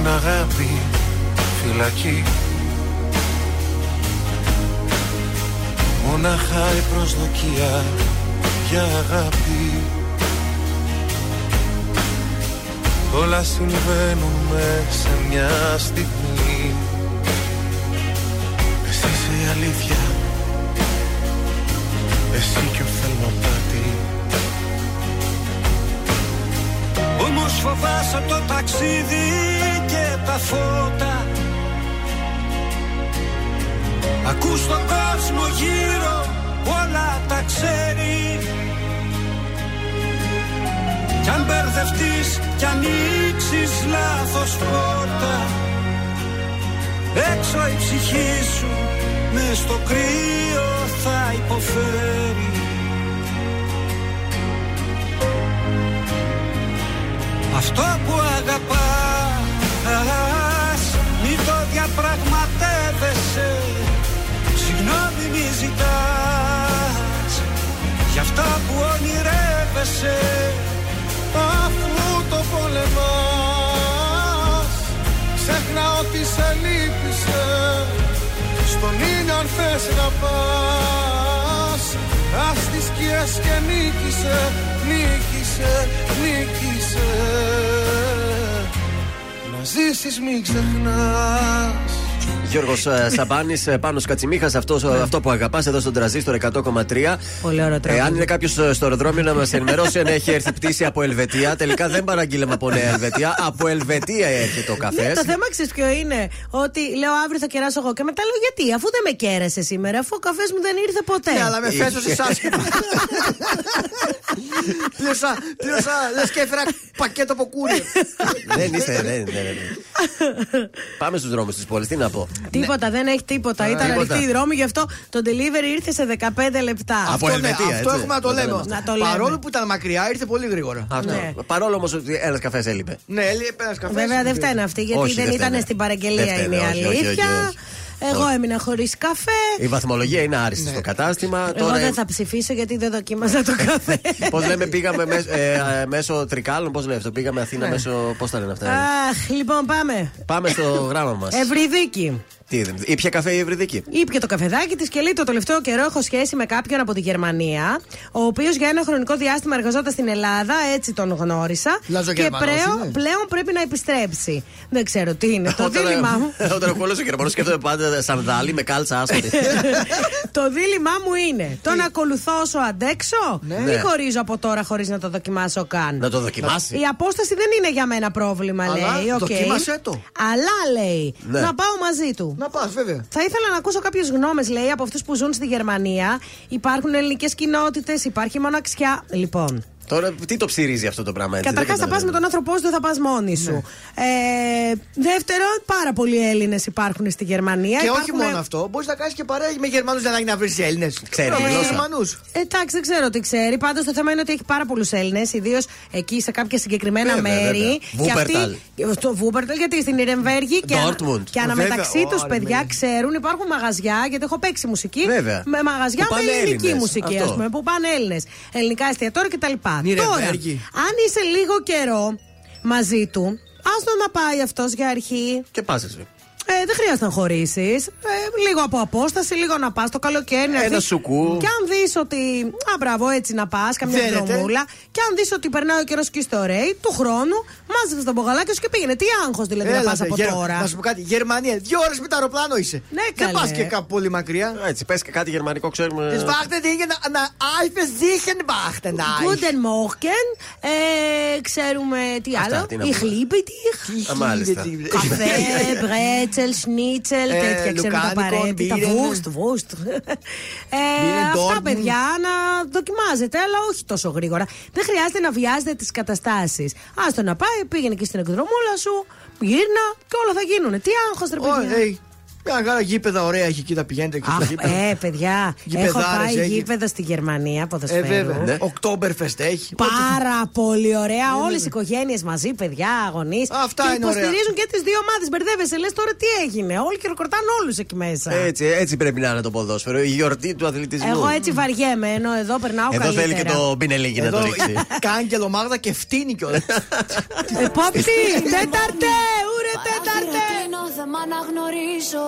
την αγάπη φυλακή. Μονάχα η προσδοκία για αγάπη. Όλα συμβαίνουν μέσα σε μια στιγμή. Εσύ είσαι η αλήθεια. Εσύ και ο θελμοπάτη Όμως φοβάσαι το ταξίδι και τα φώτα Ακούς τον κόσμο γύρω που όλα τα ξέρει. Κι αν μπερδευτείς κι ανοίξεις λάθος πόρτα Έξω η ψυχή σου μες στο κρύο θα υποφέρει. Αυτό που αγαπάς Μην το διαπραγματεύεσαι Συγγνώμη μη ζητάς. Για αυτά που ονειρεύεσαι Αφού το πολεμάς. Ξέχνα ότι σε λύπησε Στον ήλιο αν θες να πας. Ας τις σκιές και νίκησε Νίκησε, νίκησε. Να ζήσεις μην ξεχνάς Γιώργος Σαμπάνης, πάνω Κατσιμίχας, αυτός, Ναι. αυτό που αγαπάς εδώ στον τραζίστορ 100,3. Πολύ ωραίο τραγούδι. Ε, αν είναι κάποιος στο αεροδρόμιο να μας ενημερώσει αν έχει έρθει πτήση από Ελβετία. Τελικά δεν παραγγείλαμε από Νέα Ελβετία. Από Ελβετία έρχεται ο Ναι, καφέ. το θέμα ξέρεις ποιο είναι. Ότι λέω αύριο θα κεράσω εγώ. Και μετά λέω γιατί, αφού δεν με κέρασε σήμερα, αφού ο καφές μου δεν ήρθε ποτέ. Ναι, αλλά με φέσωσε άσχημα. πλήρωσα, πλήρωσα, λες και έφερα πακέτο από κούρι. δεν είστε, δεν, δεν, δεν. Πάμε στους δρόμους της πόλης, τι να πω. Τίποτα, δεν έχει τίποτα. Α, Ήταν τίποτα. ανοιχτή η δρόμη, γι' αυτό το delivery ήρθε σε 15 λεπτά. Από Αυτό, ναι, Ελβετία, αυτό έτσι. έχουμε να το λέμε. Να το λέμε. Παρόλο που ήταν μακριά, ήρθε πολύ γρήγορα. Αυτό. Ναι. Παρόλο όμως ότι ένας καφές έλειπε. Ναι, έλειπε ένας καφές. Βέβαια δεν φταίνε αυτή, γιατί Όχι, δεν δεν ήταν φταίνε. στην παραγγελία, Δεν φταίνε, είναι η όχι, όχι, όχι, αλήθεια. Όχι. Εγώ έμεινα χωρίς καφέ. Η βαθμολογία είναι άριστη Ναι. στο κατάστημα. Εγώ Τώρα δεν θα ψηφίσω γιατί δεν δοκίμαζα το καφέ. Πώς λέμε, πήγαμε μέσω, ε, ε, μέσω τρικάλων. Πώς λέει αυτό, πήγαμε Αθήνα Ναι. μέσω. Πώς τα λένε αυτά; Αχ, λοιπόν πάμε. Πάμε στο γράμμα μας. Ευρυδίκη. Τι, δεν- ήπια καφέ η Ευρυδική. Ήπια το καφεδάκι της και λέει: Το τελευταίο καιρό έχω σχέση με κάποιον από τη Γερμανία, ο οποίος για ένα χρονικό διάστημα εργαζόταν στην Ελλάδα, έτσι τον γνώρισα. Και Λαζογερμανός πλέον, είναι. πλέον πρέπει να επιστρέψει. Δεν ξέρω τι είναι. το δίλημά μου. Όταν έχω όλος ο Γερμανός σκέφτομαι πάντα σανδάλι με κάλτσα άσπρη. το δίλημμά μου είναι τον ακολουθώ όσο αντέξω Ναι. ή χωρίζω από τώρα χωρίς να το δοκιμάσω καν; Να το δοκιμάσει. Η απόσταση δεν είναι για μένα πρόβλημα, Αλλά λέει. οκ. δοκίμασέ το. Αλλά λέει Ναι. να πάω μαζί του. Να πας, βέβαια. Θα ήθελα να ακούσω κάποιες γνώμες, λέει, από αυτούς που ζουν στη Γερμανία. Υπάρχουν ελληνικές κοινότητες, υπάρχει μοναξιά. Λοιπόν, Τώρα τι το ψειρίζει αυτό το πράγμα έτσι. Καταρχάς δεν θα πας με τον άνθρωπό σου, δεν θα πας μόνη σου. Ε, δεύτερον, πάρα πολλοί Έλληνες υπάρχουν στη Γερμανία. Και όχι Υπάρχουν- μόνο αυτό, μπορείς να κάνεις και παρέα με Γερμανούς δεν να βρεις Έλληνες. Ξέρει τη γλώσσα. Γερμανούς. Εντάξει, δεν ξέρω τι ξέρει. Πάντως το θέμα είναι ότι έχει πάρα πολλούς Έλληνες, ιδίως εκεί σε κάποια συγκεκριμένα Βέβαια, μέρη. βέβαια. Και Βούπερταλ. αυτοί- Στο Βούπερταλ, γιατί στην Ιρεμβέργη και, ανα- Dortmund. και αναμεταξύ Βέβαια, τους, ω, παιδιά, ναι. ξέρουν, υπάρχουν μαγαζιά, γιατί έχω παίξει μουσική. Βέβαια. Με μαγαζιά Που με πάνε ελληνική Έλληνες. μουσική, Αυτό. ας πούμε, που πάνε Έλληνες. Ελληνικά εστιατόρια κτλ. Τώρα, Νιρεμβέργη. αν είσαι λίγο καιρό μαζί του, άστο να πάει αυτός για αρχή. Και πας εσύ. Ε, δεν χρειάζεται να χωρίσεις. Ε, λίγο από απόσταση, λίγο να πας το καλοκαίρι. να Ένα δεις. σουκού. Και αν δεις ότι. Α, μπράβο, έτσι να πας, καμιά Δένεται. δρομούλα. Και αν δεις ότι περνάει ο καιρός και είστε ωραίοι, του χρόνου μάζεψε τον μπογαλάκι σου και πήγαινε. Τι άγχος δηλαδή να πας Έλατε, από Γερ- τώρα; Να σου πω κάτι. Γερμανία, δύο ώρες με το αεροπλάνο είσαι. Ναι, Δεν καλέ. πας και κάπου πολύ μακριά. Έτσι, πες και κάτι γερμανικό, ξέρουμε. Es wartet Dinge na Alpe sicher warten Guten Morgen. Ε, ξέρουμε τι Αυτά, άλλο. τι να Η πούμε. χλίπη, τι. Α, μάλιστα. Καφέ, μπρέτσελ, σνίτσελ, Ε, τέτοια ξέρουμε τα λουκάνικο, απαραίτητα. μπίρεν. Βούστ, βούστ. Ε, Μπίρεν, αυτά Dortmund. παιδιά να δοκιμάζετε, αλλά όχι τόσο γρήγορα. Δεν χρειάζεται να βιάζετε τις καταστάσεις. Άστο να πάει, πήγαινε και στην εκδρομούλα σου, γύρνα και όλα θα γίνουν. Τι άγχος ρε παιδιά. Ω, hey, Μια χαρά γήπεδα ωραία έχει εκεί, τα πηγαίνετε και στο Αχ, γήπεδο. ε, παιδιά, έχω Γηπεδάρες πάει έχει. γήπεδο στη Γερμανία Ε, ποδοσφαίρου. βέβαια. Ναι. Oktoberfest έχει. Πάρα πολύ ωραία. Όλες οι οικογένειες μαζί, παιδιά, αγωνείς. Αυτά και είναι ωραία. υποστηρίζουν και τις δύο ομάδες. Μπερδεύεσαι, λες τώρα τι έγινε. Όλοι χειροκροτάνε όλους εκεί μέσα. Έτσι, έτσι πρέπει να είναι το ποδόσφαιρο. Η γιορτή του αθλητισμού. Εγώ έτσι βαριέμαι, ενώ εδώ περνάω Εδώ καλύτερα. θέλει και το μπινελίγι να το Εδώ ρίξει. κάγκελο Μάγδα και φτύνει κιόλας. Επόπτη, τέταρτε, ούρε τέταρτε. Κλείνω, δεν μ' αναγνωρίζω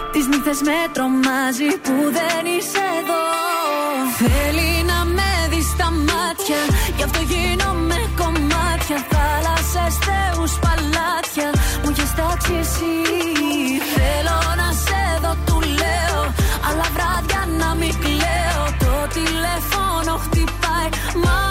Τις νύχτες με τρομάζει Που δεν είσαι εδώ. Θέλει να με δεις στα μάτια Γι' αυτό γίνομαι κομμάτια. Θάλασσες, θεούς, παλάτια Μου έχεις τάξει εσύ. Θέλω να σε δω, του λέω Αλλά βράδια να μην κλαίω. Το τηλέφωνο χτυπάει Μα, μα, μα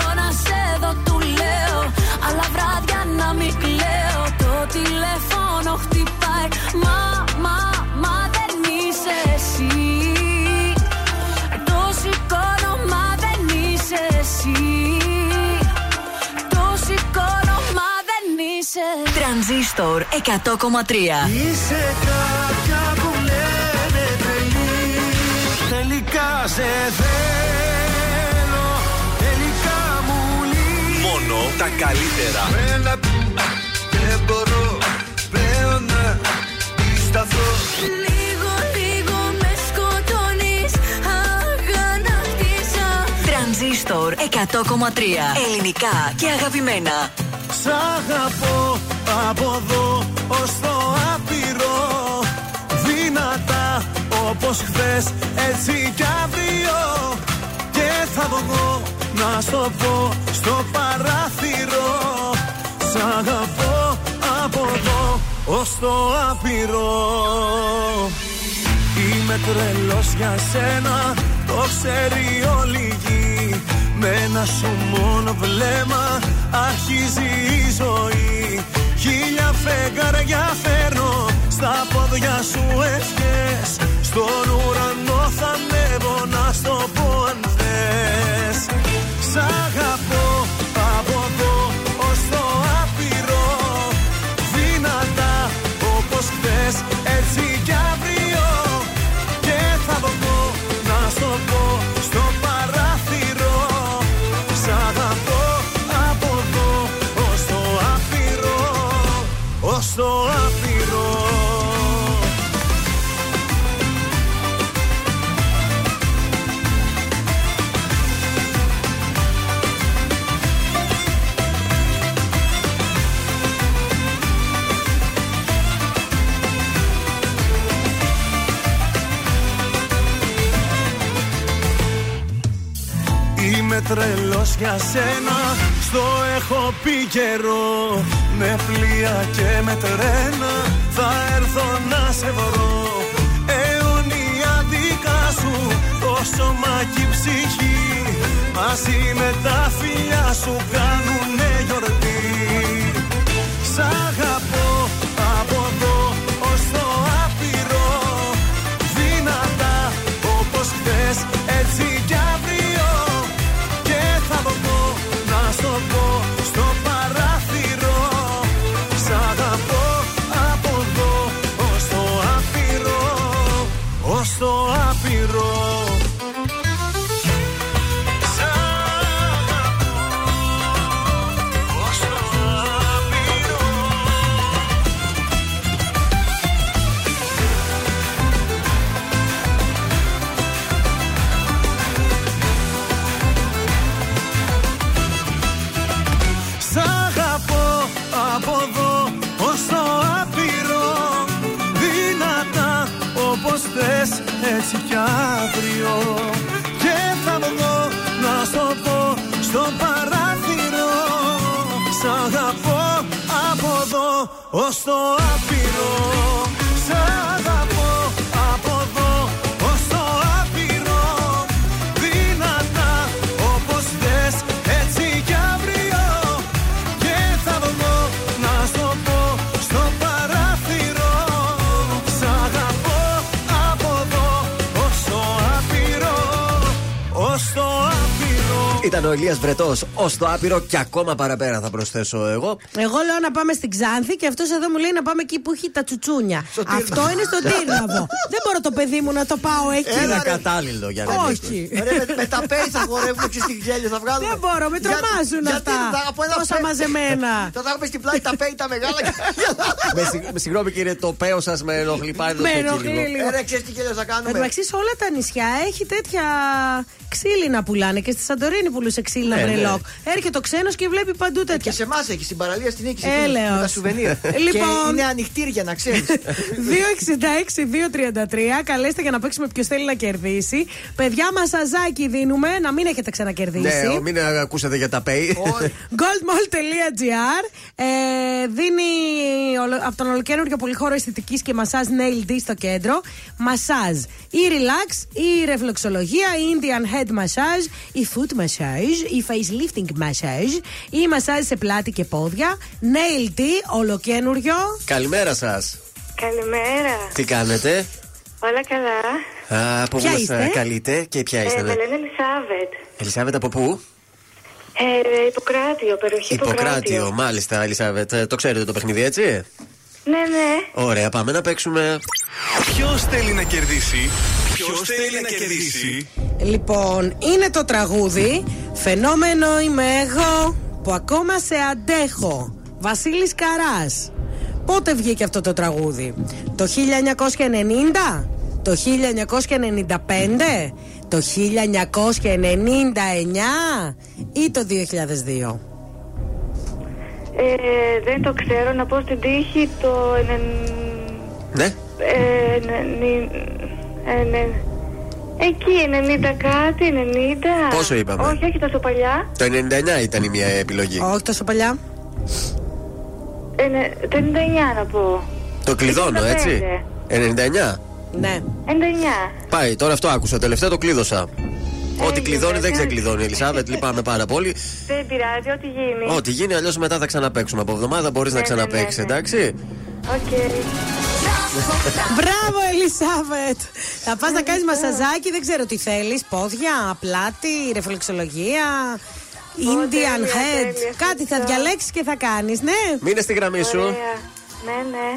Τρανζίστορ 100,3. Είσαι κάποια που λένε τρελή Τελικά σε θέλω Τελικά μου λύνει Μόνο τα καλύτερα. Μένα δεν μπορώ πλέον να σταθώ Λίγο, λίγο με σκοτώνεις Αγανάκτησα Τρανζίστορ 100,3. Ελληνικά και αγαπημένα. Σ' αγαπώ από εδώ ως το άπειρο. Δυνατά όπως χθες έτσι κι αύριο. Και θα βγω να στο πω στο παράθυρο. Σ' αγαπώ από εδώ ως το άπειρο. Είμαι τρελός για σένα, το ξέρει όλη η γη. Με ένα σου μόνο βλέμμα αρχίζει η ζωή Χίλια φεγγαριά φέρνω στα πόδια σου ευχές. Στον ουρανό θα ανέβω να στο πω αν θες. Σ' αγαπώ Είμαι τρελός για σένα. Στο έχω πει καιρό Με πλοία και με τρένα. Θα έρθω να σε βρω. Αιωνία δικά σου Το σώμα και η ψυχή. Μαζί με τα φιλιά σου Κάνουνε γιορτή. Σ' ως το άπειρο Ήταν ο Ηλίας Βρετός ως το άπειρο και ακόμα παραπέρα θα προσθέσω εγώ. Εγώ λέω να πάμε στην Ξάνθη και αυτός εδώ μου λέει να πάμε εκεί που έχει τα τσουτσούνια. Αυτό είναι στον Τύρναβο. Δεν μπορώ το παιδί μου να το πάω εκεί. Είναι κατάλληλο για να Όχι. Ρε, με, με τα πέι θα χορεύουμε και στην γέλιο θα βγάλουμε. Δεν μπορώ, με τρομάζουν Γιατί- αυτά. γιατί θα- από ένα Τόσα πέ- μαζεμένα. Θα τα έχουμε στην πλάτη τα πέι τα μεγάλα και με, συγ- με συγγνώμη κύριε, το πέο σας με ενοχλεί πάλι το Με ξεκίνημα. ενοχλεί λίγο. Ε, ρε, ξέρεις τι γέλιο θα Εν κάνουμε. τω μεταξύ σε όλα τα νησιά έχει τέτοια ξύλινα πουλάνε και στη Σαντορίνη πουλούσε ξύλινα Ναι, ναι. βρελόκ. Έρχεται ο ξένος και βλέπει παντού Και τέτοια. σε εμάς έχει στην παραλία στην νίκη. Έλεος. Με τα σουβενίρ. Λοιπόν. Και είναι ανοιχτήρια να ξέρεις. 266-233. Καλέστε για να παίξουμε ποιος θέλει να κερδίσει. Παιδιά, μασαζάκι δίνουμε, να μην έχετε ξανακερδίσει. Ναι, μην ακούσατε για τα πέι. goldmall.gr ε, δίνει ολο- από τον ολοκένουργιο πολυχώρο αισθητικής και μασάζ Nail D στο κέντρο. Μασάζ ή relax ή ρεφλοξολογία, ή Indian head massage, ή foot massage, ή facelifting massage, ή μασάζ σε πλάτη και πόδια. Nail D, ολοκένουργιο. Καλημέρα σας. Καλημέρα. Τι κάνετε; Όλα καλά. Α, από πού Ποια μας είστε; καλείτε και ποια είστε. Ε, ναι. με λένε Ελισάβετ. Ελισάβετ από πού; Ε, υποκράτιο, περιοχή υποκράτιο. Υποκράτιο, μάλιστα, Ελισάβετ. Ε, Το ξέρετε το παιχνίδι, έτσι; Ναι, ναι. Ωραία, πάμε να παίξουμε. Ποιος θέλει να κερδίσει; Ποιος θέλει να κερδίσει; Λοιπόν, είναι το τραγούδι Φαινόμενο είμαι εγώ που ακόμα σε αντέχω. Βασίλης Καράς. Πότε βγήκε αυτό το τραγούδι, Το 1990, το 1995, το 1999 ή το 2002. Ε, δεν το ξέρω, να πω στην τύχη το... ενεν- Ναι. Ε, ναι, νι- ε, ναι. Εκεί, 90 κάτι, 90. Πόσο είπαμε; Όχι, όχι τόσο παλιά. Το 99 ήταν η μία επιλογή. Όχι τόσο παλιά. Ε, ναι, το 99 να πω. Το κλειδώνω, 95. έτσι. 99. Ναι. 99. Πάει, τώρα αυτό άκουσα. Τελευταίο το κλείδωσα. Ό,τι Έγινε, κλειδώνει δεν εντάξει. ξεκλειδώνει, Ελισάβετ. Λυπάμαι πάρα πολύ. Δεν πειράζει, ό,τι γίνει. Ό,τι γίνει, αλλιώς μετά θα ξαναπαίξουμε. Από εβδομάδα μπορείς να Ναι, ναι, ναι, ξαναπαίξεις, ναι. εντάξει. Οκ. Μπράβο, Ελισάβετ! Θα πας να κάνεις μασαζάκι, δεν ξέρω τι θέλεις. Πόδια, πλάτη, ρεφλεξολογία. Indian τέλεια, head. τέλεια, Κάτι θα ευχαριστώ. διαλέξεις και θα κάνεις, ναι; Μείνε στη γραμμή σου. Ωραία. Ναι, ναι.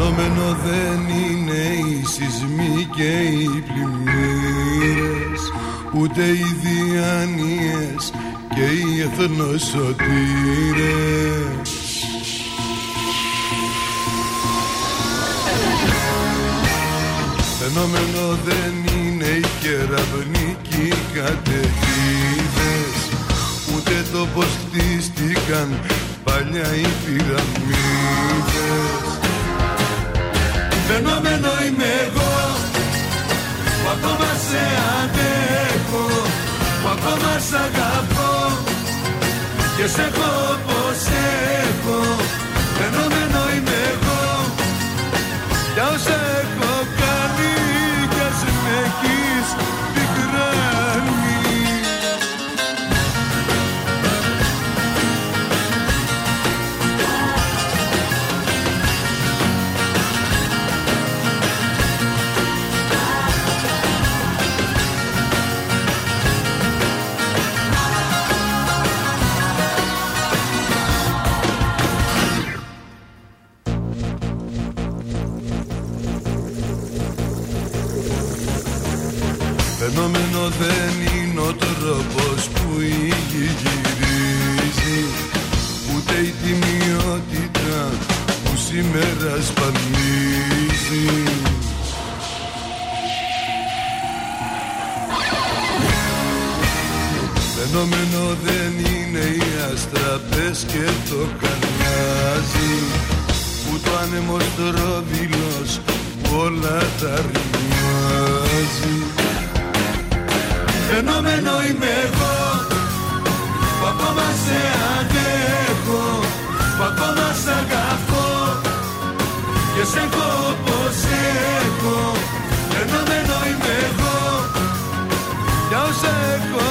Φαινόμενο δεν είναι οι σεισμοί και οι πλημμύρες Ούτε οι διάνοιες και οι εθνοσωτήρες. Φαινόμενο δεν είναι οι κεραυνοί και οι καταιγίδες Ούτε το πως χτίστηκαν παλιά οι πυραμίδες Φαινόμενο είμαι εγώ που ακόμα σε αντέχω που ακόμα σ' αγαπώ. Και σε έχω όπως έχω Φαινόμενο είμαι εγώ. Για όσα δεν είναι ο τρόπος που η γη γυρίζει. Ούτε η τιμιότητα που σήμερα σπανίζει. Φαινόμενο δεν είναι οι αστραπές και το κανιάζει. Ούτε ο άνεμος τρόδιλος που όλα τα ρημάζει Φαινόμενο είμαι εγώ. Που ακόμα σε αντέχω που ακόμα σ' αγαπώ. Και σε έχω όπως έχω Φαινόμενο είμαι εγώ. Για όσα έχω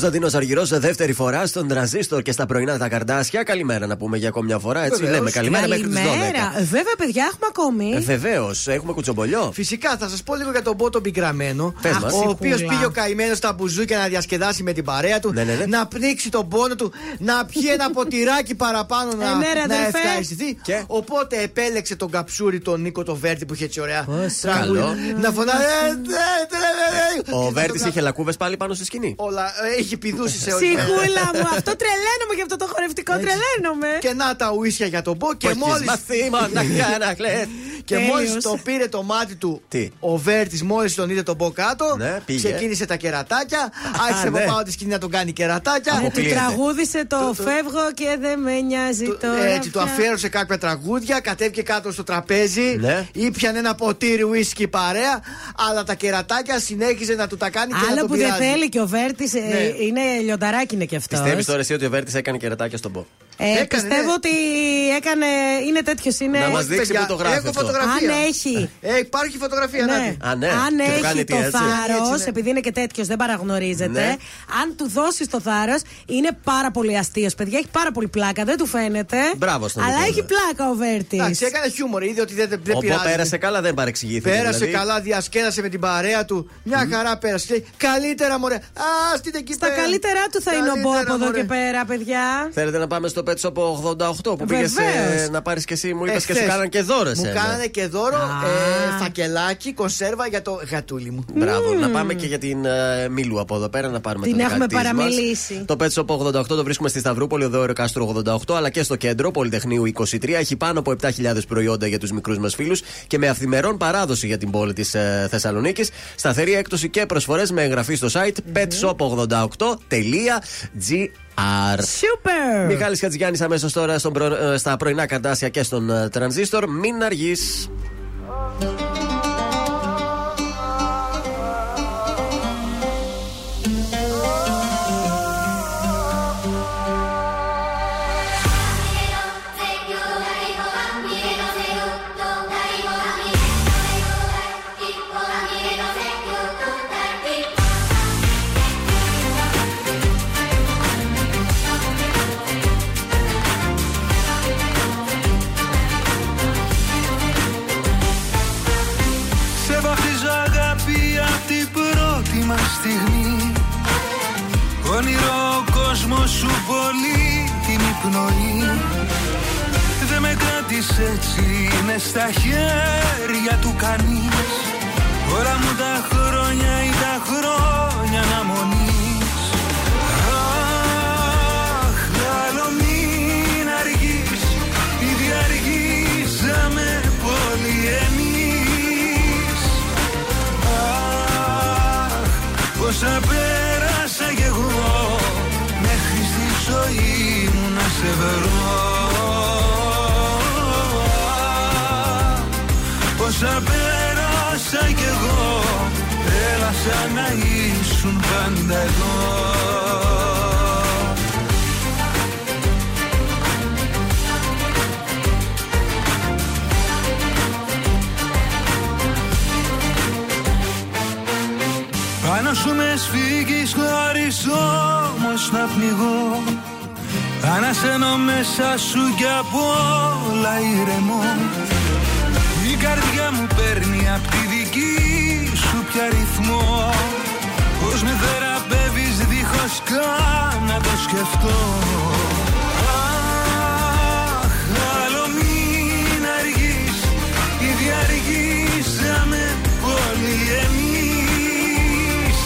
Κωνσταντίνο Αργυρό, δεύτερη φορά στον τρανζίστορ και στα πρωινά τα καρδάσια. Καλημέρα να πούμε για ακόμη μια φορά. Έτσι Βεβαίως. λέμε καλημέρα μέχρι τι 12. Καλημέρα. Βέβαια, παιδιά, έχουμε ακόμη. Βεβαίω, έχουμε κουτσομπολιό. Φυσικά, θα σα πω λίγο για τον Πότο Μπικραμένο. Πες μας. Ο οποίο Ψυχούλα. πήγε ο καημένο στα μπουζούκια να διασκεδάσει με την παρέα του, Ναι, ναι, ναι. να πνίξει τον πόνο του, να πιει ένα ποτηράκι παραπάνω να, Ε, ναι, ρε, να αδερφέ. ευχαριστηθεί. Και? Οπότε επέλεξε τον καψούρι τον Νίκο το Βέρτη που είχε έτσι ωραία Πόσο καλό. Να φωνάζει. «Ε, ναι, ναι, ναι, ναι». Ο Βέρτη είχε λακκούβε πάλι πάνω στη σκηνή. Όλα, ε, είχε πηδούσει σε όλη Ψυχούλα μου, αυτό τρελαίνομαι για αυτό το χορευτικό, τρελαίνομαι. Και να τα ουίσια για τον Μπο και Όχι, μόλις. μαθήματα για να κλαις. Και Τέλειος. μόλι το πήρε το μάτι του Τι; ο Βέρτης, μόλις τον είδε τον Μπο κάτω, Ναι, πήγε. ξεκίνησε τα κερατάκια. Άρχισε ναι. από πάνω τη σκηνή να τον κάνει κερατάκια. Ναι, του Αποκλείεται. τραγούδισε το φεύγω και δεν με νοιάζει Του- τώρα. Έτσι, του πια. αφιέρωσε κάποια τραγούδια, κατέβηκε κάτω στο τραπέζι, Ναι. ήπιανε ένα ποτήρι ουίσκι παρέα, αλλά τα κερατάκια συνέχιζε να του τα κάνει και να Άλλο τον που δεν πειράζει. θέλει και ο Βέρτης Ναι. είναι λιονταράκι είναι και αυτός. Πιστεύεις τώρα εσύ ότι ο Βέρτης έκανε κερατάκια στον Μπο. Ε, Έκανε, πιστεύω ναι. ότι έκανε. Είναι τέτοιος. Είναι. Να μας Όχι, δείξει παιδιά, που το γράφει έχω αυτό. φωτογραφία. Αν έχει. Ε, υπάρχει φωτογραφία, Ναι. να τη. Α, ναι. Αν Και το έχει κάνει το τι, έτσι. θάρρος, Έτσι, ναι. επειδή είναι και τέτοιος, δεν παραγνωρίζεται. Ναι. Αν του δώσεις το θάρρος, είναι πάρα πολύ αστείος. Παιδιά, έχει πάρα πολύ πλάκα. Δεν του φαίνεται. Μπράβο στον Αλλά Νικόλα. έχει πλάκα ο Βέρτης. Εντάξει, έκανε χιούμορ, είδε ότι δεν, δεν Ο Μπο πειράζει. πέρασε καλά, δεν παρεξηγήθηκε. Πέρασε δηλαδή. καλά, διασκέδασε με την παρέα του. Μια χαρά πέρασε. Λέει, Καλύτερα, μωρέ. Α, στείλτε εκεί Στα πέρα. καλύτερά του θα είναι ο Μπό Καλύτερα, από εδώ μωρέ. και πέρα, παιδιά. Θέλετε να πάμε στο Pet Shop 88 που πήγες Βεβαίως. να πάρεις και εσύ, μου είπες και Εχθές σου κάναν και δώρο. Μου εσένα. κάνανε και δώρο ε, φακελάκι, κονσέρβα για το γατούλι μου. Μπράβο. Να πάμε και για την ε, Μίλου από εδώ πέρα να πάρουμε Την το έχουμε δεκατής μας. παραμιλήσει. Το Pet Shop 88 το βρίσκουμε στη Σταυρούπολη, εδώ Εροκάστρο 88, αλλά και στο κέντρο Πολυτεχνείου 23. Έχει πάνω από 7.000 προϊόντα για τους μικρούς μας φίλους και με αυθημερών παράδοση για την πόλη της ε, Θεσσαλονίκης. Σταθερή έκπτωση και προσφορές με εγγραφή στο site petshop88.gr. Σούπερ! Μιχάλης Χατζηγιάννης αμέσως τώρα στον προ- ε, στα πρωινά καρτάσια και στον ε, τρανζίστορ. Μην αργείς. Ζωή Δεν με κράτησε έτσι είναι στα χέρια του κανείς. Όλα μου τα χρόνια ή τα χρόνια αναμονής Αχ, άλλο μην αργείς Ήδη αργήσαμε πολύ εμείς. Αχ, πόσα πέρασα σε βρω Πόσα πέρασα κι εγώ Έλα σαν να ήσουν πάντα εδώ. Πάνω σου με σφίγγεις χωρίς όμως να πνιγώ Ανασένω μέσα σου κι απ' όλα ηρεμώ. Η καρδιά μου παίρνει απ' τη δική σου πια ρυθμό. Πώς με θεραπεύεις δίχως καν να το σκεφτώ. Αχ, άλλο μην αργείς Ήδη αργήσαμε πολύ εμείς.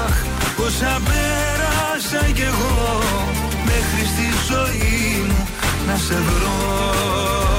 Αχ, πόσα πέρασα κι εγώ Μέχρι στη ζωή μου να σε βρω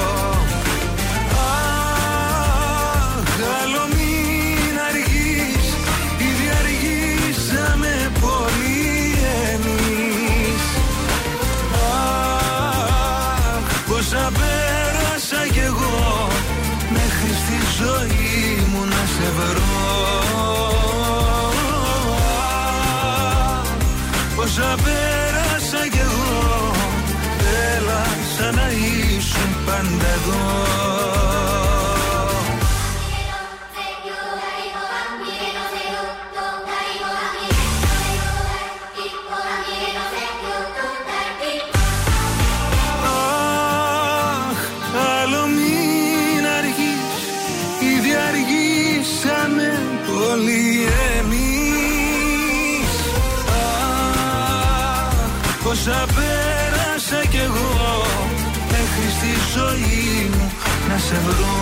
σε βρω.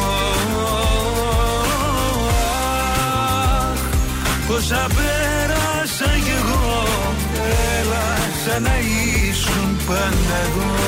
Αχ, πόσα πέρασα κι εγώ. Έλα σαν να ήσουν πάντα εδώ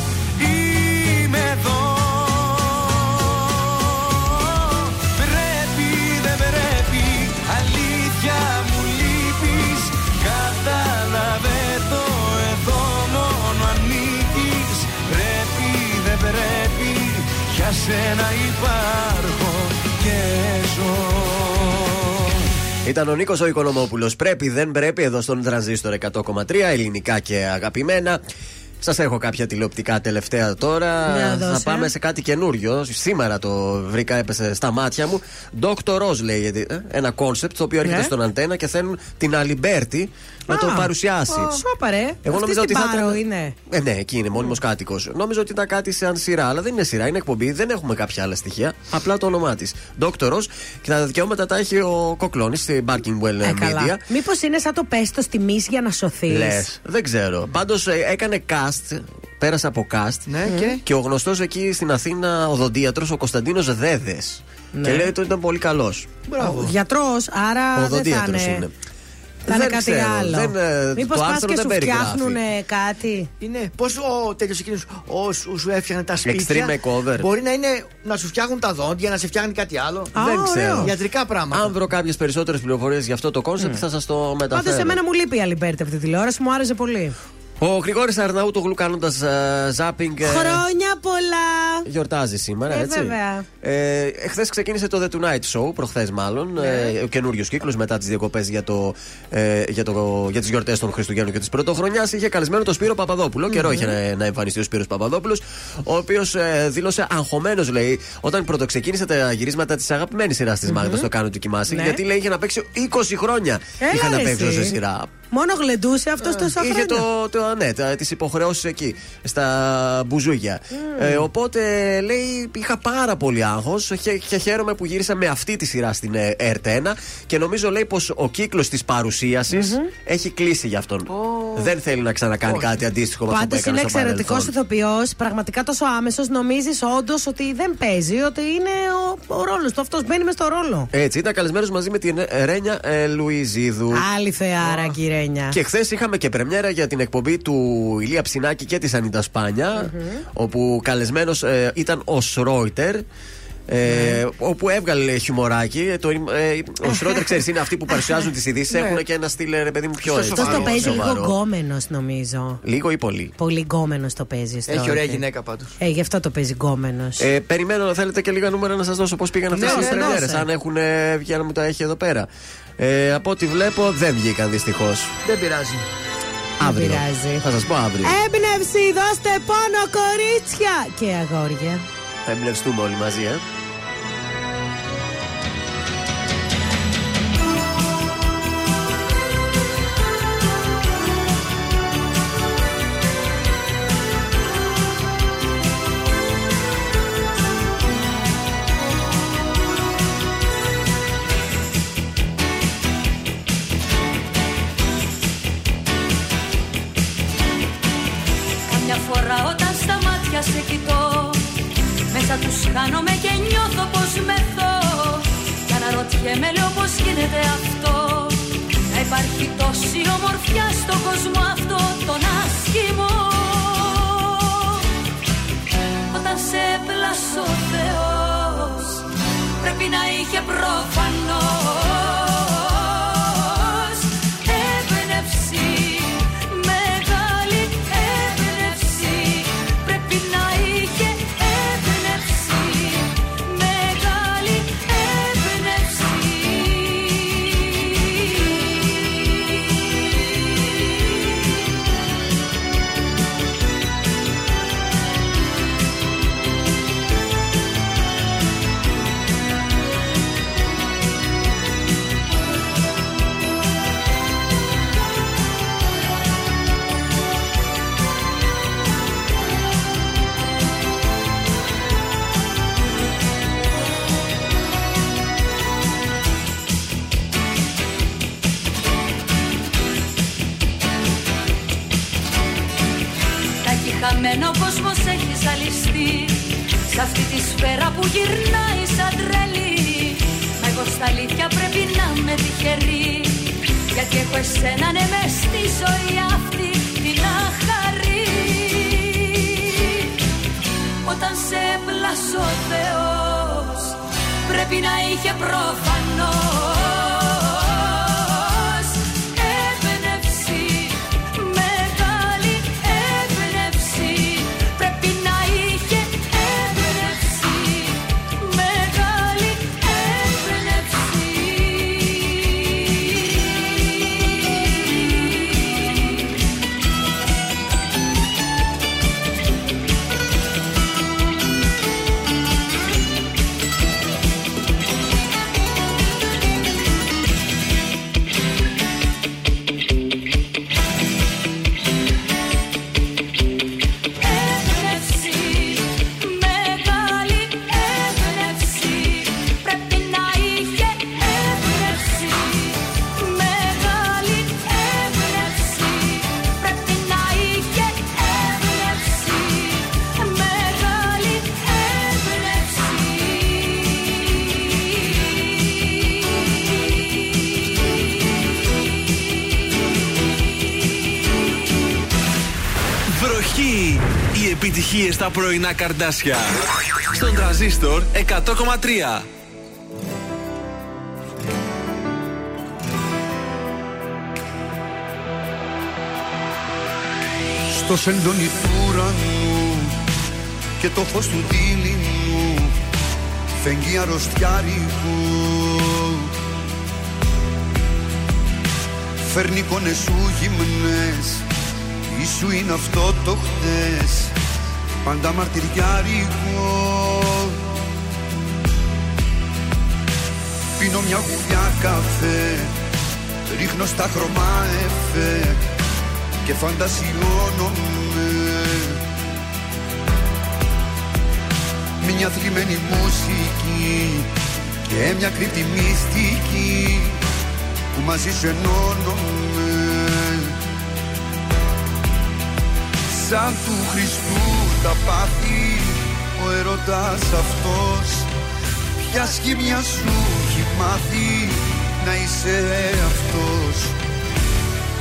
σένα υπάρχω και ζω Ήταν ο Νίκος ο Οικονομόπουλος. Πρέπει, δεν πρέπει, εδώ στον τρανζίστορ 100,3 ελληνικά και αγαπημένα. Σας έχω κάποια τηλεοπτικά τελευταία τώρα. Για Θα δώσε. πάμε σε κάτι καινούριο. Σήμερα το βρήκα, έπεσε στα μάτια μου. Doctors λέγεται. ε, Ένα κόνσεπτ το οποίο έρχεται Ναι. στον αντένα και θέλουν την Αλιμπέρτη να το Α, παρουσιάσει. ω, Σώπα ρε. Εγώ Αυτής νόμιζα ότι στην θα Πάρο ήταν- είναι. Ε, ναι, εκεί είναι, μόνιμος κάτοικος. Νόμιζα ότι ήταν κάτι σαν σειρά, αλλά δεν είναι σειρά, είναι εκπομπή, δεν έχουμε κάποια άλλα στοιχεία. Απλά το όνομά της. Δόκτωρο και τα δικαιώματα τα έχει ο Κοκλώνης στην Barkingwell Ε, Media. καλά. Μήπως είναι σαν το πέστο τιμή για να σωθείς. Λες, δεν ξέρω. Πάντως έκανε cast, πέρασε από cast. Ναι, και; και ο γνωστός εκεί στην Αθήνα οδοντίατρο, ο Κωνσταντίνος Δέδες. Ναι. Και λέει ότι ήταν πολύ καλός. Μπράβο. Γιατρός, άρα δεν θα Οδοντίατρο είναι. είναι. Θα είναι Δεν κάτι ξέρω, άλλο. δεν, ε, Μήπως το πας άρθρο και δεν σου περιγράφει. φτιάχνουν κάτι; Είναι πώς ο τέτοιο εκείνος ο, σου, σου έφτιαχνε τα σπίτια. Extreme makeover. Μπορεί να είναι να σου φτιάχνουν τα δόντια, να σε φτιάχνει κάτι άλλο; δεν ξέρω. Ιατρικά πράγματα. Αν βρω κάποιες περισσότερες πληροφορίες για αυτό το κόνσεπτ, θα σας το μεταφέρω. Πάντως, εμένα μου λείπει η Αλιμπέρτη από τη τηλεόραση, μου άρεσε πολύ. Ο Γρηγόρης Αρναούτογλου κάνοντας ζάπινγκ. ε, Χρόνια πολλά! Γιορτάζει σήμερα, Ε, έτσι. βέβαια. Ε, Εχθές ξεκίνησε το The Tonight Show, προχθές μάλλον. Ναι. Ε, ο καινούριος κύκλος μετά τις διακοπές για, το, ε, για, το, για τις γιορτές των Χριστουγέννων και της Πρωτοχρονιάς. Είχε καλεσμένο τον Σπύρο Παπαδόπουλο. Καιρό είχε να, να εμφανιστεί ο Σπύρος Παπαδόπουλος, ο οποίος ε, δήλωσε αγχωμένος, λέει, όταν πρωτοξεκίνησε τα γυρίσματα της αγαπημένης σειράς της Μάγδας, το κάνω του κοιμάσαι. Ναι. Γιατί λέει είχε να παίξει 20 χρόνια. Έλα, είχα να ρε, παίξω εσύ. σε σειρά. Μόνο γλεντούσε αυτός τόσα χρόνια. Είχε το, το, ναι, τις υποχρεώσεις εκεί, στα μπουζούγια. Ε, οπότε λέει, είχα πάρα πολύ άγχος και, και χαίρομαι που γύρισα με αυτή τη σειρά στην ε, ΕΡΤ1 και νομίζω λέει πως ο κύκλος της παρουσιαση έχει κλείσει για αυτόν. Δεν θέλει να ξανακάνει κάτι αντίστοιχο με αυτό που Πάντως έκανε είναι στο εξαιρετικός παρελθόν. ηθοποιός, πραγματικά τόσο άμεσος. Νομίζεις όντως ότι δεν παίζει, ότι είναι ο, ο ρόλος του. Αυτός μπαίνει μες στο ρόλο. Έτσι, ήταν καλεσμένος μαζί με την ε, Ρένια ε, Λουιζίδου. Άλλη θεάρα, κυρένια. Και χθες είχαμε και πρεμιέρα για την εκπομπή του Ηλία Ψινάκη και της Ανίτα Σπάνια, όπου καλεσμένος ήταν ο Σρόιτερ. Ε, όπου έβγαλε χιουμοράκι. Ε, Το, ε, ο Σρόιτερ, ξέρεις, είναι αυτοί που παρουσιάζουν τις ειδήσεις. Ναι. Έχουν και ένα στυλ, ρε παιδί μου, πιο έτσι. Αυτός το παίζει λίγο σοβαρό. γκόμενος, νομίζω. Λίγο ή πολύ. Πολύ γκόμενος το παίζει. Έχει Στρόιτερ. ωραία γυναίκα πάντως. Ε, γι' αυτό το παίζει γκόμενος. Ε, περιμένω να θέλετε και λίγα νούμερα να σας δώσω πώς πήγαν αυτές Ναι, τις ναι, πρεμιέρες. δώσε. Αν έχουν ε, βγει, αν μου τα έχει εδώ πέρα. Ε, από ό,τι βλέπω δεν βγήκαν δυστυχώς. Δεν πειράζει. Αύριο. πειράζει. Θα σας πω αύριο. Έμπνευση, δώστε πόνο, κορίτσια και αγόρια. Θα εμπνευστούμε όλοι μαζί, ε. Πρωινά καρδάσια. Στον τραζίστορ 100,3. Στο σεντόνι του ουρανού και το φως του δίληνου φεγγεί αρρωστιάρικου Φέρνει εικόνες σου γυμνές Ίσου είναι αυτό το χτες Πάντα μαρτυριάρικο Πίνω μια γουλιά καφέ Ρίχνω στα χρώμα εφέ Και φαντασιώνομαι Μια θλιμμένη μουσική Και μια κρύπτη μυστική Που μαζί σου ενώνομαι Σαν του Χριστού τα πάθη Ο ερωτάς αυτός. Ποια σχήμια σου έχει μάθει Να είσαι αυτός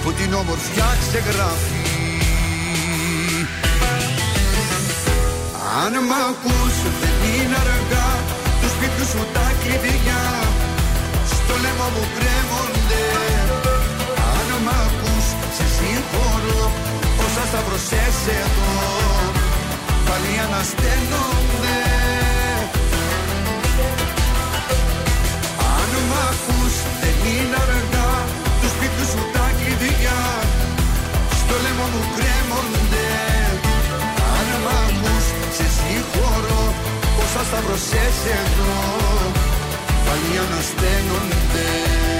Που την όμορφιά ξεγράφει; Αν μ' ακούς δεν είναι αργά Του σπίτιου σου τα κλειδιά. Στο λαιμό μου κρέμονται. Αν μ' ακούς σε συγχωρώ Όσα σταυρωσές εδώ Πάλι ανασταίνονται. Αν μ' ακούς δεν είναι αργά. Του σπίτιου σου τα κλειδιά. Στο λαιμό μου κρέμονται. Αν μ' ακούς σε συγχωρώ. Όσα σταυρωσές εδώ Πάλι ανασταίνονται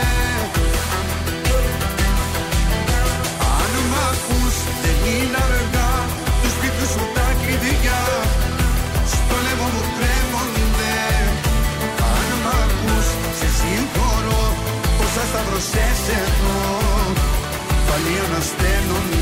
είναι αργά του σπίτου σου τα κλειδιά. Στο λαιμό μου κρέμονται Αν μ' ακούς σε συγχωρώ όσα σταυρωσές εδώ. Πάλι ανασταίνονται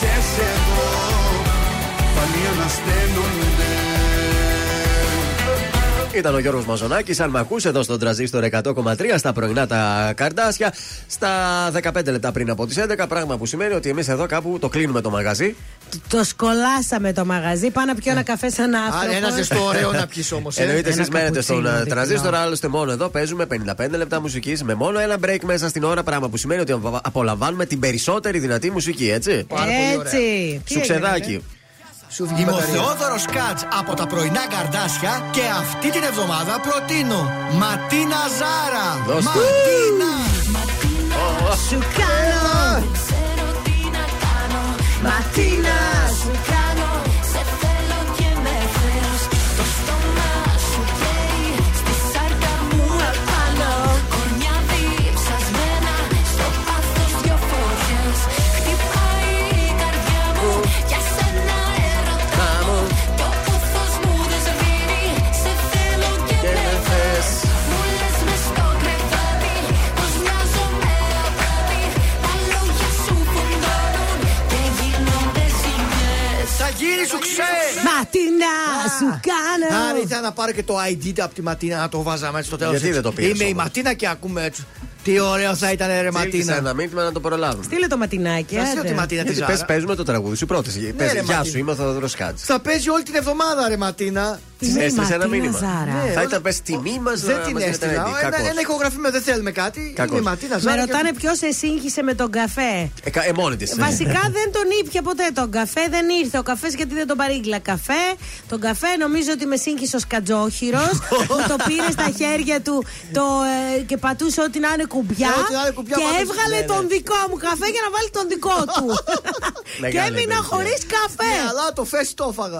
όσα σταυρωσές εδώ πάλι ανασταίνονται Ήταν ο Γιώργος Μαζονάκης Αν με ακούς εδώ στον τραζίστορ 100,3 στα πρωινά τα καρτάσια. Στα 15 λεπτά πριν από τις 11. Πράγμα που σημαίνει ότι εμείς εδώ κάπου το κλείνουμε το μαγαζί. Το σκολάσαμε το μαγαζί. Πάω να πιω ένα καφέ σαν άνθρωπος. Άρα ένα ζεστό ωραίο να πιεις όμως. Εννοείται εσείς μένετε στον ε, τραζίστορ, άλλωστε μόνο εδώ παίζουμε 55 λεπτά μουσικής με μόνο ένα break μέσα στην ώρα. Πράγμα που σημαίνει ότι απολαμβάνουμε την περισσότερη δυνατή μουσική, έτσι. Έτσι. Τι Σου έγινε, ξεδάκι. Είμαι ο Θεόδωρος Κάτς από τα πρωινά καρδάσια και αυτή την εβδομάδα προτείνω Ματίνα Ζάρα. Δώσ' του. Ματίνα. Σου κάνω. Ματίνα. Σου κάνω, Θα γίνει σου ξέ! Ματίνα, σου κάνω. Άρα ήθελα να πάρω και το ID από τη Ματίνα να το βάζαμε έτσι στο τέλος. Γιατί δεν το πήρες Είμαι η όμως; Ματίνα και ακούμε έτσι. Τι ωραίο θα ήταν, ρε Στείλτε Ματίνα. ένα μήνυμα να το προλάβουμε. Στείλε το ματινάκι. Θα στείλω άντε. τη Ματίνα τη Γιατί Ζάρα. πες, παίζουμε το τραγούδι σου πρώτη. Πες, ρε, Γεια Ματίνα. σου, είμαι ο Θοδωρός Κάτση. Θα παίζει όλη την εβδομάδα, ρε Ματίνα. Τη Της έστειλες ένα Ματίνα μήνυμα. Ζάρα. Ναι, Θα όλα- ήταν πες τιμή μας Δεν την έστειλα. Ένα, ένα ηχογραφήμα δεν θέλουμε κάτι. Κακός. Είναι η Ματίνα Με Ζάρα. και- ρωτάνε ποιος σε σύγχυσε με τον καφέ. Ε, μόνη της. Βασικά δεν τον ήπια ποτέ τον καφέ, δεν ήρθε ο καφές γιατί δεν τον παρήγγειλα καφέ. Τον καφέ νομίζω ότι με σύγχυσε ο Σκατζόχυρος που το πήρε στα χέρια του το, ε, και πατούσε ό,τι να είναι κουμπιά. Ναι, ό,τι να είναι κουμπιά και πατούσε. έβγαλε Ναι, ναι. τον δικό μου καφέ για να βάλει τον δικό του. και Μεγάλη έμεινα επιτυχία. χωρίς καφέ. Ναι, αλλά το φες το έφαγα.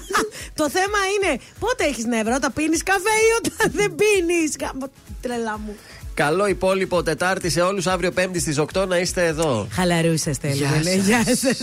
το θέμα είναι πότε έχεις νεύρα, όταν πίνεις καφέ ή όταν δεν πίνεις; Τρελά μου. Καλό υπόλοιπο Τετάρτη σε όλους. Αύριο Πέμπτη στις 8 να είστε εδώ. Χαλαρούσα, Στέλιο. Γεια Γεια σας.